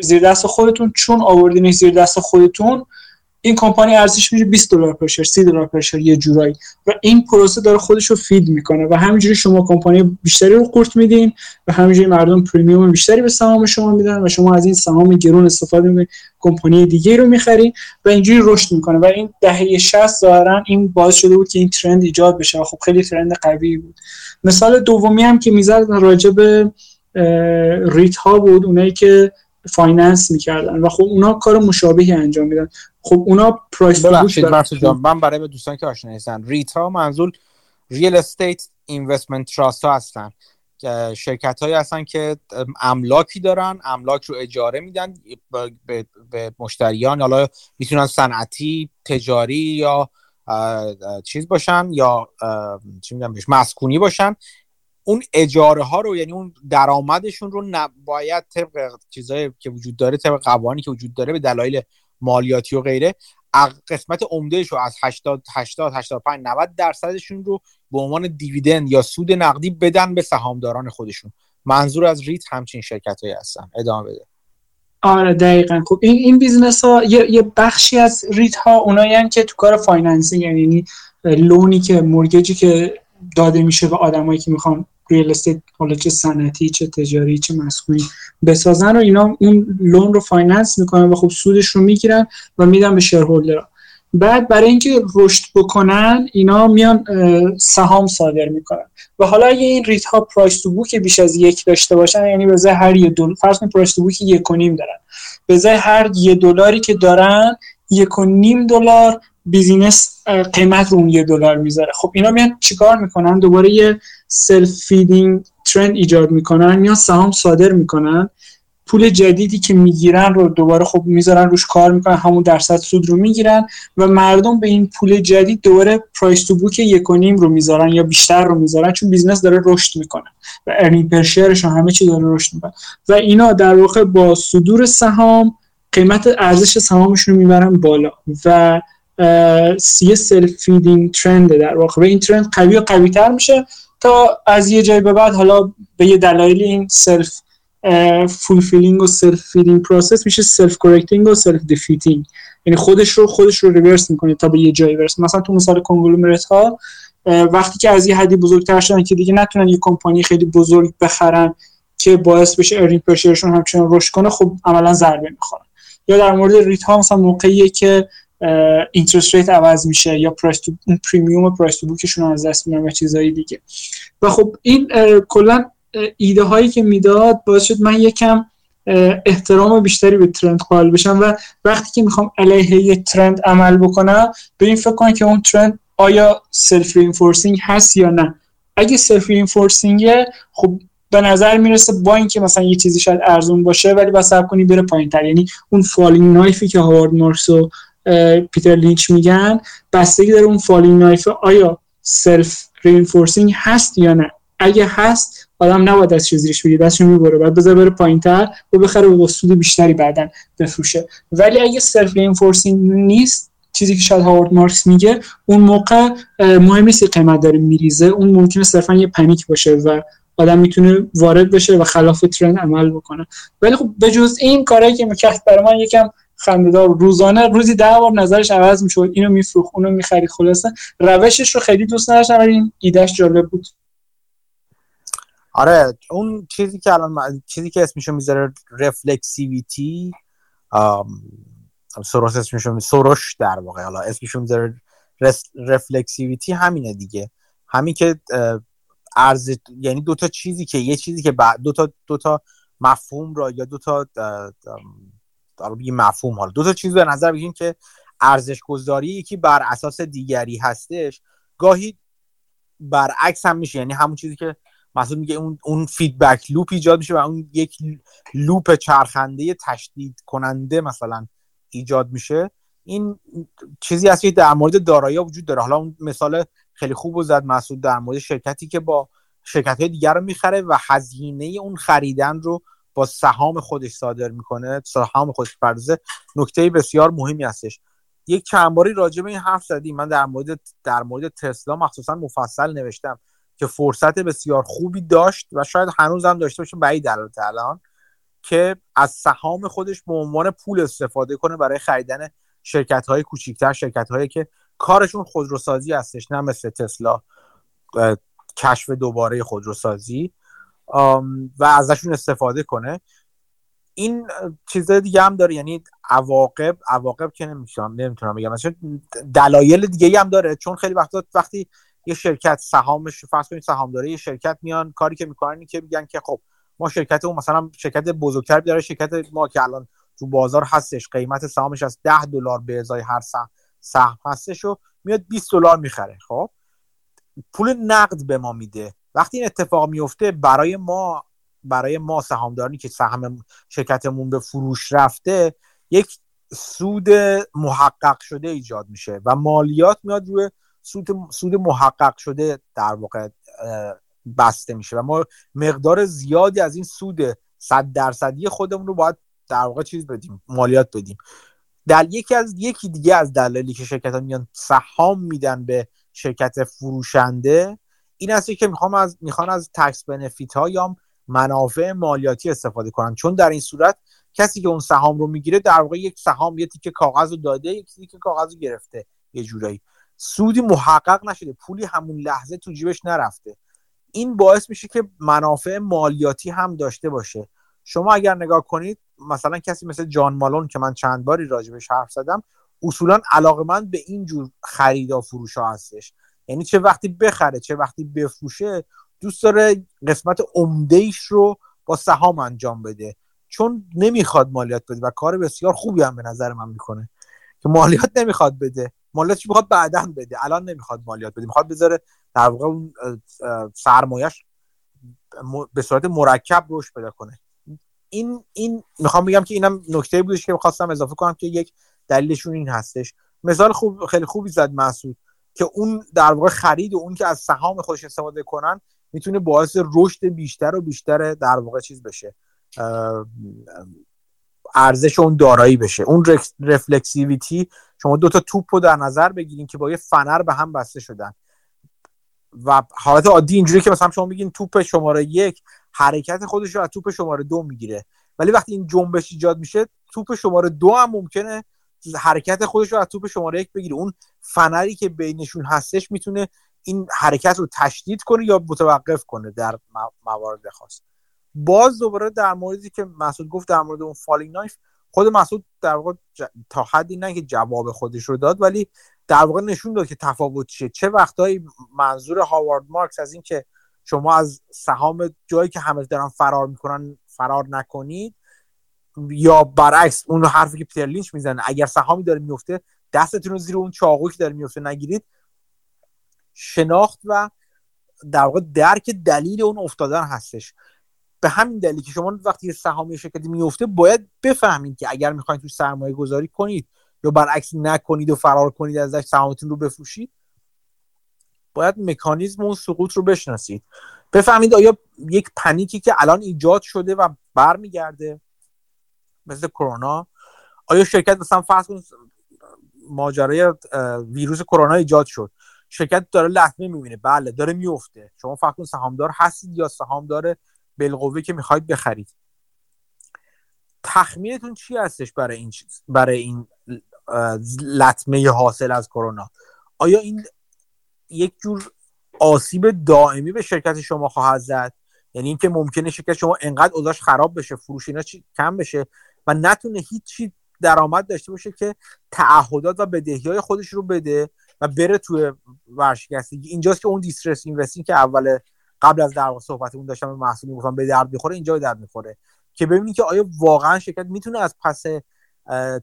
[SPEAKER 2] زیر دست خودتون چون آوردینش زیر دست خودتون این کمپانی ارزش میشه 20 دلار per share 30 دلار per share یه جورایی. و این پروسه داره خودش رو feed می‌کنه و همینجوری شما کمپانی بیشتری رو قورت میدین و همینجوری مردم premium بیشتری به سهام شما میدن و شما از این سهام گرون استفاده می‌کنید کمپانی دیگه رو می‌خرین و اینجوری رشد می‌کنه. و این دهه 60 ظاهرا این باعث شده بود که این trend ایجاد بشه خب خیلی trend قوی بود. مثال دومی هم که می‌زد راجع به REIT ها بود اونایی که finance می‌کردن و خب اونا کار مشابهی انجام میدن خب اونا
[SPEAKER 1] price جان. من برای به دوستان که آشنا نیستن. REIT ا منظور real estate investment trust ها هستن. شرکت هایی هستن که املاکی دارن املاک رو اجاره میدن به, به مشتریان حالا می‌تونن صنعتی تجاری یا چیز باشن یا چی میگم بهش مسکونی باشن. اون اجاره ها رو یعنی اون درآمدشون رو نباید طبق چیزایی که وجود داره طبق قوانینی که وجود داره به دلایل مالیاتی و غیره قسمت عمدهش رو از 80 80 85 90 درصدشون رو به عنوان dividend یا سود نقدی بدن به سهامداران خودشون. منظور از REIT همچین شرکت هایی هستن. ادامه بده.
[SPEAKER 2] آره دقیقا. خب این این business ها یه, یه بخشی از REIT ها اونایی که تو کار financing یعنی loan ی که mortgage ی که داده میشه به آدمایی که می‌خوان real estate حالا چه صنعتی چه تجاری چه مسکونی بسازن و اینا اون loan رو finance می‌کنن و خب سودش رو می‌گیرن و میدن به shareholder ها بعد برای اینکه رشد بکنن اینا میان سهام صادر می‌کنن. و حالا اگه این REIT ها price to book بیش از یک داشته باشن یعنی به هر یه دلار فرض کنید price to book یک و نیم دارن. به هر یه دلاری که دارن یک و نیم دلار business قیمت رو اون یه دلار می‌ذاره. خب اینا میان چیکار می‌کنن؟ دوباره یه self feeding trend ایجاد می‌کنن میان سهام صادر می‌کنن. پول جدیدی که می‌گیرن رو دوباره خب می‌ذارن روش کار می‌کنن همون درصد سود رو می‌گیرن و مردم به این پول جدید دوباره price to book یک رو می‌ذارن یا بیشتر رو می‌ذارن چون business داره رشد می‌کنه و earning per share ش همه چی داره رشد می‌کنه. و اینا در واقع با صدور سهام قیمت ارزش سهامشون رو می‌برن بالا. و سی self feeding trend در واقع. و این trend قوی و قوی تر میشه تا از یه جای به بعد حالا به یه دلایل این self fulfilling و self feeding process میشه self correcting و self defeating یعنی خودش رو خودش رو reverse می‌کنه تا به یه جایی برسه. مثلا تو مثال conglomerate ها وقتی که از یه حدی بزرگتر شدن که دیگه نتونن یه کمپانی خیلی بزرگ بخرن که باعث بشه earning per share شون همچنان رشد کنه خب عملا ضربه می‌خورن. یا در مورد rate ها مثلا موقعیه که interest rate عوض میشه یا price to premium price to book شون از دست میدن و چیزهای دیگه. و خب این کلا ایده هایی که می‌داد باعث شد من یکم احترام بیشتری به trend قائل بشم و وقتی که می‌خوام علیه یه trend عمل بکنم به این فکر کنم که اون trend آیا self-reinforcing هست یا نه. اگه self-reinforcing ه خب به نظر می‌رسه با اینکه مثلا یه چیزی شاید ارزون باشه ولی صبر کنی بره پایین تر یعنی اون falling knife ی که هاوارد مارکس و پیتر لینچ میگن بستگی داره اون falling knife آیا self-reinforcing هست یا نه. اگه هست آدم نباید از چیزیش بگیره دستشو می‌بره بعد بذار بره پایینتر و بخره با سود بیشتری بعدا بفروشه. ولی اگه self-reinforcing نیست چیزی که شاید هاوارد مارکس میگه اون موقع مهم نیست قیمت داره میریزه اون ممکنه صرفا یه پنیک باشه و آدم می‌تونه وارد بشه و خلاف ترند عمل بکنه. ولی خب به جز این کارهایی که می‌کرد برای من یکم خندهدار روزانه روزی ده بار نظرش عوض می‌شد. اینو میفروخ اونو می‌خرید خلاصه. روشش رو خیلی دوست نداشتم ولی این ایدهش جالب بود.
[SPEAKER 1] آره اون چیزی که الان چیزی که اسمشو می‌ذاره رفلکسیویتی سوروس اسمشو سروش در واقع. حالا اسمشو می‌ذاره reflexivity همینه دیگه. همین که ارز یعنی دو تا چیزی که یه چیزی که دو تا دو تا مفهوم را یا دو تا مفهوم. حالا دو تا چیز به نظر بگیریم که ارزش گذاری یکی بر اساس دیگری هستش. گاهی برعکس هم میشه. یعنی همون چیزی که مثلا میگه اون اون feedback loop ایجاد میشه و اون یک لوپ چرخنده تشدید کننده مثلا ایجاد میشه. این چیزی هست که در مورد دارایی وجود داره. حالا اون مثال خیلی خوب و زد مسعود در مورد شرکتی که با شرکت های دیگر رو می‌خره و هزینه اون خریدن رو با سهام خودش صادر می‌کنه سهام خودش پردازه نکته بسیار مهمی هستش. یک چند باری راجع به این حرف زدیم. من در مورد در مورد تسلا مخصوصا مفصل نوشتم که فرصت بسیار خوبی داشت و شاید هنوز هم داشته باشه بعید البته الان که از سهام خودش به عنوان پول استفاده کنه برای خریدن شرکت های کوچیکتر شرکت هایی که کارشون خودروسازی هستش نه مثل تسلا کشف دوباره خودروسازی. و ازشون استفاده کنه. این چیز دیگه هم داره یعنی عواقب عواقب که نمی‌تونم نمی‌تونم بگم. مثلا دلایل دیگه هم داره چون خیلی وقتا وقتی یه شرکت سهامش فرض کنید سهامداری یه شرکت میان کاری که می‌کنن که میگن که خب ما شرکت اون مثلا شرکت بزرگتر بیاره شرکت ما که الان تو بازار هستش قیمت سهامش از 10 دلار به ازای هر سهم سهم هستش و میاد 20 دلار می‌خره خب؟ پول نقد به ما میده. وقتی این اتفاق میفته برای ما برای ما سهامدارانی که سهم شرکتمون به فروش رفته یک سود محقق شده ایجاد میشه و مالیات میاد روی سود, سود محقق شده در واقع بسته میشه و ما مقدار زیادی از این سود صد درصدی خودمون رو باید در واقع چیز بدیم مالیات بدیم. در یکی از یکی دیگه از دلایلی که شرکت ها میان سهام میدن به شرکت فروشنده این است که می‌خوام از می‌خوان از تکس بنفیت ها یا منافع مالیاتی استفاده کنن. چون در این صورت کسی که اون سهام رو می‌گیره در واقع یک سهام یه تیکه کاغذ رو داده یک تیکه کاغذ رو گرفته یه جورایی. سودی محقق نشده پولی همون لحظه تو جیبش نرفته. این باعث میشه که منافع مالیاتی هم داشته باشه. شما اگر نگاه کنید مثلا کسی مثل جان مالون که من چند باری راجبش حرف زدم اصولا علاقه به این جور خرید و فروش ها هستش. یعنی چه وقتی بخره چه وقتی بفروشه دوست داره قسمت عمدهش رو با سهام انجام بده. چون نمی‌خواد مالیات بده و کار بسیار خوبی هم به نظر من می‌کنه که مالیات نمی‌خواد بده. مالیاتش می‌خواد بعدا بده. الان نمی‌خواد مالیات بده. می‌خواد بذاره در واقع اون سرمایش به صورت مرکب رشد پیدا کنه. این این می‌خوام بگم که اینم نکته بودش که می‌خواستم اضافه کنم که یک دلیلشون این هستش. مثال خوب خیلی خوبی زد مسعود. که اون در واقع خرید و اون که از سهام خودش استفاده کنن می‌تونه باعث رشد بیشتر و بیشتر در واقع چیز بشه. ارزش اون دارایی بشه. اون رفلکسیویتی شما دو تا توپ رو در نظر بگیرین که با یه فنر به هم بسته شدن. و حالت عادی اینجوری که مثلا شما میگین توپ شماره یک حرکت خودش رو از توپ شماره دو می‌گیره. ولی وقتی این جنبش ایجاد میشه توپ شماره دو هم ممکنه حرکت خودش رو از توپ شماره یک بگیره. اون فنری که بینشون هستش می‌تونه این حرکت رو تشدید کنه یا متوقف کنه در موارد خاص. باز دوباره در موردی که مسعود گفت در مورد اون falling knife خود مسعود در واقع تا حدی نه که جواب خودش رو داد ولی در واقع نشون داد که تفاوت چیه. چه وقتایی منظور هاوارد مارکس از این که شما از سهام جایی که همه دارن فرار می‌کنن فرار نکنید یا برعکس اون حرفی که پیتر لینچ می‌زنه اگر سهامی داره میفته دستتون رو زیر اون چاقوی که داره میفته نگیرید. شناخت و در واقع درک دلیل اون افتادن هستش. به همین دلیل که شما وقتی سهامی شرکتی میفته باید بفهمید که اگر می‌خواید تو سرمایه گذاری کنید یا برعکس نکنید و فرار کنید ازش سهامتون رو بفروشید باید مکانیزم اون سقوط رو بشناسید. بفهمید آیا یک پنیکی که الان ایجاد شده و برمیگرده مثل کرونا. آیا شرکت مثلا فرض کنید ماجرای ویروس کرونا ایجاد شد. شرکت داره لطمه می‌بینه. بله داره میفته شما فقط کن سهامدار هستید یا سهامدار بالقوه که می‌خواید بخرید. تخمینتون چی هستش برای این برای این لطمه حاصل از کرونا؟ آیا این یک جور آسیب دائمی به شرکت شما خواهد زد؟ یعنی اینکه ممکنه شرکت شما انقدر اوضاعش خراب بشه فروش اینا کم بشه؟ و نتونه هیچی درآمد داشته باشه که تعهدات و بدهی های خودش رو بده و بره توی ورشکستگی اینجاست که اون دیسترس اینوستینگ که اول قبل از در صحبت اون داشتم به محصولی گفتم به درد می‌خوره اینجا به درد می‌خوره. که ببینید که آیا واقعا شرکت می‌تونه از پس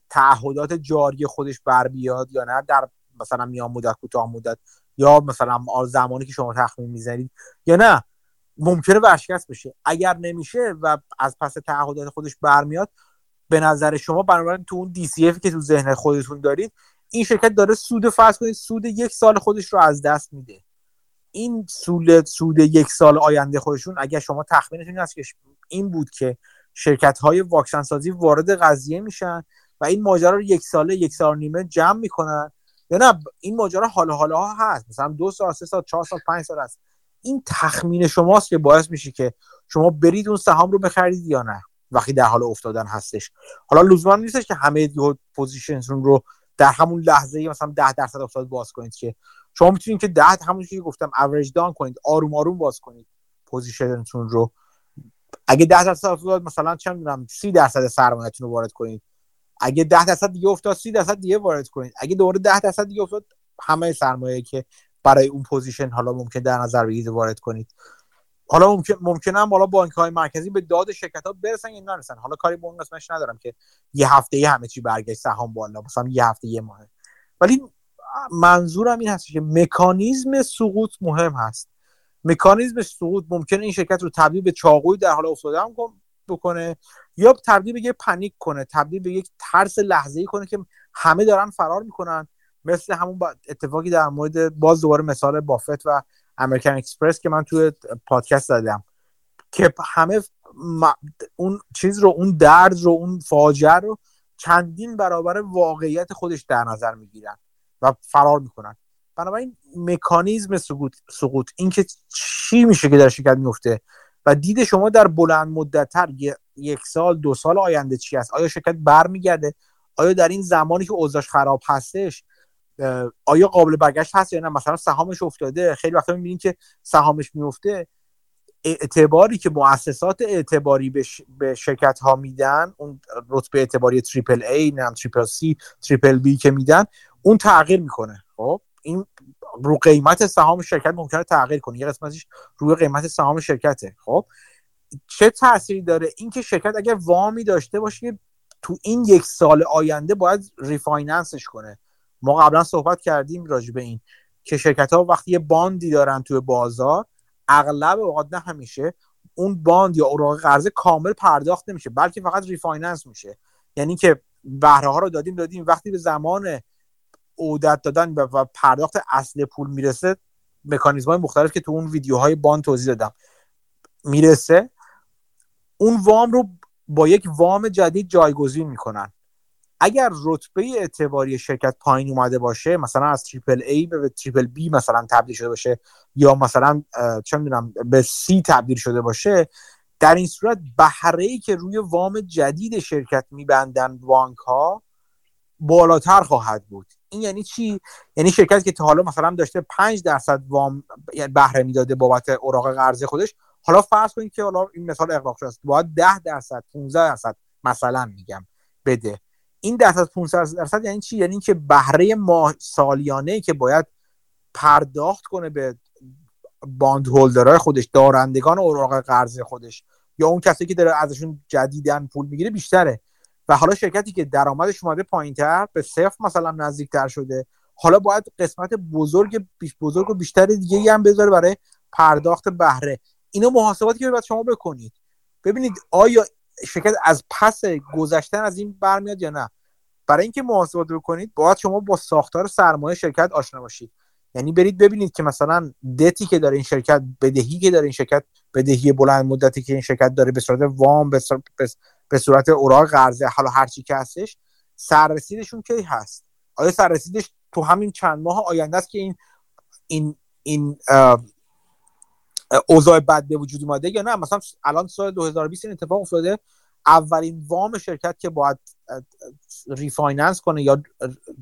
[SPEAKER 1] تعهدات جاری خودش بر بیاد یا نه؟ در مثلا میان مدت کوتاه مدت یا مثلا زمانی که شما تخمین می‌زنید یا نه؟ ممکنه ورشکست بشه. اگر نمیشه و از پس تعهدات خودش برمیاد به نظر شما بنابراین تو اون سی که تو ذهن خودتون دارید این شرکت داره سود فرض کنید سود یک سال خودش رو از دست میده. این سود سود یک سال آینده خودشون اگر شما تخمینتون این است که این بود که شرکت های واکسن سازی وارد قضیه میشن و این ماجرا رو یک ساله یک سال نیمه جمع می‌کنن. یا نه این ماجرا حالا حالا ها هست. مثلا دو سال سه سال چهار سال پنج سال هست. این تخمین شماست که باعث میشه که شما برید اون سهام رو بخرید یا نه. وقتی در حال افتادن هستش. حالا لزوما نیستش که همه position تون رو در همون لحظه مثلا 10 درصد افتاد باز کنید که. شما می‌تونید که 10 همون که گفتم average down کنید آروم آروم باز کنید position تون رو. اگه 10 درصد افتاد مثلا چه می‌دونم 30 درصد سرمایه‌تون رو وارد کنید. اگه 10 درصد دیگه افتاد 30 درصد دیگه وارد کنید. اگه دوباره 10 درصد دیگه افتاد همه سرمایه که برای اون position حالا ممکن در نظر بگیرید وارد کنید. حالا ممکن ممکنه هم حالا بانک های مرکزی به داد شرکت ها برسن یا نرسن. حالا کاری به اون قسمتش ندارم که یه هفته یه همه چی برگشت سهام بالا مثلا یه هفته یه ماه. ولی منظورم این هست که مکانیزم سقوط مهم هست. مکانیزم سقوط ممکنه این شرکت رو تبدیل به چاقوی در حال افتادن بکنه یا تبدیل به یه پنیک کنه تبدیل به یک ترس لحظه ای کنه که همه دارن فرار می‌کنن. مثل همون اتفاقی در مورد باز دوباره مثال بافت و امریکن اکسپرس که من توی پادکست دادم که همه اون چیز رو اون درد رو اون فاجعه رو چندین برابر واقعیت خودش در نظر می‌گیرن و فرار می‌کنن. بنابراین مکانیزم سقوط سقوط اینکه چی میشه که در شرکت میفته و دید شما در بلند مدتتر یک سال دو سال آینده چی است آیا شرکت برمیگرده؟ آیا در این زمانی که اوضاعش خراب هستش آیا قابل برگشت هست یا نه؟ مثلا سهامش افتاده خیلی وقتا می‌بینید که سهامش میفته اعتباری که مؤسسات اعتباری به, شرکت ها میدن اون رتبه اعتباری triple A نه triple C triple B که میدن اون تغییر می‌کنه. خب این رو قیمت سهام شرکت ممکنه تغییر کنه. یه قسمتش روی قیمت سهام شرکته. خب چه تاثیری داره؟ اینکه شرکت اگر وامی داشته باشه تو این یک سال آینده باید refinance ش کنه. ما قبلا صحبت کردیم راجع به این که شرکت ها وقتی یه bond ی دارن توی بازار اغلب اوقات نه همیشه اون bond یا اوراق قرضه کامل پرداخت نمیشه بلکه فقط refinance میشه. یعنی که بهره ها رو دادیم دادیم. وقتی به زمان عودت دادن و پرداخت اصل پول می‌رسه مکانیزم های مختلف که تو اون ویدیوهای bond توضیح دادم می‌رسه اون وام رو با یک وام جدید جایگزین می‌کنن. اگر رتبه اعتباری شرکت پایین اومده باشه مثلا از triple A به triple B مثلا تبدیل شده باشه یا مثلا چه می‌دونم به C تبدیل شده باشه در این صورت بهره ای که روی وام جدید شرکت میبندن بانک ها بالاتر خواهد بود. این یعنی چی؟ یعنی شرکت که تا حالا مثلا داشته 5 درصد وام یعنی بهره می‌داده بابت اوراق قرضه خودش حالا فرض کنید که حالا این مثال اغراق شده است. باید 10 درصد 15 درصد مثلا میگم بده. این درصد 500 درصد یعنی چی؟ یعنی که بهره ماه سالیانه که باید پرداخت کنه به باند هولدرهای خودش دارندگان اوراق قرض خودش یا اون کسی که داره ازشون جدیدن پول می‌گیره بیشتره. و حالا شرکتی که درآمدش اومده پایینتر به صفر مثلا نزدیکتر شده. حالا باید قسمت بزرگ بیش بزرگ و بیشتر دیگه هم بذاره برای پرداخت بهره. اینو محاسباتی که باید شما بکنید. ببینید آیا شرکت از پس گذشتن از این برمیاد یا نه؟ برای اینکه محاسبات بکنید باید شما با ساختار سرمایه شرکت آشنا باشید. یعنی برید ببینید که مثلا دتی که داره این شرکت بدهی که داره این شرکت بدهی بلند مدتی که این شرکت داره به صورت وام به صورت, به صورت اوراق قرضه حالا هر چی که هستش سررسیدشون کی هست؟ آیا سررسیدش تو همین چند ماه آینده است که این این این اوضاع بد به وجود اومده یا نه؟ مثلا الان سال 2020 این اتفاق افتاده. اولین وام شرکت که باید refinance کنه یا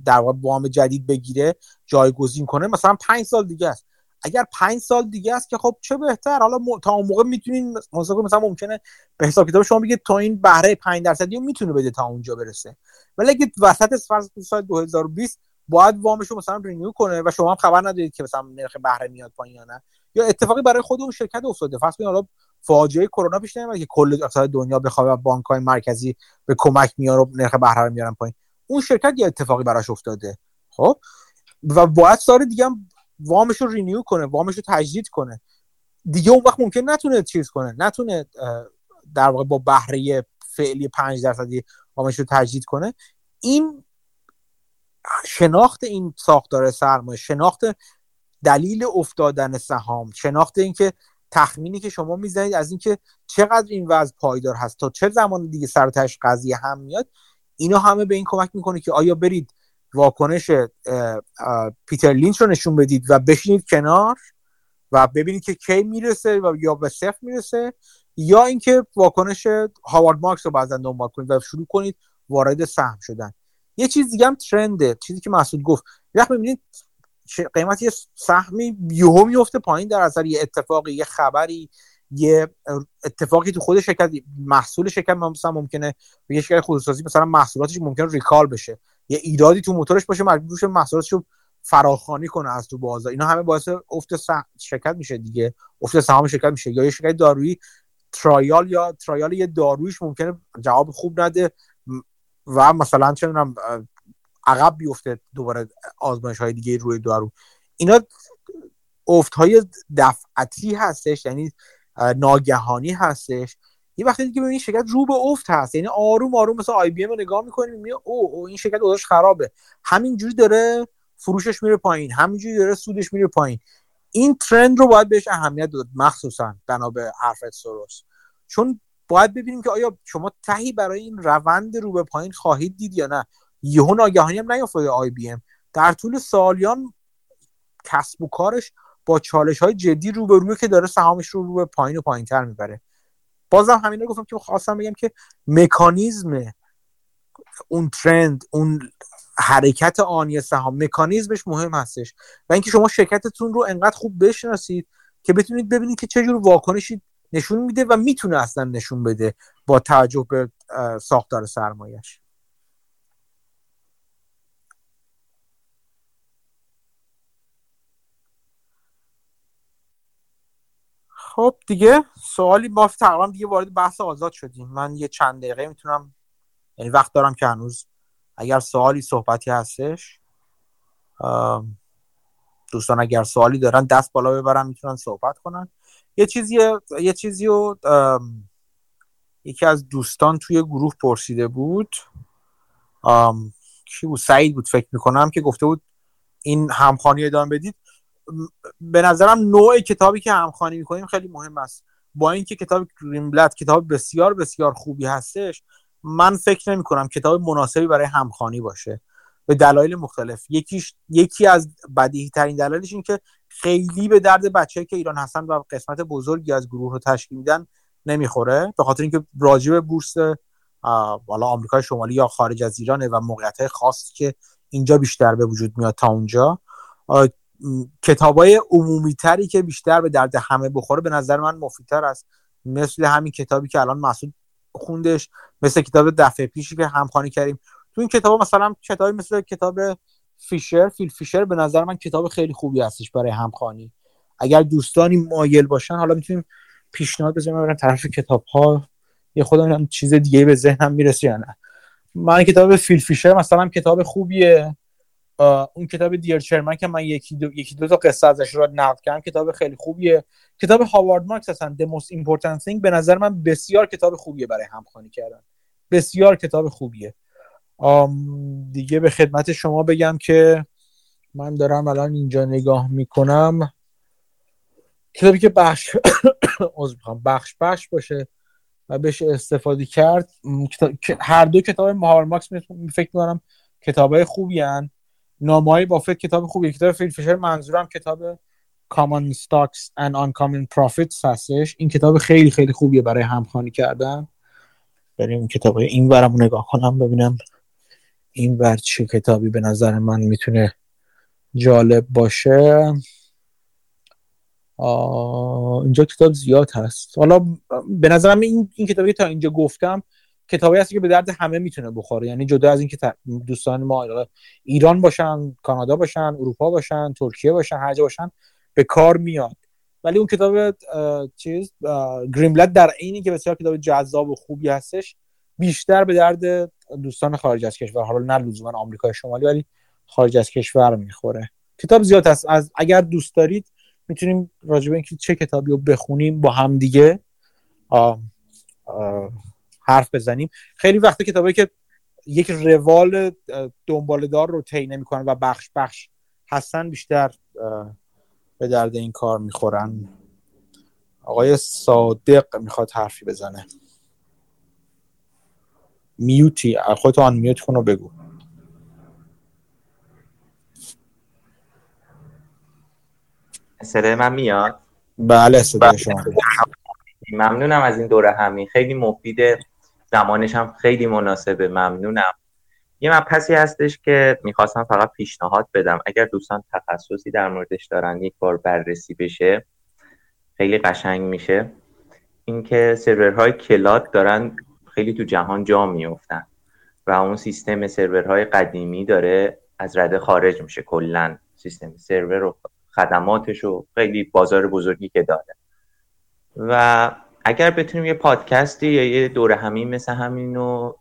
[SPEAKER 1] در واقع وام جدید بگیره جایگزین کنه مثلا پنج سال دیگه است. اگر پنج سال دیگه است که خب چه بهتر؟ حالا م... تا اون موقع می‌تونین مثلا ممکنه به حساب کتاب شما بگید تا این بهره 5 درصدی می‌تونه بده تا اونجا برسه. ولی اگه وسط فرض سال 2020 باید وامش رو مثلا renew کنه و شما هم خبر ندارید که مثلا نرخ بهره میاد پایین یا نه. یا اتفاقی برای خود اون شرکت افتاده. فرض کنید حالا فاجعه کرونا پیش نمیاد که کل اقتصاد دنیا بخواد بانک های مرکزی به کمک میاره و نرخ بهره رو میارن پایین. اون شرکت یه اتفاقی براش افتاده. خب؟ و باید سال دیگه هم وامش رو رینیو کنه وامش رو تجدید کنه. دیگه اون وقت ممکن نتونه چیز کنه نتونه در واقع با بهره فعلی 5 درصدی وامش رو تجدید کنه. این شناخت این ساختار سرمایه شناخت دلیل افتادن سهام شناخت اینکه تخمینی که شما می‌زنید از اینکه چقدر این وضع پایدار هست تا چه زمان دیگه سر قضیه هم میاد اینا همه به این کمک می‌کنه که آیا برید واکنش پیتر لینچ رو نشون بدید و بشینید کنار و ببینید که کی می‌رسه و یا به صفر می‌رسه یا اینکه واکنش هاوارد مارکس رو بعضا دنبال کنید و شروع کنید وارد سهم شدن. یه چیز دیگه هم ترنده چیزی که مسعود گفت وقتی می‌بینید قیمت یه سهمی یهو میفته پایین در اثر یه اتفاقی یه خبری یه اتفاقی تو خود شرکت محصول شرکت مثلا ممکنه یه شرکت خصوصی مثلا محصولاتش ممکنه ریکال بشه. یه ایرادی تو موتورش باشه مجبور شه محصولاتش رو فراخوانی کنه از تو بازار. اینا همه باعث افت شرکت میشه دیگه. افت سهام شرکت میشه. یا یه شرکت دارویی ترایال یا ترایال یه دارویش ممکنه جواب خوب نده و مثلا چه عقب بیفته دوباره آزمایش های دیگه روی دارو اینا افت های دفعتی هستش یعنی ناگهانی هستش. یه وقتی دیگه ببینید شرکت رو به افت هست یعنی آروم آروم مثلا آی بی ام رو نگاه می‌کنیم میگه او, او این شرکت اوضاعش خرابه. همینجوری داره فروشش میره پایین همینجوری داره سودش میره پایین. این ترند رو باید بهش اهمیت داد مخصوصا بنا به حرفت سروس چون باید ببینیم که آیا شما تهی برای این روند رو به پایین خواهید دید یا نه. یهو ناگهانی هم نیافتاده آی بی ام. در طول سالیان کسب و کارش با چالش های جدی روبروه که داره سهامش رو رو به پایین و پایین تر می‌بره. بازم همین رو گفتم که خواستم بگم که مکانیزم اون ترند اون حرکت آنی سهام مکانیزمش مهم هستش. و اینکه شما شرکتتون رو انقدر خوب بشناسید که بتونید ببینید که چه جور واکنشی نشون میده و می‌تونه اصلا نشون بده با توجه به ساختار سرمایش خب دیگه سوالی ما تقریبا دیگه وارد بحث آزاد شدیم. من یه چند دقیقه می‌تونم یعنی وقت دارم که هنوز اگر سوالی صحبتی هستش دوستان اگر سوالی دارن دست بالا ببرن می‌تونن صحبت کنن. یه چیزی یه چیزی رو یکی از دوستان توی گروه پرسیده بود. کی بود؟ سعید بود فکر می‌کنم که گفته بود این همخانی ادامه بدید. به نظرم نوع کتابی که همخانی می‌کنیم خیلی مهم است. با اینکه کتاب گرینبلد کتاب بسیار بسیار خوبی هستش من فکر نمی کنم کتاب مناسبی برای همخانی باشه. به دلایل مختلف. یکیش یکی از بدیهی ترین دلایلش این که خیلی به درد بچه که ایران هستن و قسمت بزرگی از گروه رو تشکیل میدن نمی‌خوره. به خاطر اینکه راجع بورس والا آمریکای شمالی یا خارج از ایرانه و موقعیت های خاص که اینجا بیشتر به وجود میاد تا اونجا. کتاب های عمومی تری که بیشتر به درد همه بخوره به نظر من مفیدتر است. مثل همین کتابی که الان مسعود خوندش مثل کتاب دفعه پیشی که همخوانی کردیم. تو این کتاب مثلا کتابی مثل کتاب فیشر فیل فیشر به نظر من کتاب خیلی خوبی هستش برای همخوانی. اگر دوستانی مایل باشن حالا می‌تونیم پیشنهاد بزنیم برن طرف کتاب ها یه خودم چیز دیگه به ذهنم می‌رسه یا نه. من کتاب فیل فیشر مثلا کتاب خوبیه. اون کتاب دیر چرمن که من یکی دو, یکی دو تا قصه ازش رو نقل کردم کتاب خیلی خوبیه. کتاب هاوارد مارکس اصلا The Most Important Thing. به نظر من بسیار کتاب خوبیه برای همخوانی کردن. بسیار کتاب خوبیه. دیگه به خدمت شما بگم که من دارم الان اینجا نگاه می‌کنم. کتابی که بخش بخش بخش باشه و بشه استفاده کرد. هر دو کتاب هاوارد مارکس فکر می‌کنم کتاب خوبی هن. نامهای بافت کتاب خوبی. کتاب فیل فیشر منظورم کتاب Common Stocks and Uncommon Profits هستش. این کتاب خیلی خیلی خوبیه برای همخوانی کردن. بریم کتاب این ورم نگاه کنم ببینم این ور چه کتابی به نظر من می‌تونه جالب باشه. اینجا کتاب زیاد هست. حالا به نظرم این, این کتابی تا اینجا گفتم کتابی هست که به درد همه می‌تونه بخوره. یعنی جدا از اینکه دوستان ما ایران باشن کانادا باشن اروپا باشن ترکیه باشن هر جا باشن به کار میاد. ولی اون کتاب چیز گریملت در عینی که بسیار کتاب جذاب و خوبی هستش بیشتر به درد دوستان خارج از کشور. حالا نه لزوما آمریکای شمالی ولی خارج از کشور می‌خوره. کتاب زیاد هست. از اگر دوست دارید می‌تونیم راجع به اینکه چه کتابی رو بخونیم با هم دیگه. حرف بزنیم. خیلی وقت کتابی که یک روال دنبالدار رو طی نمی‌کنن و بخش بخش هستن بیشتر به درد این کار می‌خورن. آقای صادق می‌خواد حرفی بزنه. میوتی خودتو آن میوت کن و بگو.
[SPEAKER 5] صدای من میاد؟
[SPEAKER 1] بله صدای شما.
[SPEAKER 5] ممنونم از این دوره همین. خیلی مفیده. زمانش هم خیلی مناسبه ممنونم. یه مبحثی هستش که می‌خواستم فقط پیشنهاد بدم. اگر دوستان تخصصی در موردش دارن یک بار بررسی بشه خیلی قشنگ میشه. اینکه سرورهای کلاد دارن خیلی تو جهان جا میفتن و اون سیستم سرورهای قدیمی داره از رده خارج میشه کلا. سیستم سرور و خدماتش و خیلی بازار بزرگی که داره. و اگر بتونیم یه پادکستی یا یه دوره همین مثل همین رو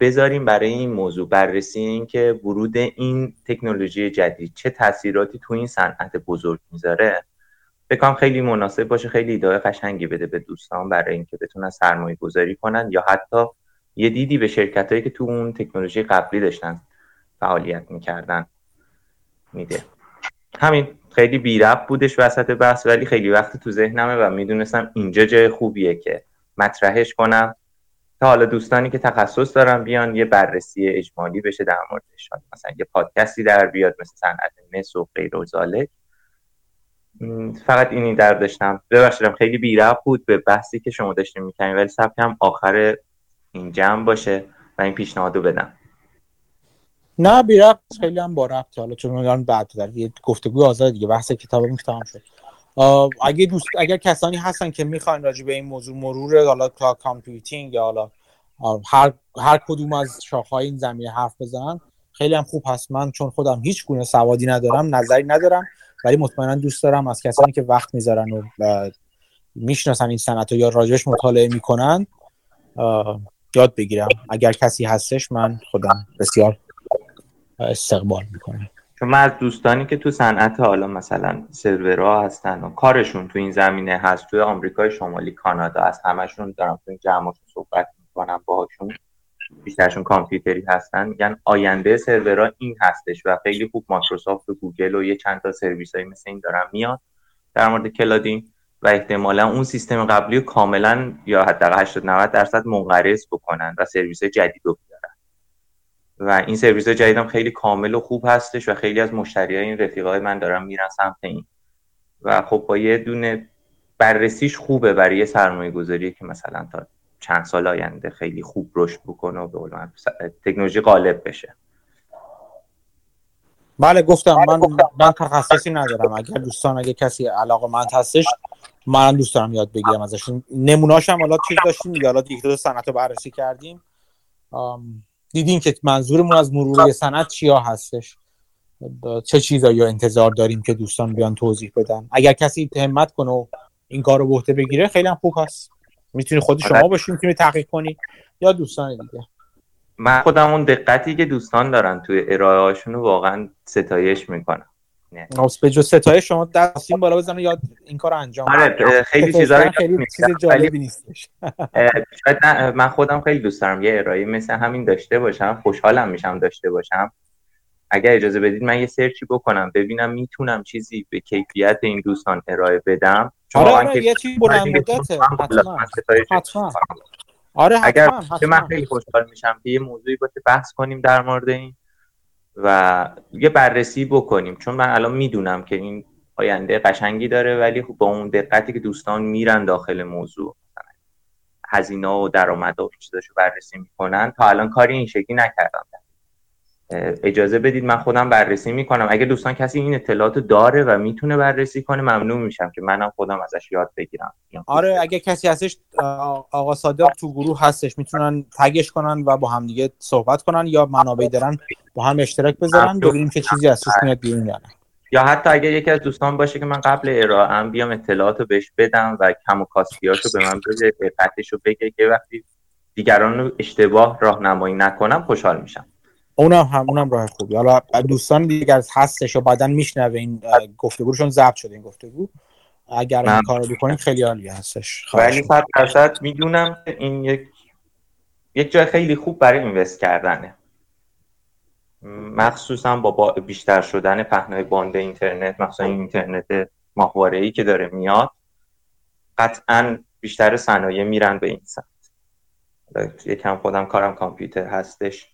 [SPEAKER 5] بذاریم برای این موضوع بررسی این که ورود این تکنولوژی جدید چه تاثیراتی تو این صنعت بزرگ می‌ذاره بکنم خیلی مناسب باشه خیلی ایده قشنگی بده به دوستان برای اینکه بتونن سرمایه گذاری کنن یا حتی یه دیدی به شرکت هایی که تو اون تکنولوژی قبلی داشتن فعالیت می‌کردن میده. همین. خیلی بی بودش وسط بحث ولی خیلی وقت تو ذهنمه و می‌دونستم اینجا جای خوبیه که مطرحش کنم. تا حالا دوستانی که تخصص دارن بیان یه بررسی اجمالی بشه در موردش مثلا یه پادکستی در بیاد مثل صنعت مس و غیر و فقط اینی در داشتم. ببخشیدم خیلی بی بود به بحثی که شما داشتیم می‌کنیم ولی سبکم آخر این جمع باشه و این پیشنهادو بدم.
[SPEAKER 1] نه بی خیلی هم با رفت حالا چون میگن بعد در یه گفتگو آزاد دیگه بحث کتابمون تمام شد. اگه دوست اگر کسانی هستن که می‌خواین راجع به این موضوع مرور حالا کامپیوتینگ یا حالا هر هر کدوم از شاخه‌های این زمینه حرف بزنن خیلی هم خوب هست. من چون خودم هیچ گونه سوادی ندارم نظری ندارم ولی مطمئنا دوست دارم از کسانی که وقت می‌ذارن و می‌شناسن این صنعت یا راجعش مطالعه می‌کنن یاد بگیرم. اگر کسی هستش من خودم بسیار استقبال می‌کنم
[SPEAKER 5] چون من از دوستانی که تو صنعت حالا مثلا سرورها هستن و کارشون تو این زمینه هست توی آمریکای شمالی کانادا از همشون دارم تو این جمعشون صحبت می‌کنم باهاشون بیشترشون کامپیوتری هستن میگن آینده سرورها این هستش و خیلی خوب مایکروسافت و گوگل و یه چند تا سرویس های مثل این دارن میاد در مورد کلادین و احتمالا اون سیستم قبلی کاملا یا حداقل 80 90 درصد منقرض بکنن و سرویس جدید رو و این سرویس جدید هم خیلی کامل و خوب هستش و خیلی از مشتری های این رفیقای من دارن میرن سمت این. و خب با یه دونه بررسیش خوبه برای سرمایه گذاری که مثلا تا چند سال آینده خیلی خوب رشد بکنه و به تکنولوژی غالب بشه.
[SPEAKER 1] بله گفتم من من تخصصی ندارم. اگر دوستان اگه کسی علاقه من هستش من دوست دارم یاد بگیرم ازش. نموناش هم حالا چیز داشتیم دیگه. حالا دیگه دو صنعت رو بررسی کردیم. دیدیم که منظورمون از مرور صنعت چیا هستش؟ چه چیزایی انتظار داریم که دوستان بیان توضیح بدن؟ اگر کسی همت کنه و این کار رو بهته بگیره خیلی هم خوب هست. می‌تونی خود شما باشی می‌تونی تحقیق کنی یا دوستان دیگه.
[SPEAKER 5] من خودم اون دقتی که دوستان دارن توی ارائه رو واقعا ستایش می‌کنم.
[SPEAKER 1] به جو ستایش شما دستین بالا بزنه یاد این کار انجام
[SPEAKER 5] آره خیلی چیزا
[SPEAKER 1] خیلی چیز جالبی نیستش.
[SPEAKER 5] من خودم خیلی دوست دارم. یه ارائه مثل همین داشته باشم خوشحالم میشم داشته باشم. اگر اجازه بدید من یه سرچی بکنم ببینم می‌تونم چیزی به کیفیت این دوستان ارائه بدم.
[SPEAKER 1] چون آره, آره یه چیزی بلند مدته حتما آره
[SPEAKER 5] اگر من خیلی خوشحال میشم که یه موضوعی باشه بحث کنیم در مورد این. و یه بررسی بکنیم. چون من الان می‌دونم که این آینده قشنگی داره ولی خب با اون دقتی که دوستان میرن داخل موضوع هزینه و درآمد و چیزاشو بررسی می‌کنن. تا الان کاری این شکلی نکردم. اجازه بدید من خودم بررسی می‌کنم. اگه دوستان کسی این اطلاعات داره و می‌تونه بررسی کنه ممنون میشم که منم خودم ازش یاد بگیرم.
[SPEAKER 1] آره اگه کسی هستش آقا صادق تو گروه هستش. می‌تونن تگش کنن و با هم دیگه صحبت کنن یا منابعی دارن با هم اشتراک بذارن ببینیم که چیزی از توش میاد بیرون یا
[SPEAKER 5] یا حتی اگه یکی از دوستان باشه که من قبل ارائه بیام اطلاعات رو بهش بدم و کم و کاستیاشو به من بده رو بگه که وقتی دیگران رو اشتباه راهنمایی نکنم خوشحال میشم.
[SPEAKER 1] اونم هم اونم راه خوبی. حالا دوستان دیگر هستش و بعدا میشنوه این گفتگوشون ضبط شده این گفتگو. اگر این کارو بکنید خیلی عالی هستش.
[SPEAKER 5] ولی صد درصد می‌دونم این یک یک جای خیلی خوب برای اینوست کردنه. مخصوصا با بیشتر شدن پهنای باند اینترنت مخصوصا اینترنت ماهواره ای که داره میاد قطعا بیشتر صنایع میرن به این سمت. یکم خودم کارم کامپیوتر هستش.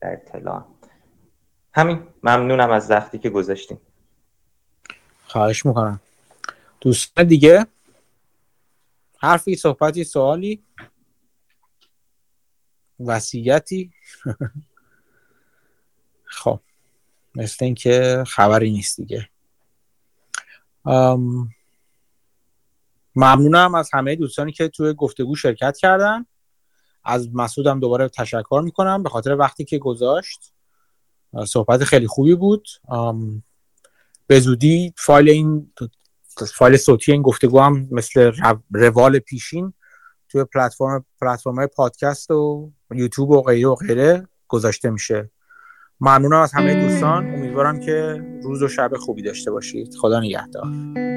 [SPEAKER 5] در اطلاع. همین ممنونم از وقتی که گذاشتیم
[SPEAKER 1] خواهش می‌کنم. دوستان دیگه؟ حرفی صحبتی سوالی؟ وصیتی؟ خب مثل اینکه خبری نیست دیگه. ممنونم از همه دوستانی که توی گفتگو شرکت کردن. از مسعودم دوباره تشکر می‌کنم به خاطر وقتی که گذاشت. صحبت خیلی خوبی بود. به زودی فایل این فایل صوتی این گفتگو هم مثل روال پیشین توی پلتفرم پلتفرم های پادکست و یوتیوب و غیره و غیره گذاشته میشه. ممنونم از همه دوستان. امیدوارم که روز و شب خوبی داشته باشید. خدا نگهدار.